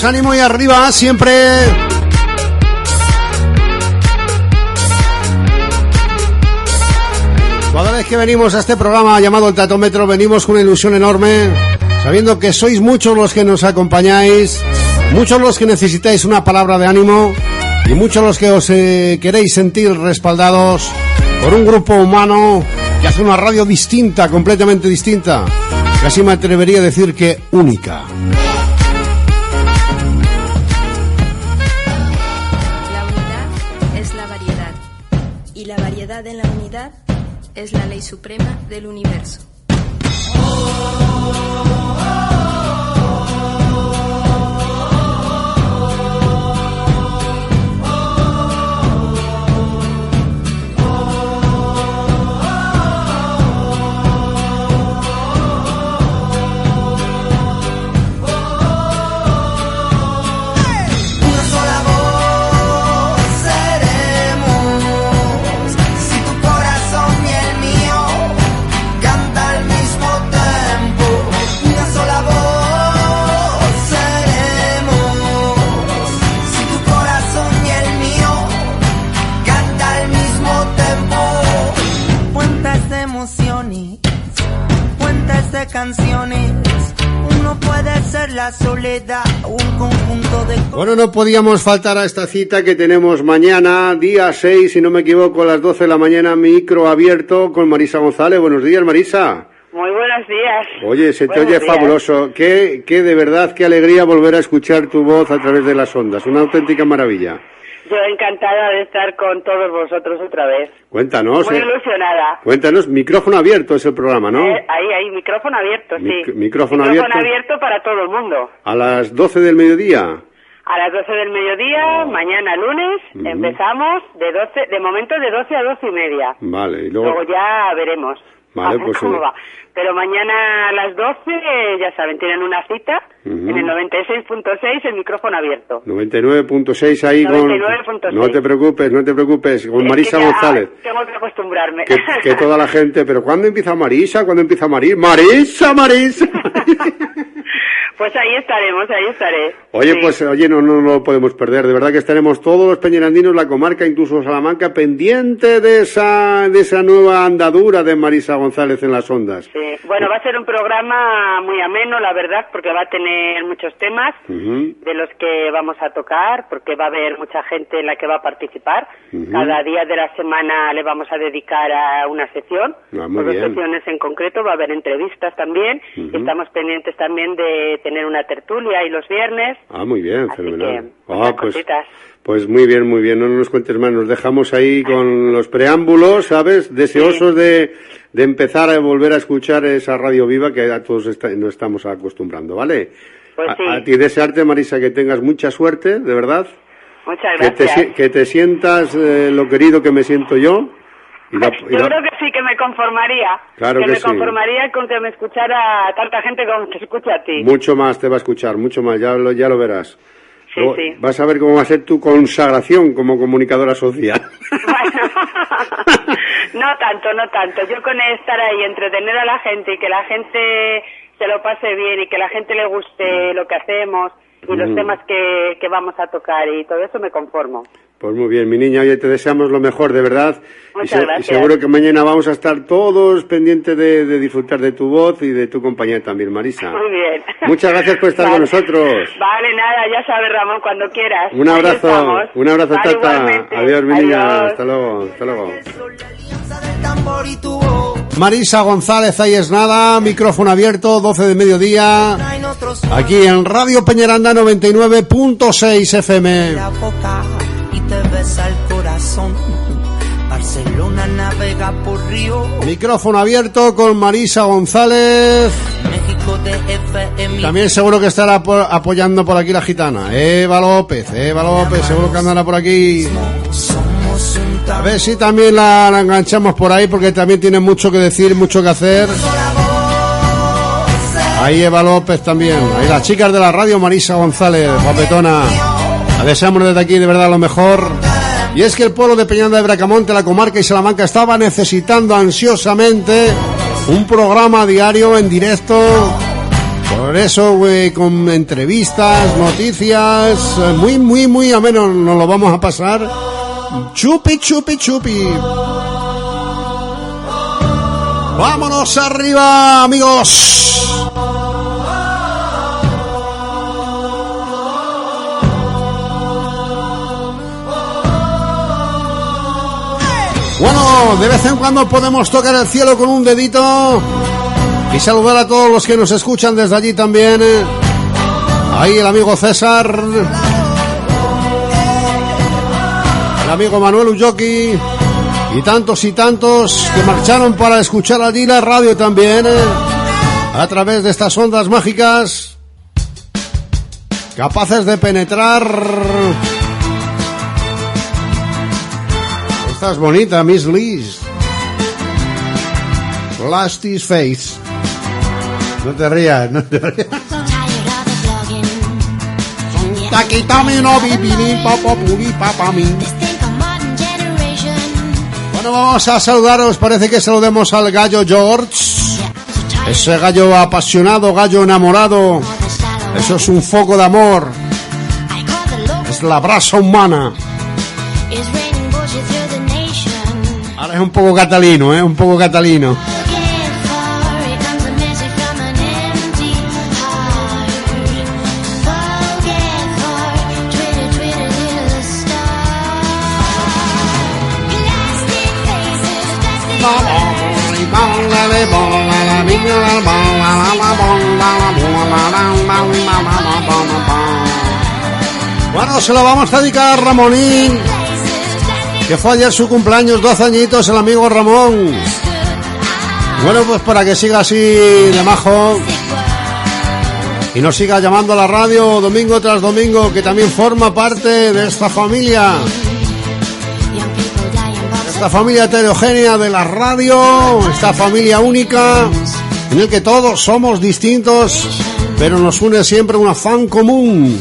Ánimo y arriba siempre. Cada vez que venimos a este programa llamado el Tatómetro, venimos con una ilusión enorme, sabiendo que sois muchos los que nos acompañáis, muchos los que necesitáis una palabra de ánimo y muchos los que os eh, queréis sentir respaldados por un grupo humano que hace una radio distinta, completamente distinta. Casi me atrevería a decir que única. Es la ley suprema del universo. Canciones. Uno puede ser la soledad, un conjunto de Bueno, no podíamos faltar a esta cita que tenemos mañana, día 6, si no me equivoco, a las 12 de la mañana, micro abierto con Marisa González. Buenos días, Marisa. Muy buenos días. Oye, se te Buenos oye días. fabuloso. Qué, qué de verdad, qué alegría volver a escuchar tu voz a través de las ondas. Una auténtica maravilla. Yo encantada de estar con todos vosotros otra vez. Cuéntanos, Muy eh. ilusionada. Cuéntanos, micrófono abierto es el programa, ¿no? Eh, ahí, ahí, micrófono abierto, sí. Mic- micrófono abierto. abierto para todo el mundo. A las 12 del mediodía. A las 12 del mediodía, mañana lunes, Ujú. empezamos de 12, de momento de 12 a 12 y media. Vale, y luego... Luego ya veremos. Vale, pues, cómo eh. va. Pero mañana a las 12, eh, ya saben, tienen una cita Ujú. en el 96.6, el micrófono abierto. 99.6 ahí con... 99.6. No te preocupes, no te preocupes, con Es Marisa que ya González. Tengo que acostumbrarme. Que, que toda la gente, pero ¿cuándo empieza Marisa? ¿Cuándo empieza Marisa? Marisa, Marisa. Pues ahí estaremos, ahí estaré. Oye, pues oye, no, no, no lo podemos perder. De verdad que estaremos todos los peñerandinos, la comarca, incluso Salamanca, pendiente de esa, de esa nueva andadura de Marisa González en las ondas. Sí. Bueno, va a ser un programa muy ameno, la verdad, porque va a tener muchos temas de los que vamos a tocar, porque va a haber mucha gente en la que va a participar. Cada día de la semana le vamos a dedicar a una sección, Ah, muy o dos bien. secciones en concreto, va a haber entrevistas también. Y Estamos pendientes también de tener una tertulia y los viernes. Ah, muy bien, Así fenomenal. que, Ah, pues, cositas. pues muy bien, muy bien. No nos cuentes más. Nos dejamos ahí con los preámbulos, ¿sabes? Deseosos de, de empezar a volver a escuchar esa radio viva que a todos esta- nos estamos acostumbrando, ¿vale? Pues A- sí. a, ti desearte, Marisa, que tengas mucha suerte, de verdad. Muchas Que te, gracias. que te sientas eh, lo querido que me siento yo. Y la- y Yo creo que sí, que me conformaría. Claro que me sí. conformaría con que me escuchara tanta gente como te escucha a ti. Mucho más te va a escuchar, mucho más, ya lo, ya lo verás. Sí, Luego sí. Vas a ver cómo va a ser tu consagración como comunicadora social. No tanto, no tanto. Yo con estar ahí, entretener a la gente y que la gente se lo pase bien y que la gente le guste lo que hacemos y los Mm. temas que, que vamos a tocar y todo eso me conformo. Pues muy bien, mi niña, oye, te deseamos lo mejor, de verdad. y, Muchas y gracias. seguro que mañana vamos a estar todos pendientes de, de disfrutar de tu voz y de tu compañía también, Marisa. Muy bien. Muchas gracias por estar Vale. con nosotros. Vale, nada, ya sabes, Ramón, cuando quieras. Un abrazo, un abrazo, Vale, tata. igualmente. Adiós, mi niña. Hasta luego, hasta luego. Marisa González, ahí es nada, micrófono abierto, 12 de mediodía, aquí en Radio Peñaranda 99.6 FM. Corazón. Barcelona navega por Río, Micrófono abierto con Marisa González. México de FM. También seguro que estará por- apoyando por aquí la gitana. Eva López, Eva López, seguro que andará por aquí. A ver si también la, la enganchamos por ahí porque también tiene mucho que decir, mucho que hacer. Ahí Eva López también. Ahí las chicas de la radio, Marisa González, guapetona. La deseamos desde aquí de verdad lo mejor. Y es que el pueblo de Peñanda de Bracamonte, la comarca y Salamanca estaba necesitando ansiosamente un programa diario en directo. Por eso, güey, con entrevistas, noticias, eh, muy, muy, muy ameno nos lo vamos a pasar. Chupi, chupi, chupi. Vámonos arriba, amigos. Bueno, de vez en cuando podemos tocar el cielo con un dedito y saludar a todos los que nos escuchan desde allí también. Ahí el amigo César, el amigo Manuel Ulloqui y tantos y tantos que marcharon para escuchar allí la radio también eh, a través de estas ondas mágicas capaces de penetrar. Esta es bonita, Miss Liz. Plasti's Face. No te rías, no te rías. No. Bueno, vamos a saludaros. Parece que saludemos al gallo George. Ese gallo apasionado, gallo enamorado. Eso es un foco de amor. Es la brasa humana. Ahora es un poco catalino, ¿eh? Un poco catalino. Bueno, se lo vamos a dedicar a Ramonín, que fue ayer su cumpleaños, 12 añitos, el amigo Ramón. Bueno, pues para que siga así de majo y nos siga llamando a la radio domingo tras domingo, que también forma parte de esta familia. Esta familia heterogénea de la radio, esta familia única, en el que todos somos distintos, pero nos une siempre un afán común.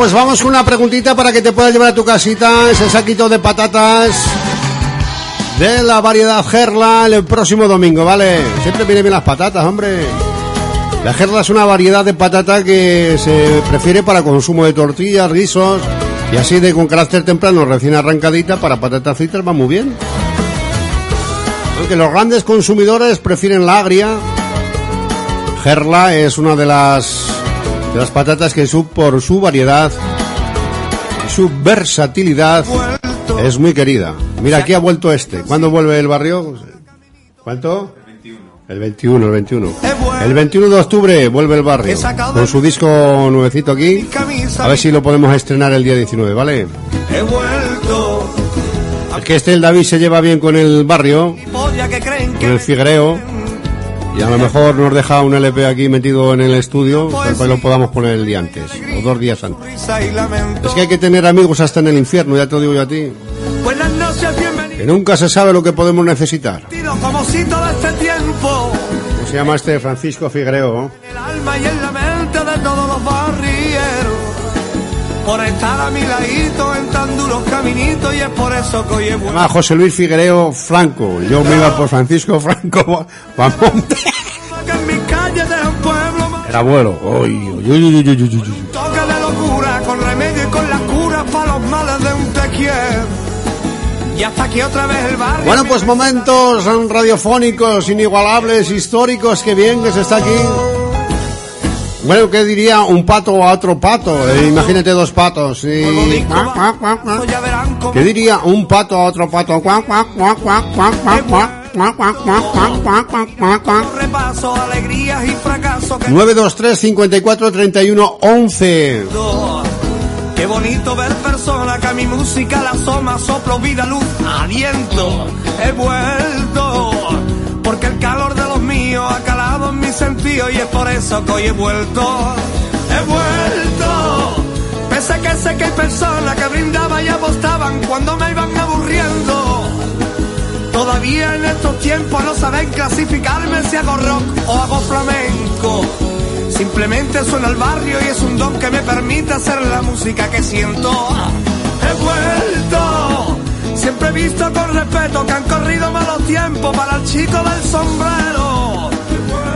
Pues vamos una preguntita para que te puedas llevar a tu casita ese saquito de patatas de la variedad Gerla el próximo domingo, ¿vale? Siempre vienen bien las patatas, hombre. La Gerla es una variedad de patata que se prefiere para consumo de tortillas, guisos y así de con carácter temprano, recién arrancadita, para patatas fritas va muy bien. Aunque los grandes consumidores prefieren la agria, Gerla es una de las de las patatas que su, por su variedad y su versatilidad es muy querida. Mira, aquí ha vuelto este. ¿Cuándo vuelve el barrio? ¿Cuánto? El 21, el 21. El 21 de octubre vuelve el barrio con su disco nuevecito aquí. A ver si lo podemos estrenar el día 19, ¿vale? He vuelto. Es que este el David se lleva bien con el barrio, con el Figuereo. Y a lo mejor nos deja un LP aquí metido en el estudio, para que lo podamos poner el día antes, o dos días antes. Es que hay que tener amigos hasta en el infierno, ya te lo digo yo a ti. Que nunca se sabe lo que podemos necesitar. este. ¿Cómo se llama este Francisco Figuereo? El alma y en la mente de todos los barrieros. Por estar a mi ladito en tan duros caminitos y es por eso que hoy vuelto. llama José Luis Figuereo Franco. Yo me iba por Francisco Franco Bamonte. Era abuelo. Uy, uy, uy, uy, uy, uy, toca de locura, con remedio y con las curas para los males de un te quiero. Y hasta aquí otra vez el barrio. Bueno, pues momentos radiofónicos, inigualables, históricos, que bien que se está aquí. Bueno, ¿qué diría un pato a otro pato? Eh, imagínate dos patos. y- cuac, cuac. Ya verán cómo ¿Qué diría un pato a otro pato? Repaso, alegrías y fracaso. 923 54 31 11. Qué bonito ver personas que a mi música la asoma, soplo, vida, luz, aliento. He vuelto, porque el calor de los míos ha calado en mis sentidos y es por eso que hoy he vuelto. He vuelto, pese a que sé que hay personas que brindaban y apostaban cuando me iban aburriendo Todavía en estos tiempos no saben clasificarme si hago rock o hago flamenco. Simplemente suena al barrio y es un don que me permite hacer la música que siento. He vuelto, siempre he visto con respeto que han corrido malos tiempos para el chico del sombrero.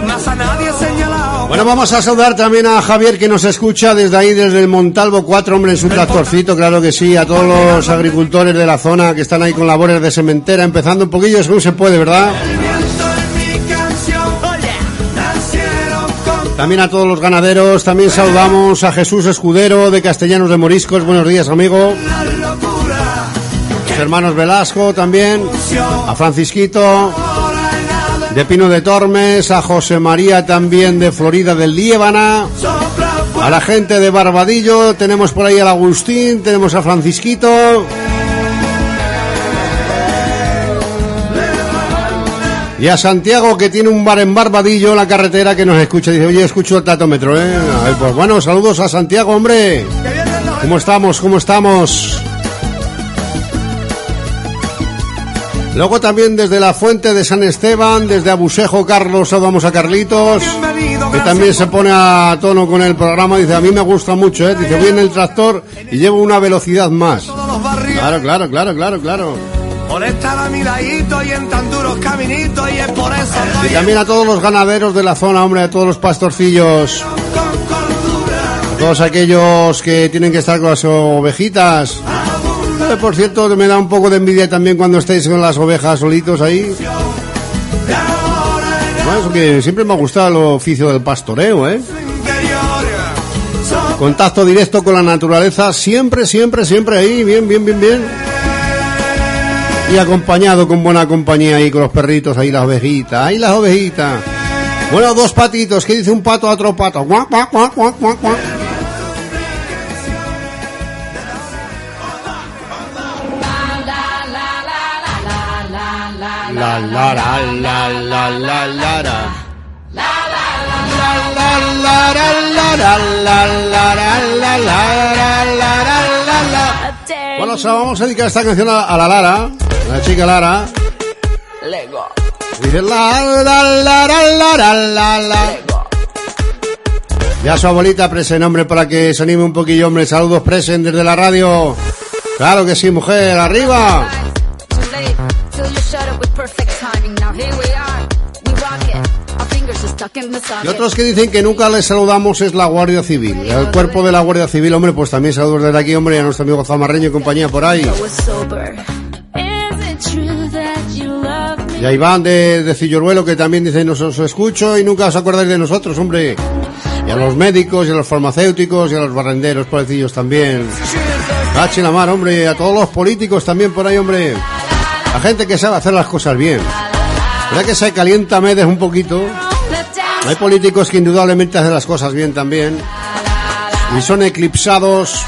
Más a nadie señalado. Bueno, vamos a saludar también a Javier que nos escucha desde ahí, desde el Montalvo. 4, hombre, en su tractorcito, claro que sí, a todos los agricultores de la zona que están ahí con labores de cementera, empezando un poquillo según se puede, ¿verdad? También a todos los ganaderos, también saludamos a Jesús Escudero de Castellanos de Moriscos, buenos días amigo, los hermanos Velasco también, a Francisquito de Pino de Tormes, a José María también de Florida del Líbana, a la gente de Barbadillo, tenemos por ahí al Agustín, tenemos a Francisquito. Y a Santiago que tiene un bar en Barbadillo en la carretera que nos escucha. Dice, oye, escucho el tatómetro, ¿eh? Pues bueno, saludos a Santiago, hombre. ¿Cómo estamos? ¿Cómo estamos? Luego también desde la Fuente de San Esteban, desde Abusejo, Carlos, saludamos a Carlitos, que también se pone a tono con el programa. Dice, a mí me gusta mucho, ¿eh? Dice, voy en el tractor y llevo una velocidad más. Claro, claro, claro, claro, claro. Y en tan duros caminitos y es por eso Y también a todos los ganaderos de la zona, hombre, a todos los pastorcillos, a todos aquellos que tienen que estar con las ovejitas. Por cierto, me da un poco de envidia también cuando estáis con las ovejas solitos ahí. Bueno, siempre me ha gustado el oficio del pastoreo, ¿eh? Contacto directo con la naturaleza, siempre, siempre, siempre ahí, bien, bien, bien, bien. Y acompañado con buena compañía ahí con los perritos, ahí las ovejitas, ahí las ovejitas. Bueno, dos patitos, ¿qué dice un pato a otro pato? Guac, guac, guac, guac, guac, La la la la la la la la. La la la la la la la la la la la la la. Bueno, se la vamos a dedicar esta canción a, a la Lara, a la chica Lara. Dice la la la la la la la la. Ya su abuelita presen, hombre, para que se anime un poquillo, hombre. Saludos presen desde la radio. Claro que sí, mujer, arriba. Y otros que dicen que nunca les saludamos es la Guardia Civil. El cuerpo de la Guardia Civil, hombre, pues también saludos desde aquí, hombre, a nuestro amigo Zamarreño y compañía por ahí. Y a Iván de, de Cilloruelo que también dice, nos os escucho y nunca os acordáis de nosotros, hombre. Y a los médicos, y a los farmacéuticos, y a los barrenderos, pobrecillos también. Cachi la mar, hombre, a todos los políticos también por ahí, hombre. La gente que sabe hacer las cosas bien. ¿Verdad que se calienta Medes un poquito? Hay políticos que indudablemente hacen las cosas bien también. Y son eclipsados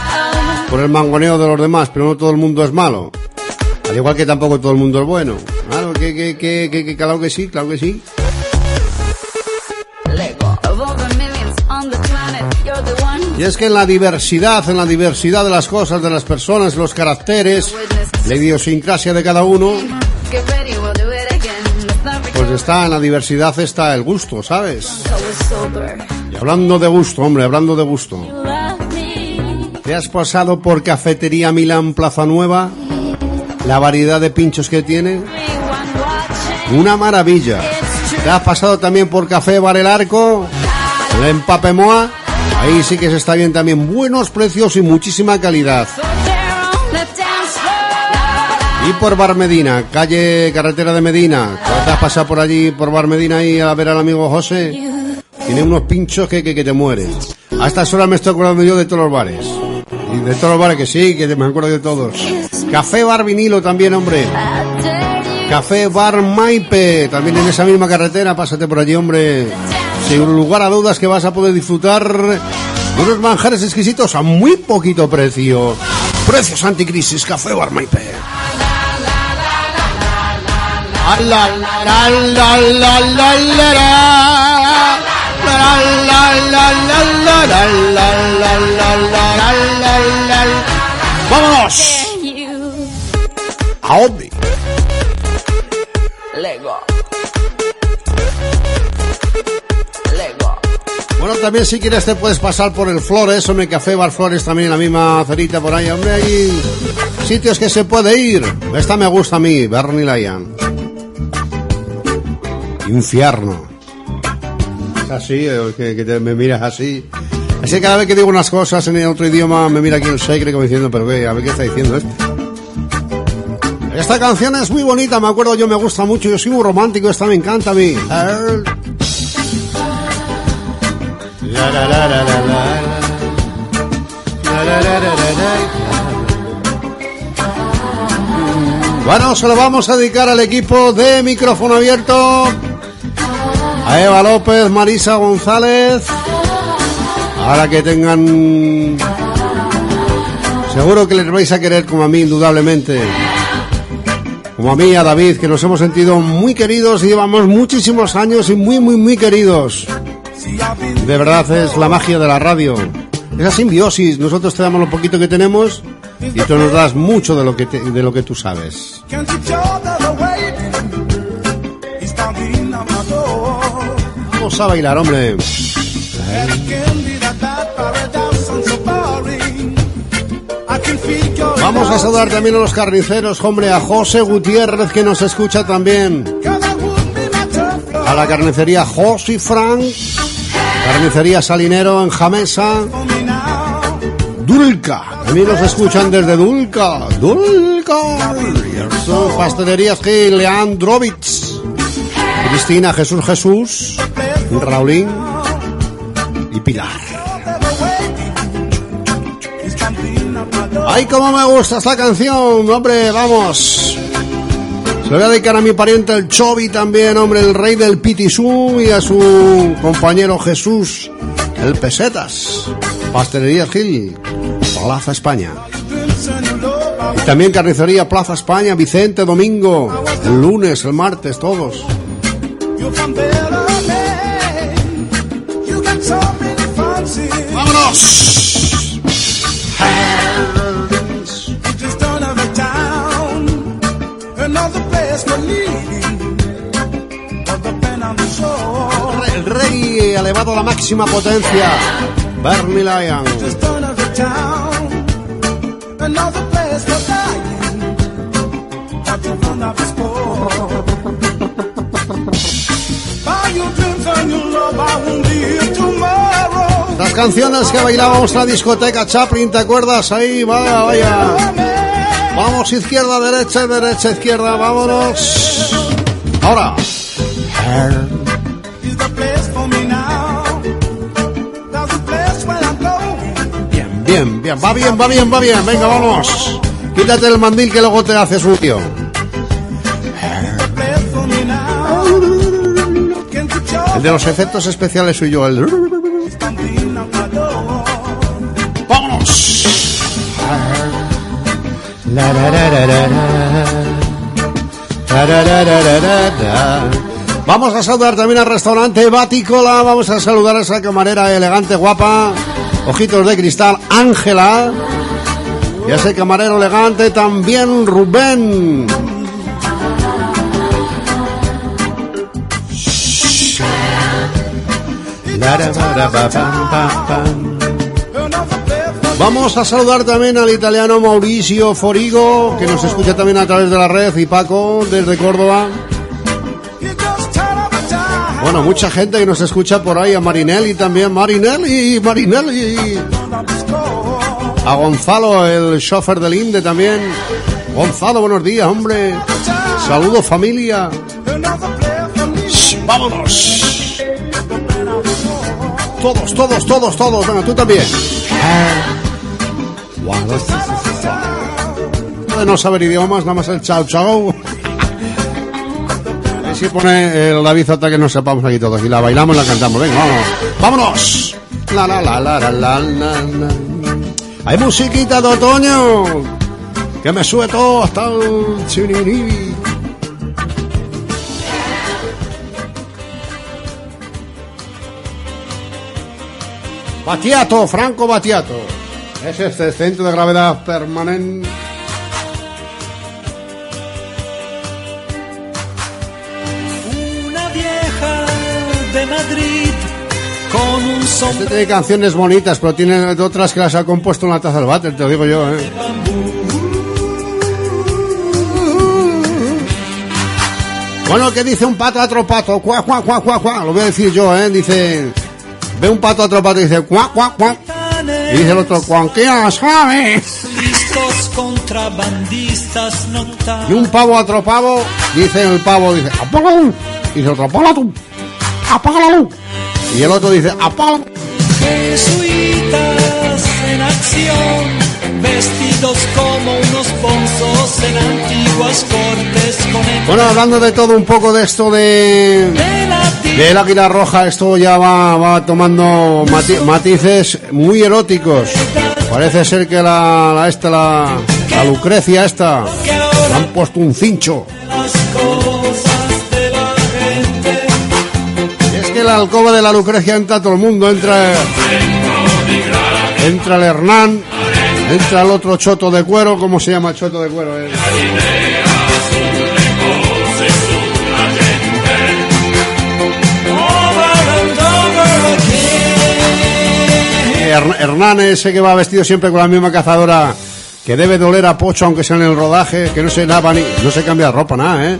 por el mangoneo de los demás, pero no todo el mundo es malo. Al igual que tampoco todo el mundo es bueno. Claro que, que, que, que, que claro que sí, claro que sí. Y es que en la diversidad, en la diversidad de las cosas, de las personas, los caracteres, la idiosincrasia de cada uno, pues está en la diversidad está el gusto, ¿sabes? Y hablando de gusto, hombre, hablando de gusto. ¿Te has pasado por Cafetería Milán Plaza Nueva? La variedad de pinchos que tiene. Una maravilla. ¿Te has pasado también por Café Bar El Arco? El Empape Moa. Ahí sí que se está bien también. Buenos precios y muchísima calidad. Y por Bar Medina, calle carretera de Medina. ¿Te has pasado por allí, por Bar Medina y a ver al amigo José? Tiene unos pinchos que, que, que te mueren. A estas horas me estoy acordando yo de todos los bares. Y de todos los bares que sí, que me acuerdo de todos. Café Bar Vinilo también, hombre. Café Bar Maipe, también en esa misma carretera, pásate por allí, hombre. Sin lugar a dudas que vas a poder disfrutar de unos manjares exquisitos a muy poquito precio. Precios anticrisis, Café Bar Maipe. ¡Vámonos! A Obi. Lego. Bueno, también si quieres te puedes pasar por el Flores, hombre, Café Bar Flores también la misma cerita por ahí, hombre, hay sitios que se puede ir. Esta me gusta a mí, Bernie Lyon. Infierno. Así, eh, que, te- me miras así. Así que cada vez que digo unas cosas en otro idioma me mira aquí el secre como diciendo, pero qué, a ver qué está diciendo este. Esta canción es muy bonita, me acuerdo, yo me gusta mucho, yo soy muy romántico, esta me encanta a mí. Eh. Bueno, se lo vamos a dedicar al equipo de micrófono abierto. A Eva López, Marisa González. Ahora que tengan... Seguro que les vais a querer como a mí, indudablemente. Como a mí, a David, que nos hemos sentido muy queridos y llevamos muchísimos años y muy, muy, muy queridos. De verdad es la magia de la radio. Esa simbiosis, nosotros te damos lo poquito que tenemos y tú nos das mucho de lo que, de lo que tú sabes. Vamos a bailar, hombre. Vamos a saludar también a los carniceros, hombre, a José Gutiérrez que nos escucha también. A la carnicería José Frank. Carnicería Salinero en Jamesa. Dulca. También nos escuchan desde Dulca. Dulca. Pastelerías Gil, Leandrovich. Cristina Jesús Jesús. Raulín. Y Pilar. ¡Ay, cómo me gusta esta canción! Hombre, vamos. Se lo voy a dedicar a mi pariente el Chovi también, hombre, el rey del Pitisú y a su compañero Jesús, el Pesetas. Pastelería Gil, Plaza España. Y también carnicería Plaza España, Vicente, domingo, el lunes, el martes, todos. Shore. El reggae elevado a la máxima potencia. Bernie Lyon. Canciones que bailábamos en la discoteca Chaplin, ¿te acuerdas? Ahí, vaya, vaya. Vamos izquierda, derecha, derecha, izquierda, vámonos. Ahora. Go. Bien, bien, va bien, va bien, va bien. Venga, vamos. Quítate el mandil que luego te you show El de los efectos especiales soy yo. El... Vamos a saludar también al restaurante Baticola. Vamos a saludar a esa camarera elegante, guapa. Ojitos de cristal, Ángela. Y a ese camarero elegante también, Rubén. Vamos a saludar también al italiano Mauricio Forigo, que nos escucha también a través de la red, y Paco, desde Córdoba. Bueno, mucha gente que nos escucha por ahí, a Marinelli también, Marinelli, Marinelli. A Gonzalo, el chofer del Inde también. Gonzalo, buenos días, hombre. Saludos, familia. Vámonos. Todos, todos, todos, todos. Venga, tú también. De no saber idiomas, nada más el chao chao. Ahí sí pone el David Zota que no sepamos aquí todos. Y la bailamos y la cantamos. Venga, vámonos. ¡Vámonos! La la la la la la la. Hay musiquita de otoño que me sube todo hasta el chiriribi. Batiato, Franco Batiato. Es este centro de gravedad permanente. Una vieja de Madrid con un Este sombrero tiene canciones bonitas, pero tiene otras que las ha compuesto en la taza del váter, te lo digo yo, ¿eh? Bueno, ¿qué dice un pato a otro pato? Cuá, cuá, cuá, cuá, cuá. Lo voy a decir yo, ¿eh? Dice... Ve un pato a otro pato y dice... Cuá, cuá, cuá. Y dice el otro... Cuanquea, ¿sabes? listos contrabandistas. Y un pavo a otro pavo... Dice el pavo, dice... Apaga la luz. Y dice otro... Apaga la luz. Apaga la luz. Y el otro dice... Apaga Jesuitas en acción, vestidos como unos bonzos en antiguas cortes Bueno, hablando de todo un poco de esto de... Del águila roja, esto ya va, va tomando mati- matices muy eróticos. Parece ser que la, la esta, la, la Lucrecia esta, le han puesto un cincho. La alcoba de la Lucrecia entra todo el mundo, entra, entra el Hernán, entra el otro choto de cuero, ¿cómo se llama el choto de cuero? eh? Her- Hernán ese que va vestido siempre con la misma cazadora que debe doler a pocho aunque sea en el rodaje, que no se lava ni, no se cambia ropa nada, ¿eh?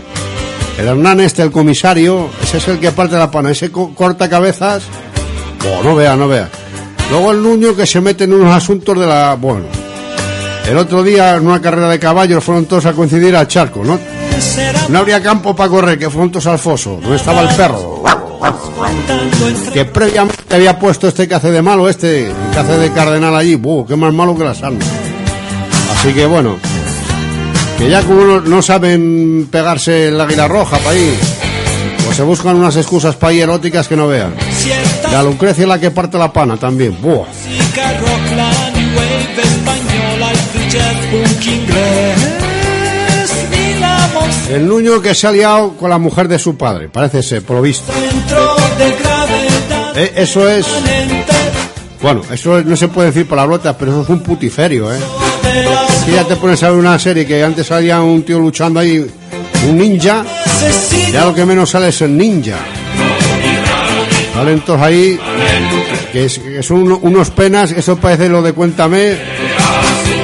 El Hernán este, el comisario, ese es el que parte la pana, ese co- corta cabezas, oh, no vea, no vea. Luego el Nuño que se mete en unos asuntos de la, bueno, el otro día en una carrera de caballos fueron todos a coincidir al charco, ¿no? No habría campo para correr, que fueron todos al foso, donde estaba el perro. Que previamente había puesto este que hace de malo, este que hace de cardenal allí. ¡Buh! ¡Qué más malo que las almas! Así que bueno, que ya como no, saben pegarse el águila roja para ahí, pues se buscan unas excusas para ahí eróticas que no vean. La Lucrecia es la que parte la pana también. El Nuño que se ha liado con la mujer de su padre, parece ser, por Eh, eso es... Bueno, eso no se puede decir palabrotas, pero eso es un putiferio, ¿eh? Si ya te pones a ver una serie que antes salía un tío luchando ahí, un ninja, ya lo que menos sale es el ninja. Salen todos ahí, que, es- son uno- unos penas, eso parece lo de Cuéntame.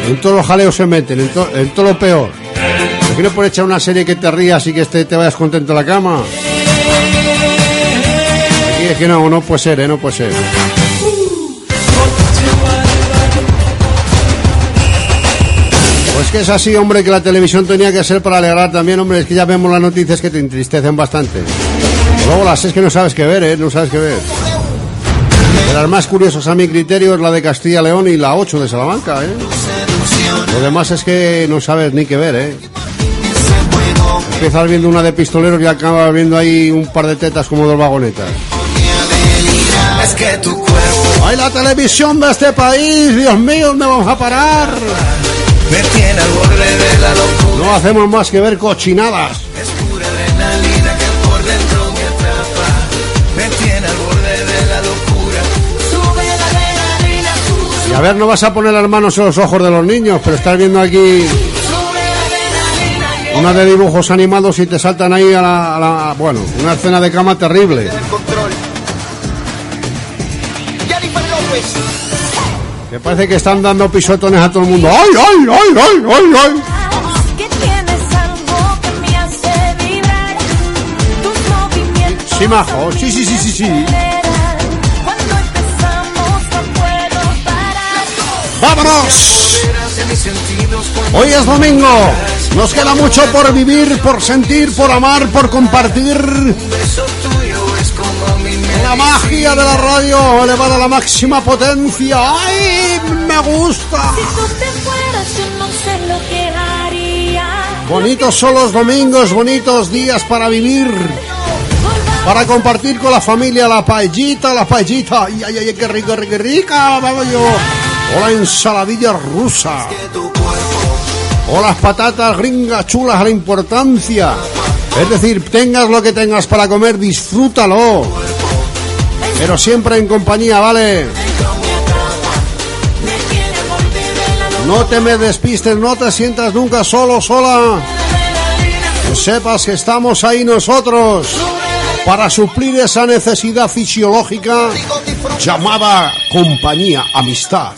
En todos los jaleos se meten, en, to- en todo lo peor. ¿Por qué no por echar una serie que te rías y que este- te vayas contento a la cama? Aquí es que no, no puede ser, ¿eh? No puede ser. Pues que es así, hombre, que la televisión tenía que ser para alegrar también, hombre. Es que ya vemos las noticias que te entristecen bastante. Luego las es que no sabes qué ver, ¿eh? No sabes qué ver. De las más curiosas a mi criterio es la de Castilla y León y la 8 de Salamanca, ¿eh? Lo demás es que no sabes ni qué ver, ¿eh? Empiezas viendo una de pistoleros y acabas viendo ahí un par de tetas como dos vagonetas. ¡Ay, la televisión de este país! ¡Dios mío, ¿dónde vamos a parar? Me tiene al borde de la locura. No hacemos más que ver cochinadas. Es pura adrenalina que por dentro me atrapa. Me tiene al borde de la locura. Sube la adrenalina, sube. Y a ver, no vas a poner las manos en los ojos de los niños, pero estás viendo aquí una de dibujos animados y te saltan ahí a la, a la- Bueno, una escena de cama terrible. Me parece que están dando pisotones a todo el mundo. ¡Ay, ay, ay, ay, ay, ay! Sí, majo. Sí, sí, sí, sí, sí. ¡Vámonos! Hoy es domingo. Nos queda mucho por vivir, por sentir, por amar, por compartir. La magia de la radio elevada a la máxima potencia. ¡Ay, me gusta! Bonitos son los domingos, bonitos días para vivir. Para compartir con la familia la paellita, la paellita. ¡Ay, ay, ay, qué rico, qué rica! Vamos yo. O la ensaladilla rusa. O las patatas gringas chulas a la importancia. Es decir, tengas lo que tengas para comer, disfrútalo. Pero siempre en compañía, ¿vale? No te me despistes, no te sientas nunca solo, sola. Sepas que estamos ahí nosotros para suplir esa necesidad fisiológica llamada compañía, amistad.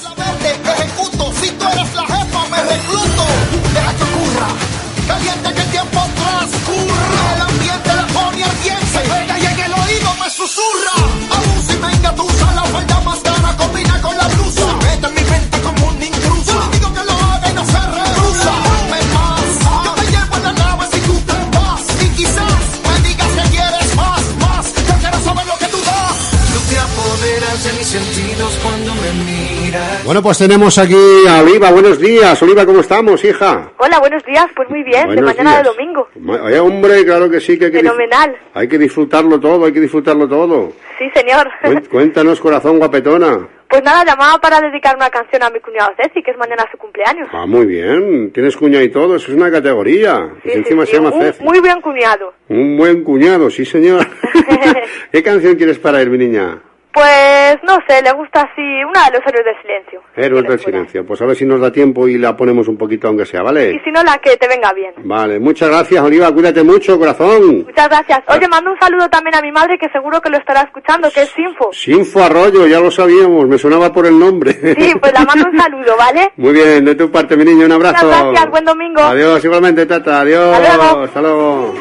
Bueno, pues tenemos aquí a Oliva. Buenos días. Oliva, ¿cómo estamos, hija? Hola, buenos días. Pues muy bien, de Buenos mañana de días. domingo. Ma- eh, hombre, claro que sí, que hay que, Fenomenal. hay que disfrutarlo todo, hay que disfrutarlo todo. Sí, señor. Cuéntanos, corazón guapetona. Pues nada, llamaba para dedicar una canción a mi cuñado Ceci, que es mañana su cumpleaños. Ah, muy bien. Tienes cuñado y todo, eso es una categoría. Sí, sí, encima sí, se llama un Ceci. muy bien cuñado. Un buen cuñado, sí, señor. ¿Qué canción quieres para él, mi niña? Pues no sé, le gusta así una de los héroes del silencio. Héroes del silencio. Pues a ver si nos da tiempo y la ponemos un poquito, aunque sea, Y ¿vale? si no, la que te venga bien. Vale, muchas gracias, Oliva. Cuídate mucho, corazón. Muchas gracias. Oye, mando un saludo también a mi madre, que seguro que lo estará escuchando, que es Sinfo. Sinfo Arroyo, ya lo sabíamos, me sonaba por el nombre. Sí, pues la mando un saludo, ¿vale? Muy bien, de tu parte, mi niño, un abrazo. Muchas gracias, buen domingo. Adiós, igualmente, Tata. Adiós. Hasta luego. Hasta luego.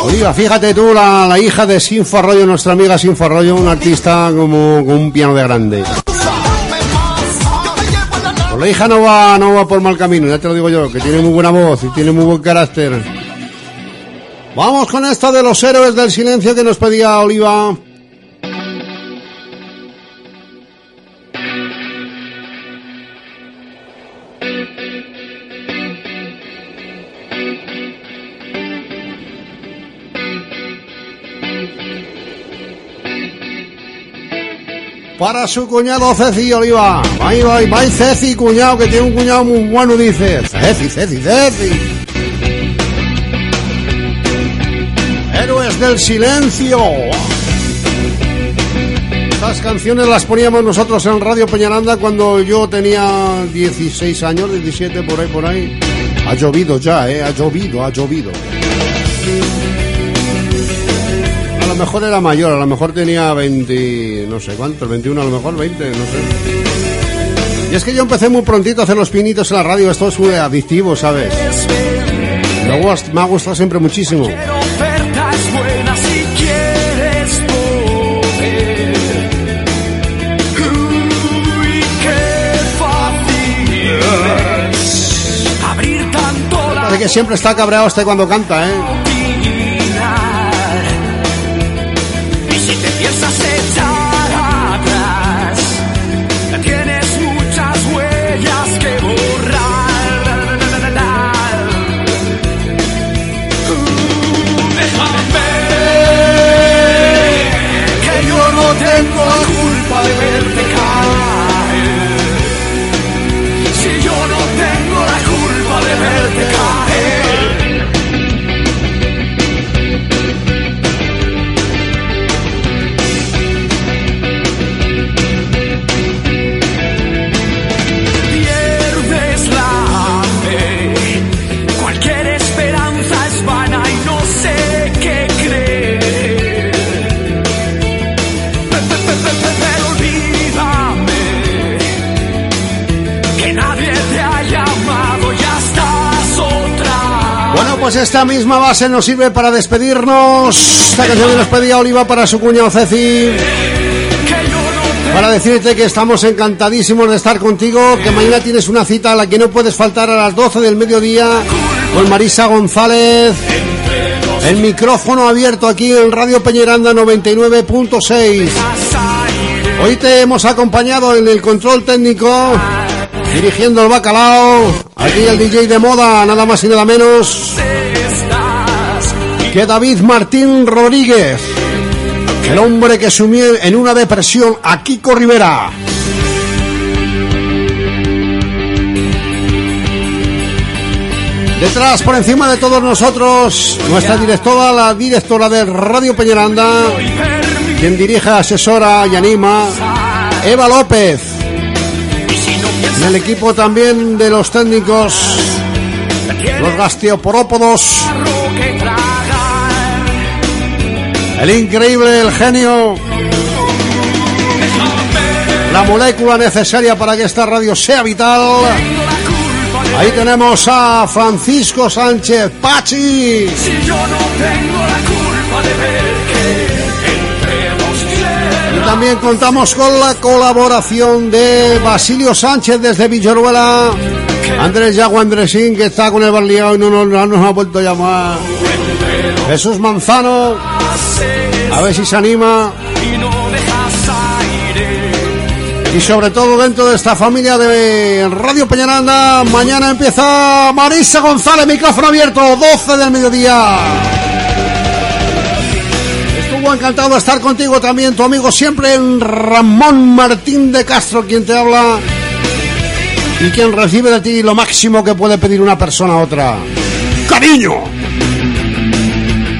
Oliva, fíjate tú, la, la hija de Sinfo Arroyo, nuestra amiga Sinfo Arroyo, una artista como con un piano de grande. Pues la hija no va, no va por mal camino, ya te lo digo yo, que tiene muy buena voz y tiene muy buen carácter. Vamos con esta de los héroes del silencio que nos pedía Oliva. Para su cuñado Ceci Oliva. Ahí va, va Ceci, cuñado, que tiene un cuñado muy bueno, dice. Ceci, Ceci, Ceci. Héroes del silencio. Estas canciones las poníamos nosotros en Radio Peñaranda cuando yo tenía 16 años, 17 por ahí, por ahí. Ha llovido ya, eh, ha llovido, ha llovido. Mejor era mayor, a lo mejor tenía 20, no sé cuántos, 21, a lo mejor 20, no sé. Y es que yo empecé muy prontito a hacer los pinitos en la radio, esto es muy adictivo, ¿sabes? Me, ha gustado siempre muchísimo. Parece que siempre está cabreado este cuando canta, ¿eh? Tengo pues esta misma base nos sirve para despedirnos. Esta canción que nos pedía Oliva para su cuñado Ceci. Para decirte que estamos encantadísimos de estar contigo, que mañana tienes una cita a la que no puedes faltar a las 12 del mediodía con Marisa González. El micrófono abierto aquí en Radio Peñeranda 99.6. Hoy te hemos acompañado en el control técnico, dirigiendo el bacalao. Aquí el DJ de moda, nada más y nada menos que David Martín Rodríguez. El hombre que sumió en una depresión a Kiko Rivera. Detrás, por encima de todos nosotros, nuestra directora, la directora de Radio Peñaranda, quien dirige, asesora y anima, Eva López. En el equipo también de los técnicos, los gasteoporópodos, el increíble, el genio, la molécula necesaria para que esta radio sea vital. Ahí tenemos a Francisco Sánchez Pachi. Si yo no tengo la culpa de ver que entre Y también contamos con la colaboración de Basilio Sánchez desde Villaruela. Andrés Yago Andresín, que está con el barliado y no nos, no nos ha vuelto a llamar. Jesús Manzano, a ver si se anima. y sobre todo dentro de esta familia de Radio Peñaranda, mañana empieza Marisa González, micrófono abierto, 12 del mediodía. Estuvo encantado de estar contigo también, tu amigo siempre, Ramón Martín de Castro, quien te habla y quien recibe de ti lo máximo que puede pedir una persona a otra. ¡Cariño!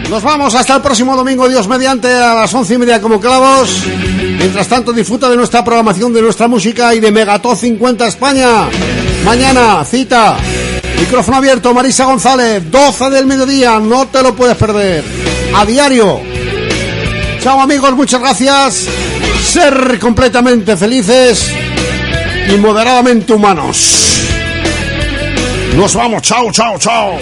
Nos vamos hasta el próximo domingo, Dios mediante, a las once y media como clavos. Mientras tanto, disfruta de nuestra programación, de nuestra música y de Megató 50 España. Mañana, cita, micrófono abierto, Marisa González, 12 del mediodía, no te lo puedes perder. A diario. Chao amigos, muchas gracias. Ser completamente felices y moderadamente humanos. Nos vamos, chao, chao, chao.